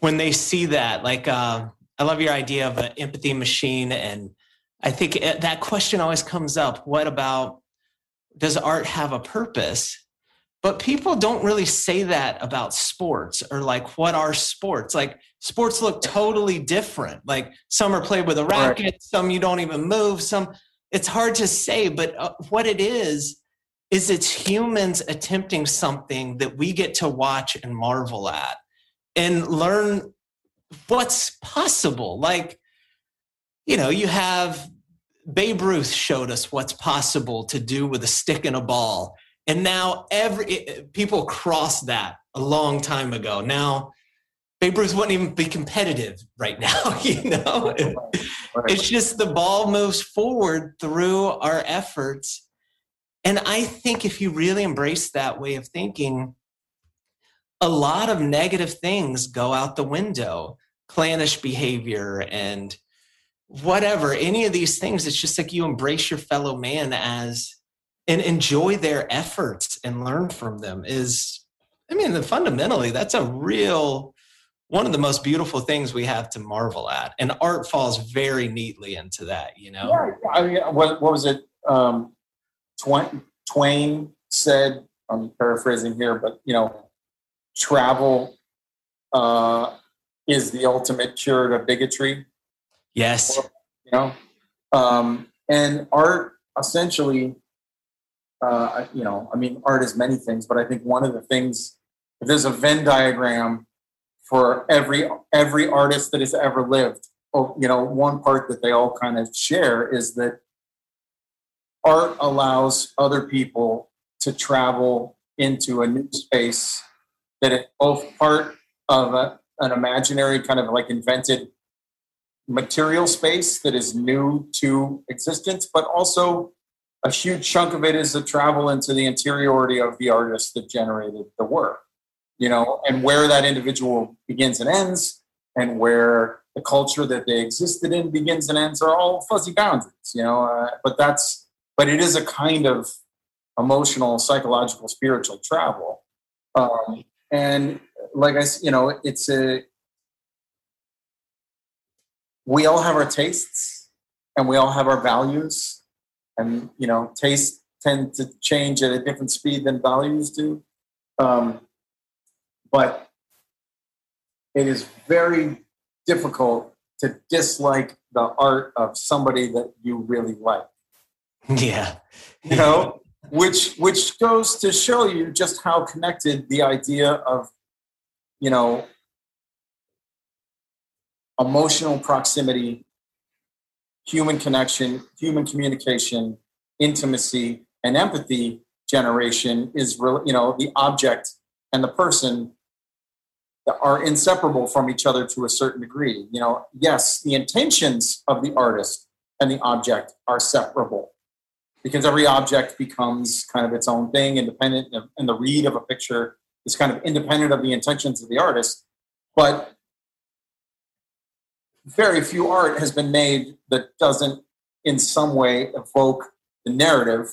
when they see that. Like, uh, I love your idea of an empathy machine. And I think that question always comes up what about does art have a purpose? But people don't really say that about sports or like what are sports? Like sports look totally different. Like some are played with a racket, right. some you don't even move, some it's hard to say, but uh, what it is is it's humans attempting something that we get to watch and marvel at and learn what's possible. Like you know, you have Babe Ruth showed us what's possible to do with a stick and a ball and now every people crossed that a long time ago. Now Babe Ruth wouldn't even be competitive right *laughs* now, you know. It's just the ball moves forward through our efforts. And I think if you really embrace that way of thinking, a lot of negative things go out the window. Clannish behavior and whatever, any of these things, it's just like you embrace your fellow man as and enjoy their efforts and learn from them is i mean fundamentally that's a real one of the most beautiful things we have to marvel at and art falls very neatly into that you know? Yeah, I mean, what, what was it um, twain, twain said i'm paraphrasing here but you know travel uh, is the ultimate cure to bigotry. Yes. You know um, and art essentially uh, you know, I mean, art is many things, but I think one of the things, if there's a Venn diagram for every every artist that has ever lived, oh, you know, one part that they all kind of share is that art allows other people to travel into a new space that is both part of a, an imaginary kind of like invented material space that is new to existence, but also a huge chunk of it is the travel into the interiority of the artist that generated the work you know and where that individual begins and ends and where the culture that they existed in begins and ends are all fuzzy boundaries you know uh, but that's but it is a kind of emotional psychological spiritual travel. Um, and like i you know it's a we all have our tastes and we all have our values and you know tastes tend to change at a different speed than values do. Um, but it is very difficult to dislike the art of somebody that you really like. *laughs* Yeah. You know which which goes to show you just how connected the idea of you know emotional proximity human connection, human communication, intimacy, and empathy generation is really, you know, the object and the person are inseparable from each other to a certain degree. You know, yes, the intentions of the artist and the object are separable because every object becomes kind of its own thing, independent, and the read of a picture is kind of independent of the intentions of the artist. But very few art has been made that doesn't in some way evoke the narrative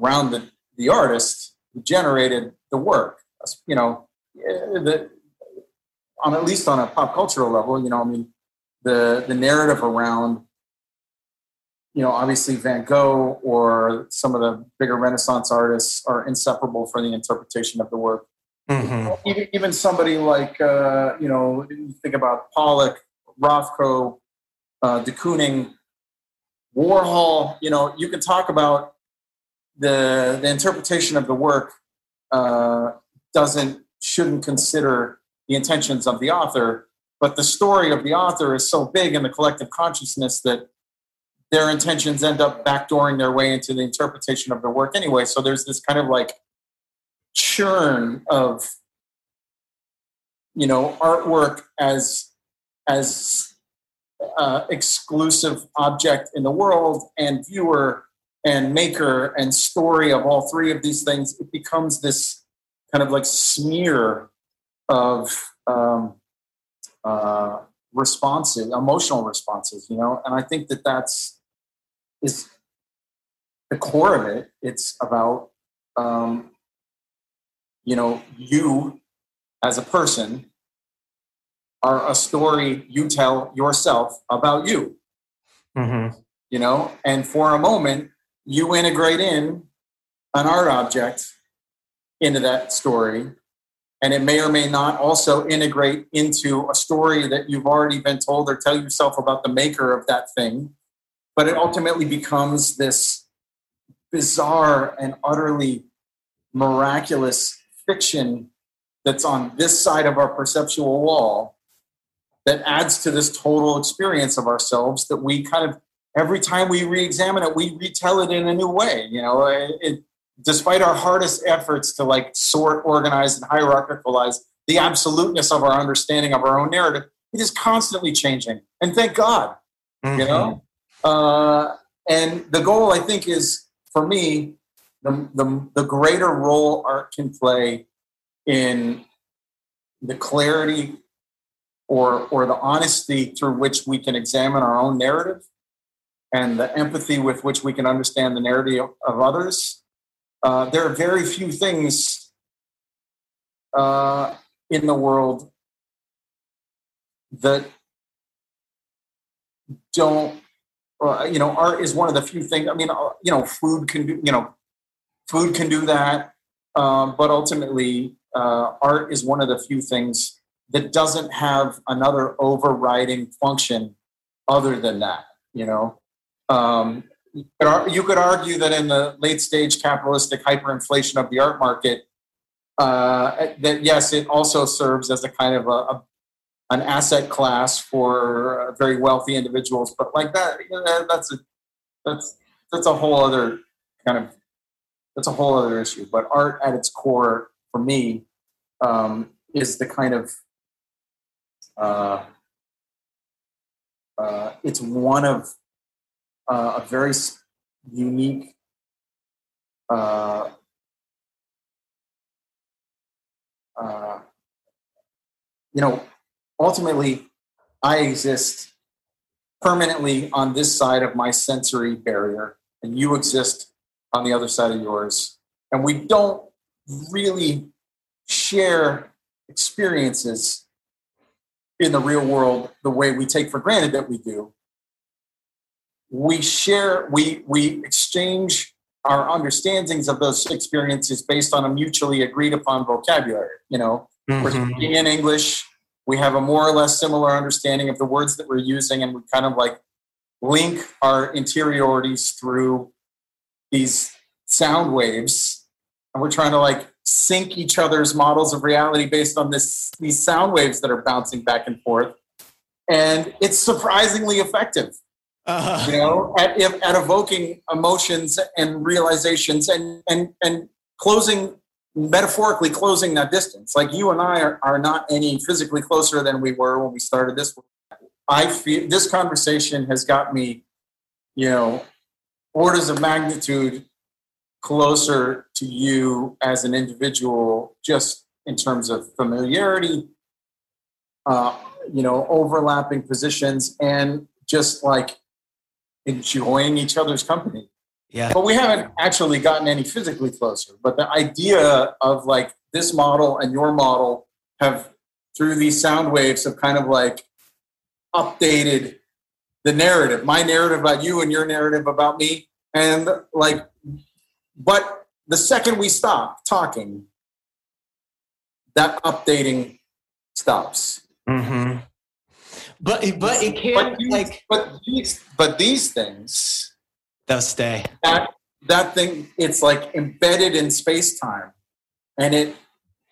around the, the artist who generated the work. You know, eh, the, on at least on a pop cultural level, you know, I mean, the the narrative around you know, obviously Van Gogh or some of the bigger Renaissance artists are inseparable for the interpretation of the work. Mm-hmm. Even, even somebody like, uh, you know, think about Pollock, Rothko, uh, de Kooning, Warhol, you know, you can talk about the, the interpretation of the work uh, doesn't, shouldn't consider the intentions of the author, but the story of the author is so big in the collective consciousness that their intentions end up backdooring their way into the interpretation of the work anyway. So there's this kind of like churn of you know artwork as as uh, exclusive object in the world and viewer and maker and story of all three of these things it becomes this kind of like smear of um, uh, responses emotional responses you know and i think that that's is the core of it. It's about, um, you know, you as a person are a story you tell yourself about you. Mm-hmm. You know, and for a moment, you integrate in an art object into that story. And it may or may not also integrate into a story that you've already been told or tell yourself about the maker of that thing but it ultimately becomes this bizarre and utterly miraculous fiction that's on this side of our perceptual wall that adds to this total experience of ourselves that we kind of every time we re-examine it we retell it in a new way you know? It, it, despite our hardest efforts to like sort organize and hierarchicalize the absoluteness of our understanding of our own narrative it is constantly changing. And thank god mm-hmm. you know? Uh, and the goal, I think, is for me, the, the, the greater role art can play in the clarity or, or the honesty through which we can examine our own narrative and the empathy with which we can understand the narrative of others. Uh, there are very few things uh, in the world that don't uh, you know, art is one of the few things. I mean, uh, you know, food can do, you know, food can do that, um, but ultimately, uh, art is one of the few things that doesn't have another overriding function other than that. You know, um, you could argue that in the late stage capitalistic hyperinflation of the art market, uh, that yes, it also serves as a kind of a, a an asset class for very wealthy individuals. But like that, you know, that's a that's that's a whole other kind of that's a whole other issue. But art at its core, for me, um, is the kind of uh, uh, it's one of uh, a very unique uh, uh, you know ultimately, I exist permanently on this side of my sensory barrier, and you exist on the other side of yours. And we don't really share experiences in the real world the way we take for granted that we do. We share, we, we exchange our understandings of those experiences based on a mutually agreed upon vocabulary. You know, mm-hmm. we're speaking in English, we have a more or less similar understanding of the words that we're using and we kind of like link our interiorities through these sound waves and we're trying to like sync each other's models of reality based on this these sound waves that are bouncing back and forth and it's surprisingly effective uh-huh. you know at, at evoking emotions and realizations and and and closing metaphorically closing that distance. Like you and I are, are not any physically closer than we were when we started this. I feel this conversation has got me, you know, orders of magnitude closer to you as an individual, just in terms of familiarity, uh, you know, overlapping positions, and just like enjoying each other's company. Yeah. But we haven't actually gotten any physically closer. But the idea of like this model and your model have through these sound waves have kind of like updated the narrative, my narrative about you and your narrative about me. And like, but the second we stop talking, that updating stops. Mm-hmm. But but it can But these, like but these, but these things, they'll stay. that that thing, it's like embedded in space time, and it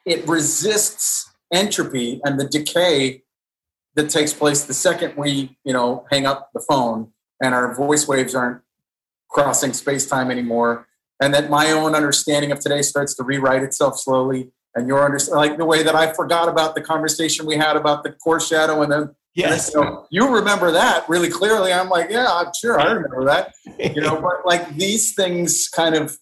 it resists entropy and the decay that takes place the second we you know hang up the phone and our voice waves aren't crossing space time anymore, and that my own understanding of today starts to rewrite itself slowly. And your understanding, like the way that I forgot about the conversation we had about the core shadow, and then Yes. you, know, you remember that really clearly. I'm like, yeah, I'm sure I remember that. You know, but like these things kind of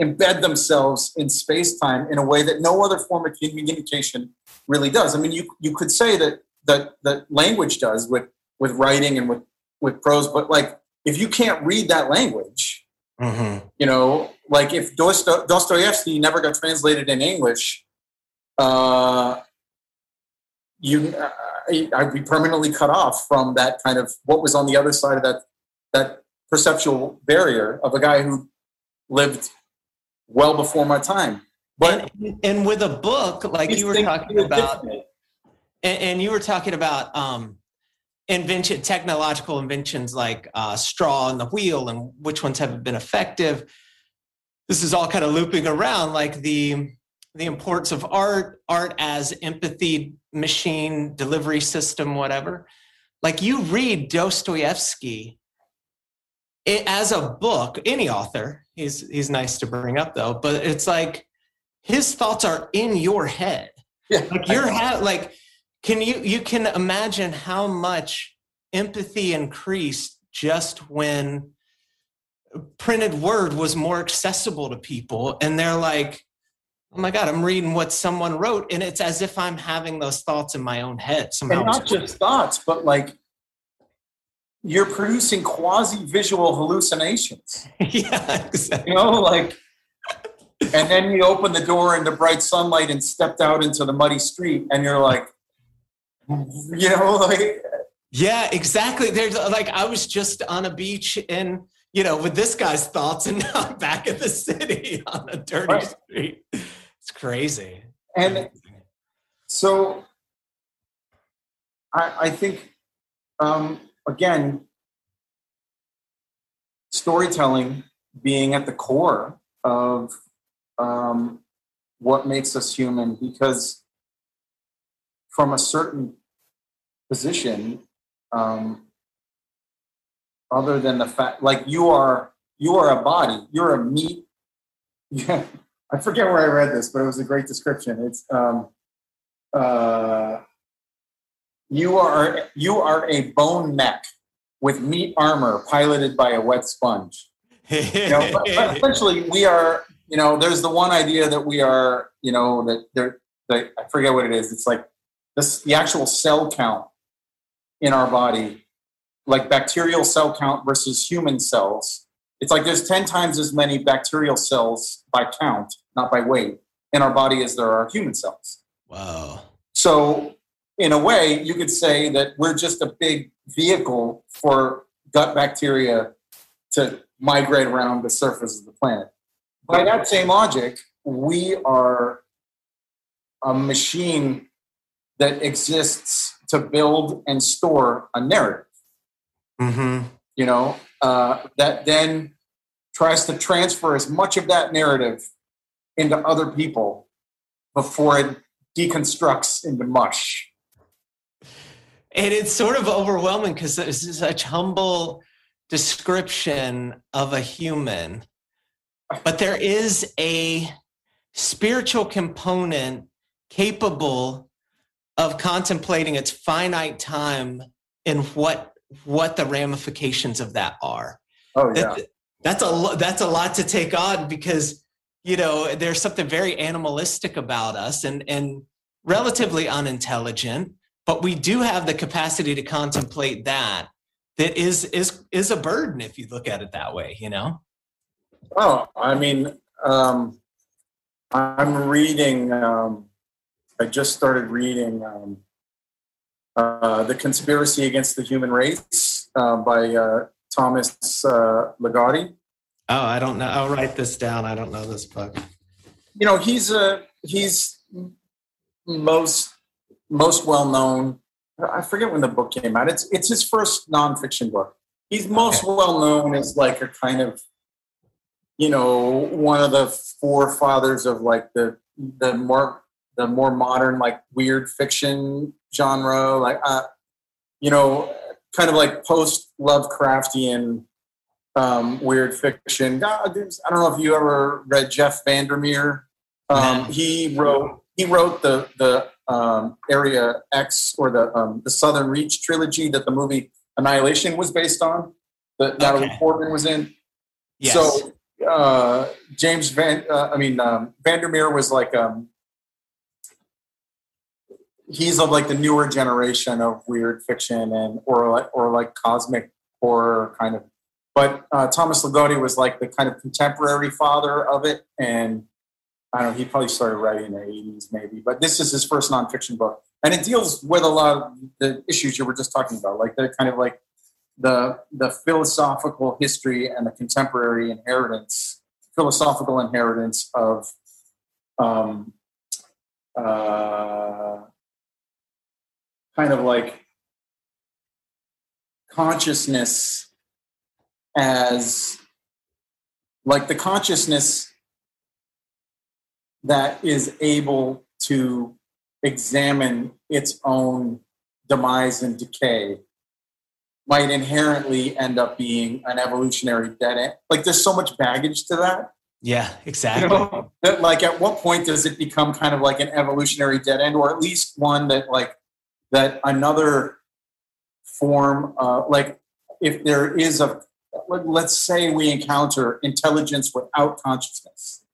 embed themselves in space time in a way that no other form of communication really does. I mean, you you could say that that that language does with with writing and with with prose, but like if you can't read that language, Mm-hmm. you know, like if Dosto- Dostoevsky never got translated in English, uh, you, uh, I'd be permanently cut off from that kind of what was on the other side of that that perceptual barrier of a guy who lived well before my time. But and, and with a book like you were talking about and, and you were talking about um invention technological inventions like uh, straw and the wheel and which ones have been effective. This is all kind of looping around like the the importance of art art as empathy machine delivery system whatever. Like you read dostoevsky it, as a book any author he's he's nice to bring up though but it's like his thoughts are in your head. Yeah, like you're ha- like can you you can imagine how much empathy increased just when printed word was more accessible to people and they're like oh my god i'm reading what someone wrote and it's as if i'm having those thoughts in my own head somehow and not just thoughts, but like you're producing quasi-visual hallucinations. *laughs* yeah exactly. You know, like, and then you open the door into bright sunlight and stepped out into the muddy street, and you're like, you know, like, yeah exactly. There's like i was just on a beach and you know with this guy's thoughts and *laughs* now i'm back in the city on a dirty Right. street. It's crazy. And so I, I think, um, again, storytelling being at the core of um, what makes us human, because from a certain position, um, other than the fact, like you are, you are a body, you're a meat. Yeah, *laughs* I forget where I read this, but it was a great description. It's um, uh, you are you are a bone neck with meat armor piloted by a wet sponge. You know, but, but *laughs* essentially, we are. You know, there's the one idea that we are. You know, that there. I forget what it is. It's like this. The actual cell count in our body, like bacterial cell count versus human cells. It's like there's ten times as many bacterial cells by count, not by weight, in our body as there are human cells. wow So, in a way, you could say that we're just a big vehicle for gut bacteria to migrate around the surface of the planet. By that same logic, we are a machine that exists to build and store a narrative, mm-hmm. you know, uh, that then tries to transfer as much of that narrative into other people before it deconstructs into mush. and it's sort of overwhelming because this is such humble description of a human but there is a spiritual component capable of contemplating its finite time and what what the ramifications of that are Oh yeah. That- that's a that's a lot to take on because you know there's something very animalistic about us and and relatively unintelligent but we do have the capacity to contemplate that that is is is a burden if you look at it that way you know Oh, I mean, um, I'm reading. Um, I just started reading um, uh, "The Conspiracy Against the Human Race" uh, by uh, Thomas uh, Ligotti. Oh, I don't know. I'll write this down. I don't know this book. You know, he's a he's most most well known. I forget when the book came out. It's it's his first nonfiction book. He's most okay. well known as like a kind of, you know, one of the forefathers of like the the more the more modern like weird fiction genre, like uh, you know, kind of like post Lovecraftian um, weird fiction. God, I don't know if you ever read Jeff Vandermeer. Um, he wrote he wrote the the um, Area X or the um, the Southern Reach trilogy that the movie Annihilation was based on. That Natalie okay. Portman was in. Yes. So uh, James Van, uh, I mean um, Vandermeer was like um, he's of like the newer generation of weird fiction and or like or like cosmic horror kind of. But uh, Thomas Ligotti was like the kind of contemporary father of it, and I don't know. He probably started writing in the '80s, maybe. But this is his first nonfiction book, and it deals with a lot of the issues you were just talking about, like the kind of like the the philosophical history and the contemporary inheritance, philosophical inheritance of um, uh, kind of like consciousness as like the consciousness that is able to examine its own demise and decay might inherently end up being an evolutionary dead end. Like there's so much baggage to that. Yeah, exactly. You know, that like at what point does it become kind of like an evolutionary dead end, or at least one that like that another form, uh, like if there is a, let's say we encounter intelligence without consciousness,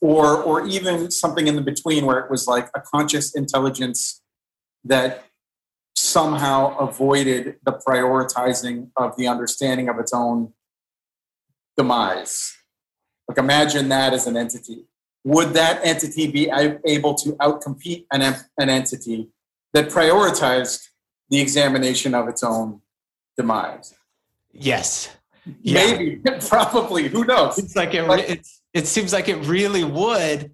or or even something in the between where it was like a conscious intelligence that somehow avoided the prioritizing of the understanding of its own demise. Like imagine that as an entity. Would that entity be able to outcompete an, an entity that prioritized the examination of its own demise? Yes. Yeah. Maybe, *laughs* probably. Who knows? It's like it, but, it, it seems like it really would,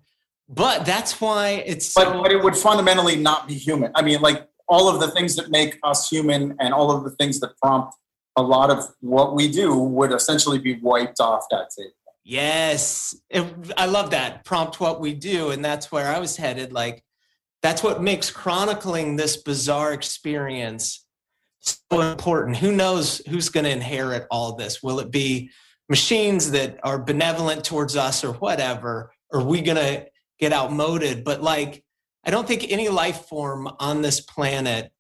but that's why it's. But, so- but it would fundamentally not be human. I mean, like all of the things that make us human and all of the things that prompt a lot of what we do would essentially be wiped off that table. Yes. It, I love that. Prompt what we do. And that's where I was headed. Like, that's what makes chronicling this bizarre experience so important. Who knows who's going to inherit all this? Will it be machines that are benevolent towards us or whatever? Are we going to get outmoded? But like, I don't think any life form on this planet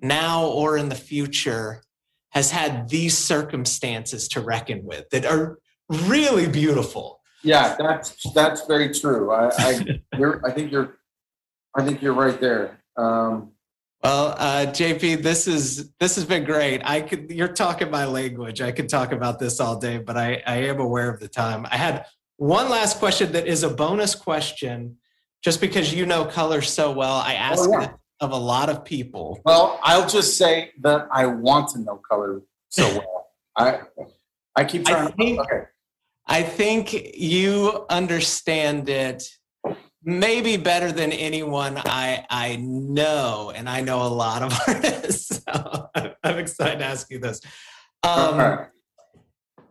now or in the future has had these circumstances to reckon with that are really beautiful. Yeah, that's that's very true. I I, I think you're I think you're right there. Um, well, uh, JP, this is this has been great. I could you're talking my language. I could talk about this all day, but I, I am aware of the time. I had one last question that is a bonus question just because you know color so well, I ask oh, yeah. it of a lot of people. Well, I'll just say that I want to know color so well. *laughs* I I keep trying. I think, okay. I think you understand it maybe better than anyone I I know, and I know a lot of *laughs* artists. So I'm excited to ask you this. Um,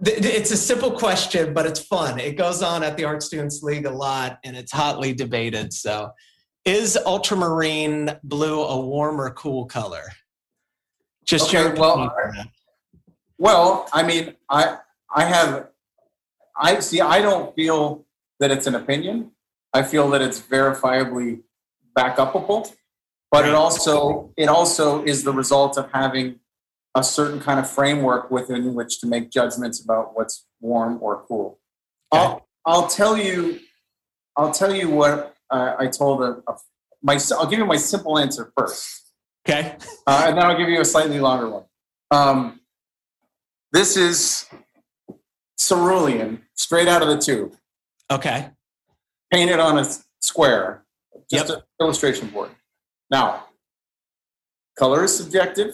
it's a simple question, but it's fun. It goes on at the Art Students League a lot, and it's hotly debated. So, is ultramarine blue a warm or cool color? Just okay, your well, well, I mean, I I have I see. I don't feel that it's an opinion. I feel that it's verifiably back upable, but it also it also is the result of having a certain kind of framework within which to make judgments about what's warm or cool. Okay. I'll, I'll tell you, I'll tell you what uh, I told a, a, my. I'll give you my simple answer first. Okay. Uh, and then I'll give you a slightly longer one. Um, this is cerulean, straight out of the tube. Okay. Painted on a square, just yep. an illustration board. Now, color is subjective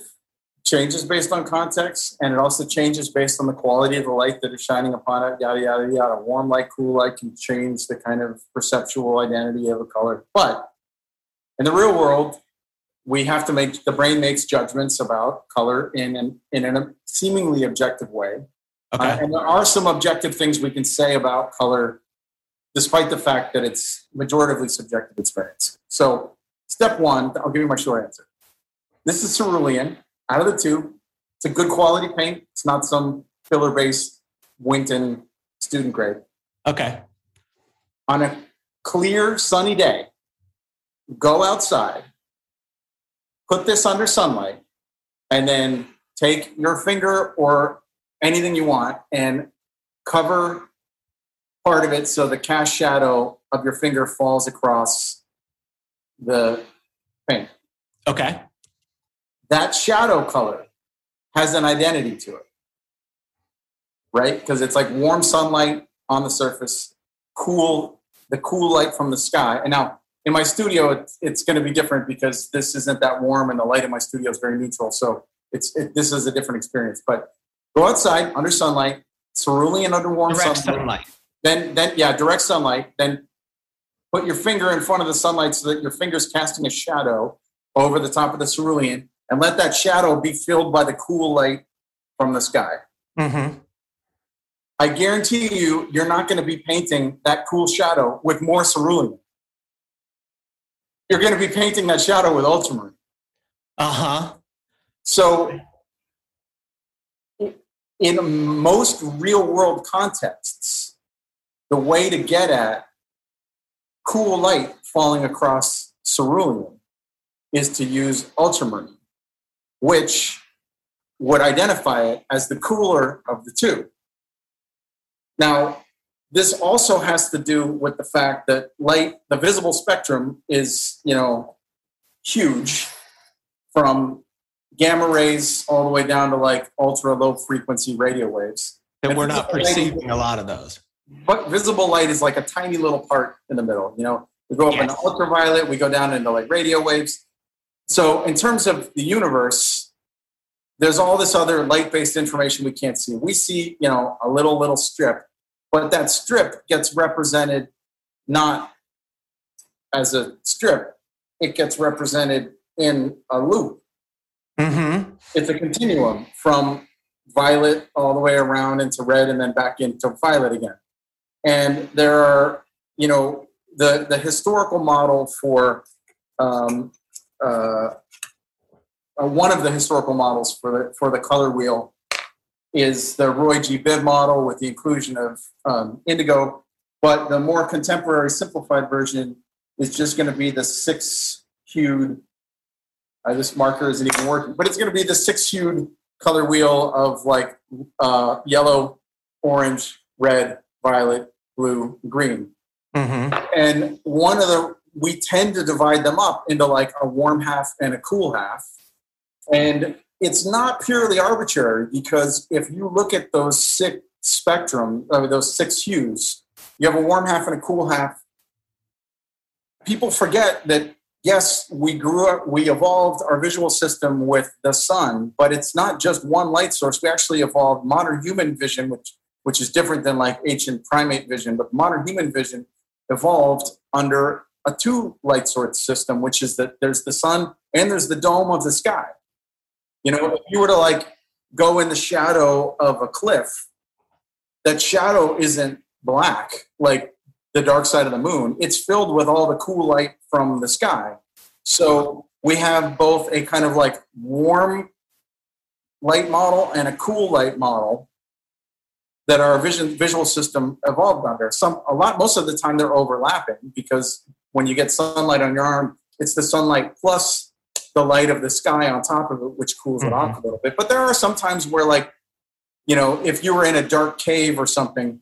changes based on context, and it also changes based on the quality of the light that is shining upon it. Yada yada yada. Warm light, cool light can change the kind of perceptual identity of a color. But in the real world, we have to make the brain makes judgments about color in an in a seemingly objective way. Okay. Uh, and there are some objective things we can say about color, despite the fact that it's majoritively subjective experience. So, step one, I'll give you my short answer. This is cerulean out of the tube. It's a good quality paint. It's not some filler based Winton student grade. okay. On a clear, sunny day, go outside, put this under sunlight, and then take your finger or anything you want and cover part of it so the cast shadow of your finger falls across the paint. Okay. That shadow color has an identity to it, right? Because it's like warm sunlight on the surface, cool, the cool light from the sky. And now in my studio, it's, it's going to be different because this isn't that warm and the light in my studio is very neutral. So it's it, this is a different experience. But go outside under sunlight, cerulean under warm sunlight. sunlight. Then then yeah, direct sunlight. Then put your finger in front of the sunlight so that your finger's casting a shadow over the top of the cerulean, and let that shadow be filled by the cool light from the sky. Mm-hmm. I guarantee you, you're not going to be painting that cool shadow with more cerulean. You're going to be painting that shadow with ultramarine. Uh huh. So, in most real world contexts, the way to get at cool light falling across cerulean is to use ultramarine, which would identify it as the cooler of the two. Now, this also has to do with the fact that light, the visible spectrum is, you know, huge from gamma rays all the way down to like ultra low frequency radio waves. And And we're not perceiving a lot of those. But visible light is like a tiny little part in the middle. You know, we go up into ultraviolet, we go down into like radio waves. So, in terms of the universe, there's all this other light based information we can't see. We see, you know, a little, little strip, but that strip gets represented not as a strip, it gets represented in a loop. Mm-hmm. It's a continuum from violet all the way around into red and then back into violet again. And there are, you know, the, the historical model for um, uh, uh, one of the historical models for the, for the color wheel is the Roy G. Biv model with the inclusion of um, indigo. But the more contemporary simplified version is just going to be the six hued uh, this marker isn't even working, but it's going to be the six hued color wheel of like uh, yellow, orange, red, violet, blue, green. Mm-hmm. And one of the, we tend to divide them up into like a warm half and a cool half. And it's not purely arbitrary because if you look at those six spectrum, uh, those six hues, you have a warm half and a cool half. People forget that yes, we grew up, we evolved our visual system with the sun, but it's not just one light source. We actually evolved modern human vision, which which is different than like ancient primate vision, but modern human vision evolved under a two light source system, which is that there's the sun and there's the dome of the sky. You know, if you were to like go in the shadow of a cliff, that shadow isn't black like the dark side of the moon. It's filled with all the cool light from the sky. So we have both a kind of like warm light model and a cool light model that our vision visual system evolved under. Some a lot most of the time they're overlapping because when you get sunlight on your arm, it's the sunlight plus the light of the sky on top of it, which cools it off mm-hmm. a little bit. But there are some times where like, you know, if you were in a dark cave or something,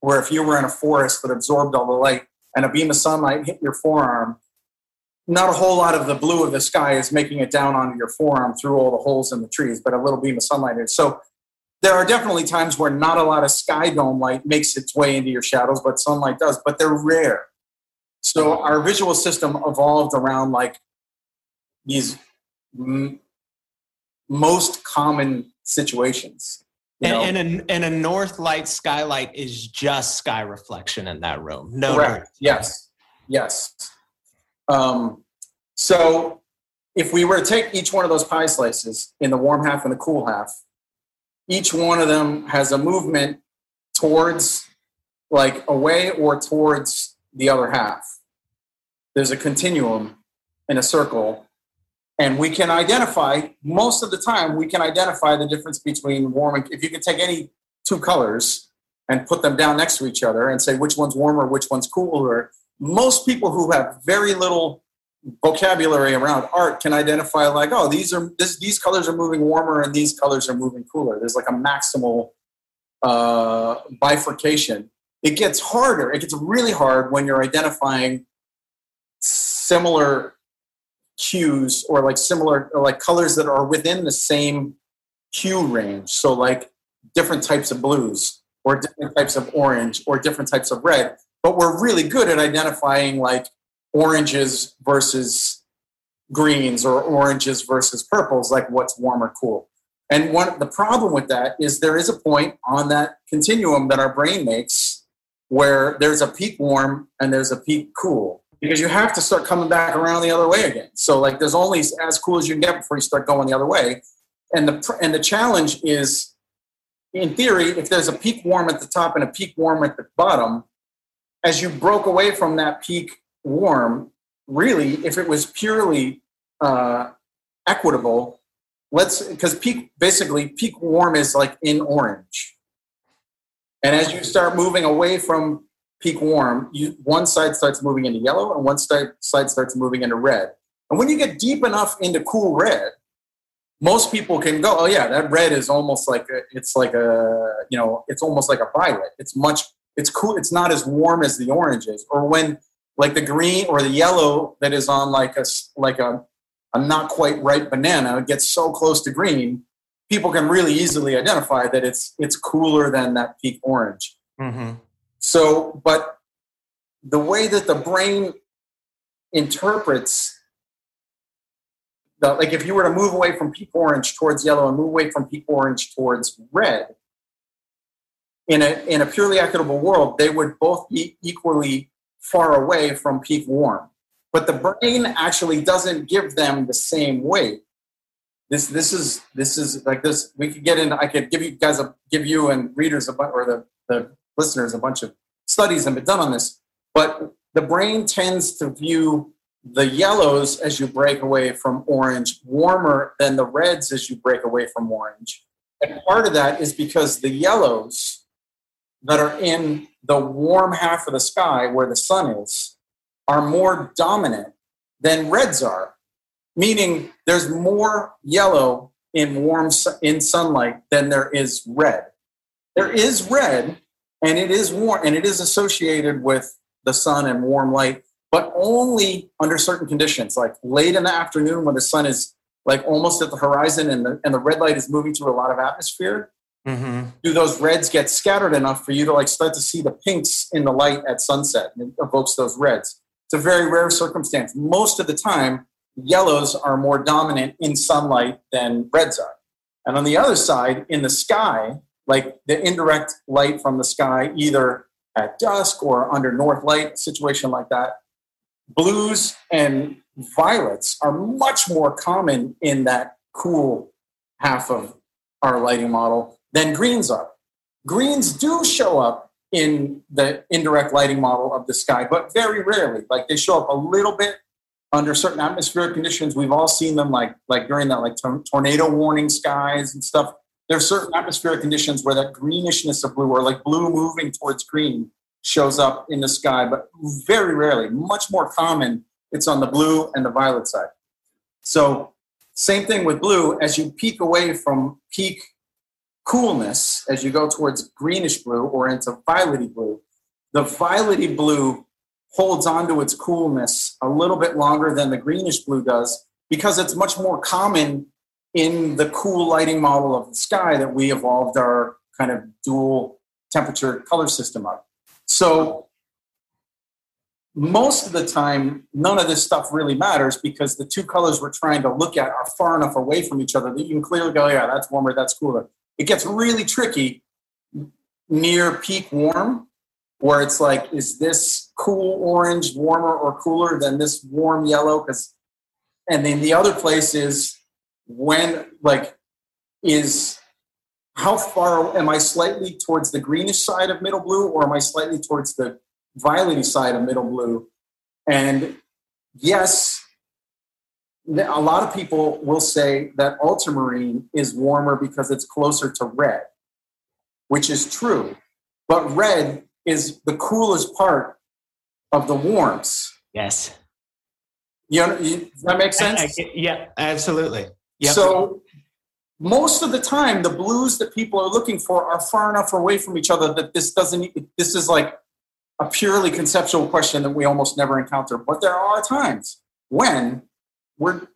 where if you were in a forest that absorbed all the light and a beam of sunlight hit your forearm, not a whole lot of the blue of the sky is making it down onto your forearm through all the holes in the trees, but a little beam of sunlight is. So there are definitely times where not a lot of sky dome light makes its way into your shadows, but sunlight does, but they're rare. So our visual system evolved around like these mm, most common situations. And, and, a, and a north light skylight is just sky reflection in that room. No, Correct. Yes. Yes. Um, so if we were to take each one of those pie slices in the warm half and the cool half, each one of them has a movement towards, like away or towards the other half. There's a continuum in a circle, and we can identify most of the time. We can identify the difference between warm and if you can take any two colors and put them down next to each other and say which one's warmer, which one's cooler. Most people who have very little vocabulary around art can identify like, oh, these are this, these colors are moving warmer and these colors are moving cooler. There's like a maximal uh, bifurcation. It gets harder. It gets really hard when you're identifying similar cues or like similar or like colors that are within the same hue range. So like different types of blues or different types of orange or different types of red. But we're really good at identifying like oranges versus greens or oranges versus purples, like what's warm or cool. And one the problem with that is there is a point on that continuum that our brain makes where there's a peak warm and there's a peak cool because you have to start coming back around the other way again. So like there's only as cool as you can get before you start going the other way. And the and the challenge is in theory if there's a peak warm at the top and a peak warm at the bottom as you broke away from that peak warm, really, if it was purely uh, equitable, let's because peak basically peak warm is like in orange, and as you start moving away from peak warm, you one side starts moving into yellow and one side side starts moving into red. And when you get deep enough into cool red, most people can go, oh yeah, that red is almost like a, it's like a you know it's almost like a violet. It's much it's cool. It's not as warm as the orange is. Or when like the green or the yellow that is on like a like a, a not quite ripe banana gets so close to green, people can really easily identify that it's it's cooler than that peak orange. Mm-hmm. So, but the way that the brain interprets the, like if you were to move away from peak orange towards yellow and move away from peak orange towards red in a in a purely equitable world they would both be equally far away from peak warm. But the brain actually doesn't give them the same weight. This this is this is like this. We could get into. I could give you guys a give you and readers a or the the listeners a bunch of studies have been done on this. But the brain tends to view the yellows as you break away from orange warmer than the reds as you break away from orange. And part of that is because the yellows that are in the warm half of the sky where the sun is are more dominant than reds are. Meaning there's more yellow in warm in sunlight than there is red. There is red and it is warm and it is associated with the sun and warm light but only under certain conditions like late in the afternoon when the sun is like almost at the horizon and the, and the red light is moving through a lot of atmosphere Mm-hmm. do those reds get scattered enough for you to like start to see the pinks in the light at sunset? And it evokes those reds. It's a very rare circumstance. Most of the time yellows are more dominant in sunlight than reds are. And on the other side in the sky like the indirect light from the sky either at dusk or under north light situation like that blues and violets are much more common in that cool half of our lighting model than greens are. Greens do show up in the indirect lighting model of the sky, but very rarely. Like they show up a little bit under certain atmospheric conditions. We've all seen them like like during that like tornado warning skies and stuff. There are certain atmospheric conditions where that greenishness of blue or like blue moving towards green shows up in the sky, but very rarely. Much more common, it's on the blue and the violet side. So same thing with blue. As you peak away from peak coolness as you go towards greenish blue or into violety blue. The violety blue holds onto its coolness a little bit longer than the greenish blue does because it's much more common in the cool lighting model of the sky that we evolved our kind of dual temperature color system up. So most of the time, none of this stuff really matters because the two colors we're trying to look at are far enough away from each other that you can clearly go, yeah, that's warmer, that's cooler. It gets really tricky near peak warm, where it's like, is this cool orange warmer or cooler than this warm yellow? Because, and then the other place is when, like, is how far am I slightly towards the greenish side of middle blue, or am I slightly towards the violety side of middle blue. And yes, a lot of people will say that ultramarine is warmer because it's closer to red, which is true. But red is the coolest part of the warms. Yes. You know, does that make sense? I, I, yeah, absolutely. Yep. So most of the time, the blues that people are looking for are far enough away from each other that this doesn't. This is like a purely conceptual question that we almost never encounter. But there are times when we're,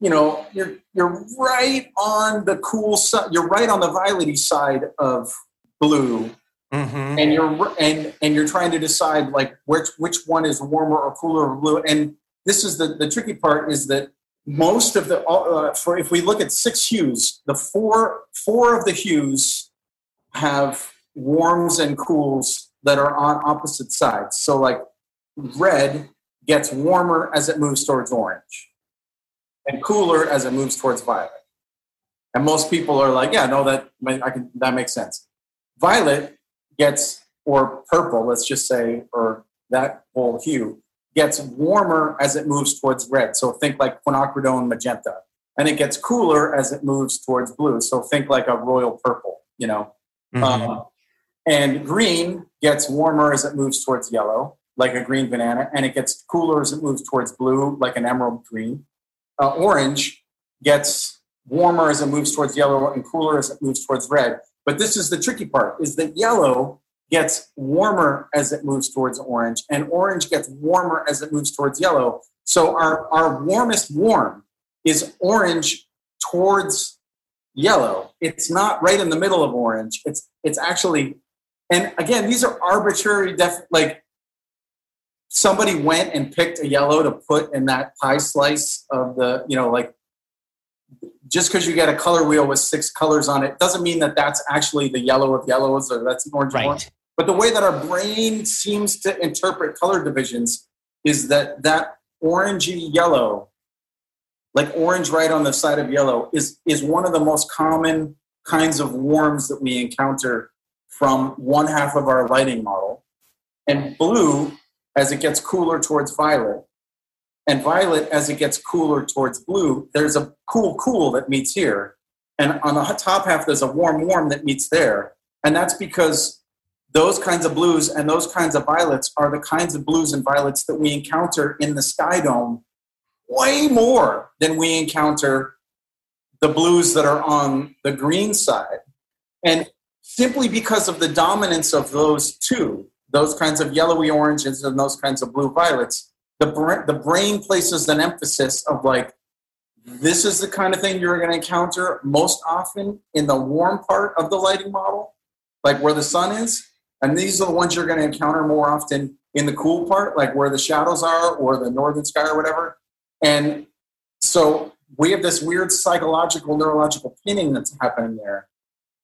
you know, you're you're right on the cool side. You're right on the violety side of blue, mm-hmm. and you're and and you're trying to decide like which which one is warmer or cooler or blue. And this is the the tricky part is that most of the uh, for if we look at six hues, the four four of the hues have warms and cools that are on opposite sides. So, like red gets warmer as it moves towards orange and cooler as it moves towards violet. And most people are like, yeah, no, that I can that makes sense. Violet gets or purple, let's just say, or that whole hue gets warmer as it moves towards red. So think like quinacridone magenta. And it gets cooler as it moves towards blue. So think like a royal purple, you know. Mm-hmm. Um, and green gets warmer as it moves towards yellow, like a green banana, and it gets cooler as it moves towards blue, like an emerald green. Uh, orange gets warmer as it moves towards yellow and cooler as it moves towards red. But this is the tricky part: is that yellow gets warmer as it moves towards orange, and orange gets warmer as it moves towards yellow. So our, our warmest warm is orange towards yellow. It's not right in the middle of orange. It's it's actually and again, these are arbitrary, def- like somebody went and picked a yellow to put in that pie slice of the, you know, like just because you get a color wheel with six colors on it doesn't mean that that's actually the yellow of yellows or that's an orange right. orange. But the way that our brain seems to interpret color divisions is that that orangey yellow, like orange right on the side of yellow, is is one of the most common kinds of warms that we encounter from one half of our lighting model, and blue as it gets cooler towards violet, and violet as it gets cooler towards blue. There's a cool cool that meets here, and on the top half there's a warm warm that meets there, and that's because those kinds of blues and those kinds of violets are the kinds of blues and violets that we encounter in the sky dome way more than we encounter the blues that are on the green side. And simply because of the dominance of those two, those kinds of yellowy oranges and those kinds of blue violets, the, the brain places an emphasis of like, this is the kind of thing you're going to encounter most often in the warm part of the lighting model, like where the sun is. And these are the ones you're going to encounter more often in the cool part, like where the shadows are or the northern sky or whatever. And so we have this weird psychological, neurological pinning that's happening there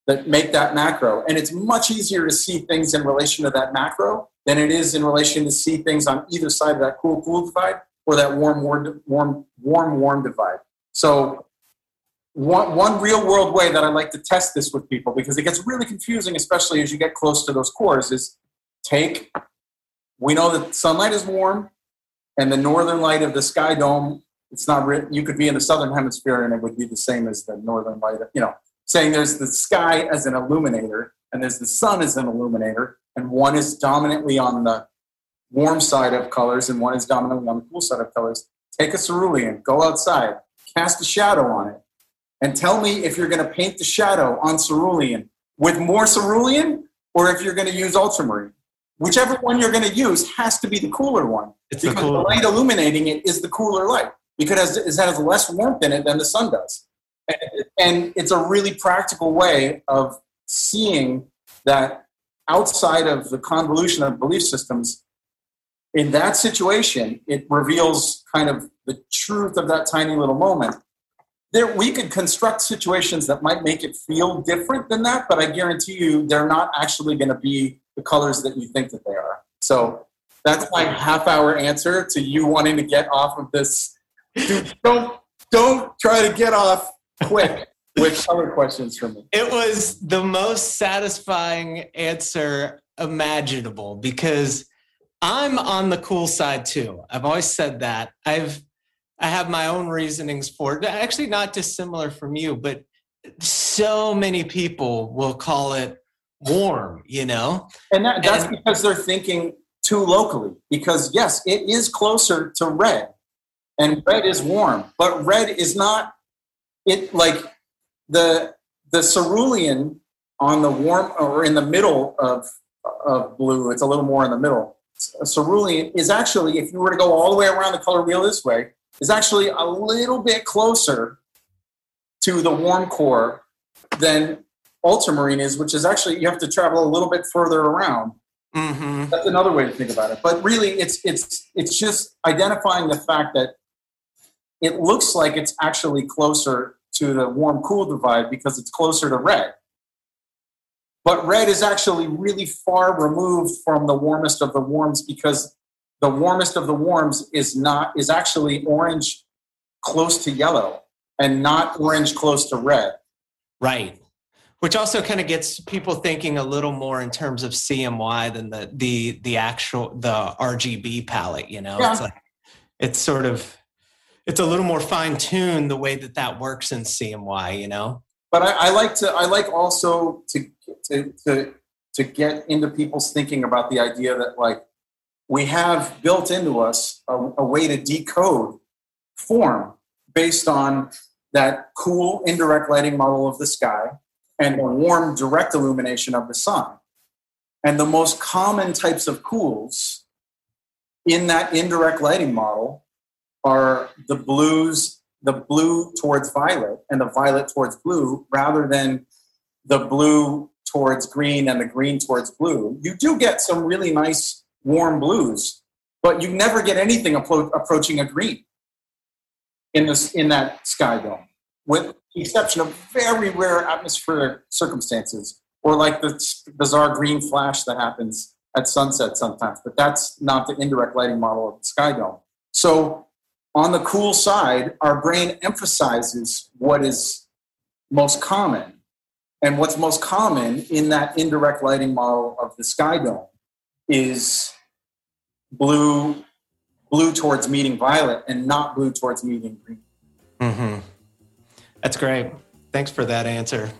that make that macro. And it's much easier to see things in relation to that macro than it is in relation to see things on either side of that cool cool divide or that warm warm warm warm warm divide. So one, one real world way that I like to test this with people because it gets really confusing, especially as you get close to those cores, is take we know that sunlight is warm and the northern light of the sky dome it's not you could be in the southern hemisphere and it would be the same as the northern light you know saying there's the sky as an illuminator and there's the sun as an illuminator, and one is dominantly on the warm side of colors and one is dominantly on the cool side of colors. Take a cerulean, go outside, cast a shadow on it, and tell me if you're going to paint the shadow on cerulean with more cerulean or if you're going to use ultramarine. Whichever one you're going to use has to be the cooler one. It's because the, the light illuminating it is the cooler light because it has less warmth in it than the sun does and it's a really practical way of seeing that outside of the convolution of belief systems in that situation, it reveals kind of the truth of that tiny little moment. There, we could construct situations that might make it feel different than that, but I guarantee you, they're not actually going to be the colors that you think that they are. So that's my half-hour answer to you wanting to get off of this. Dude, don't don't try to get off quick with color questions from me. It was the most satisfying answer imaginable because I'm on the cool side too. I've always said that. I've I have my own reasonings for it. Actually, not dissimilar from you, but so many people will call it warm, you know? And that, that's And- because they're thinking too locally. Because yes, it is closer to red, and red is warm, but red is not. It like the the cerulean on the warm or in the middle of of blue. It's a little more in the middle. Cerulean is actually, if you were to go all the way around the color wheel this way, is actually a little bit closer to the warm core than ultramarine is, which is actually you have to travel a little bit further around. Mm-hmm. That's another way to think about it. But really, it's it's it's just identifying the fact that it looks like it's actually closer to the warm cool divide because it's closer to red. But red is actually really far removed from the warmest of the warms because the warmest of the warms is not is actually orange close to yellow and not orange close to red. Right. Which also kind of gets people thinking a little more in terms of CMY than the the the actual the RGB palette. You know, Yeah. it's like it's sort of it's a little more fine tuned the way that that works in CMY. You know. but I, I like to I like also to, to to to get into people's thinking about the idea that like we have built into us a, a way to decode form based on that cool indirect lighting model of the sky and warm direct illumination of the sun. And the most common types of cools in that indirect lighting model are the blues, the blue towards violet and the violet towards blue, rather than the blue towards green and the green towards blue. You do get some really nice warm blues, but you never get anything appro- approaching a green in this in that sky dome, with the exception of very rare atmospheric circumstances, or like the bizarre green flash that happens at sunset sometimes. But that's not the indirect lighting model of the sky dome. So on the cool side, our brain emphasizes what is most common. And what's most common in that indirect lighting model of the sky dome is blue, blue towards meeting violet and not blue towards meeting green. Mm-hmm. That's great. Thanks for that answer.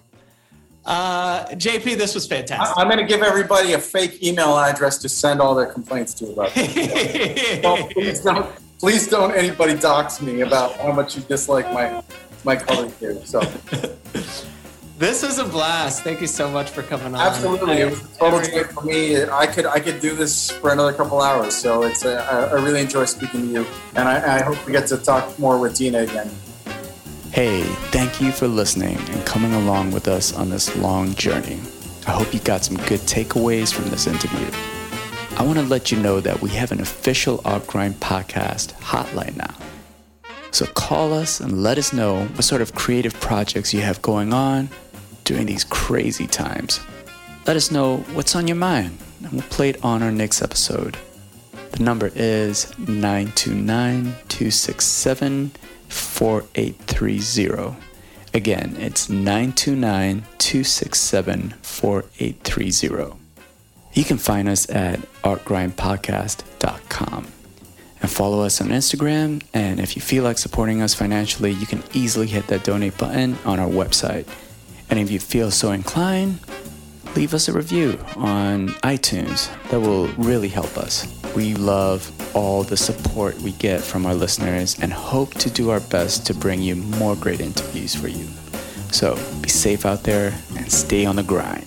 Uh, JP, this was fantastic. I'm going to give everybody a fake email address to send all their complaints to about this. *laughs* well, please don't, please don't anybody dox me about how much you dislike my my color here. So *laughs* this was a blast. Thank you so much for coming on. absolutely, it was a total joy for me. I could I could do this for another couple hours. So it's a, I, I really enjoy speaking to you, and I, I hope we get to talk more with Dina again. Hey, thank you for listening and coming along with us on this long journey. I hope you got some good takeaways from this interview. I want to let you know that we have an official Art Grind podcast hotline now. So call us and let us know what sort of creative projects you have going on during these crazy times. Let us know what's on your mind, and we'll play it on our next episode. The number is 929 267 4830. Again, it's 929 267 4830. You can find us at artgrindpodcast.com and follow us on Instagram. And if you feel like supporting us financially, you can easily hit that donate button on our website. And if you feel so inclined, leave us a review on iTunes. That will really help us. We love all the support we get from our listeners and hope to do our best to bring you more great interviews for you. So be safe out there and stay on the grind.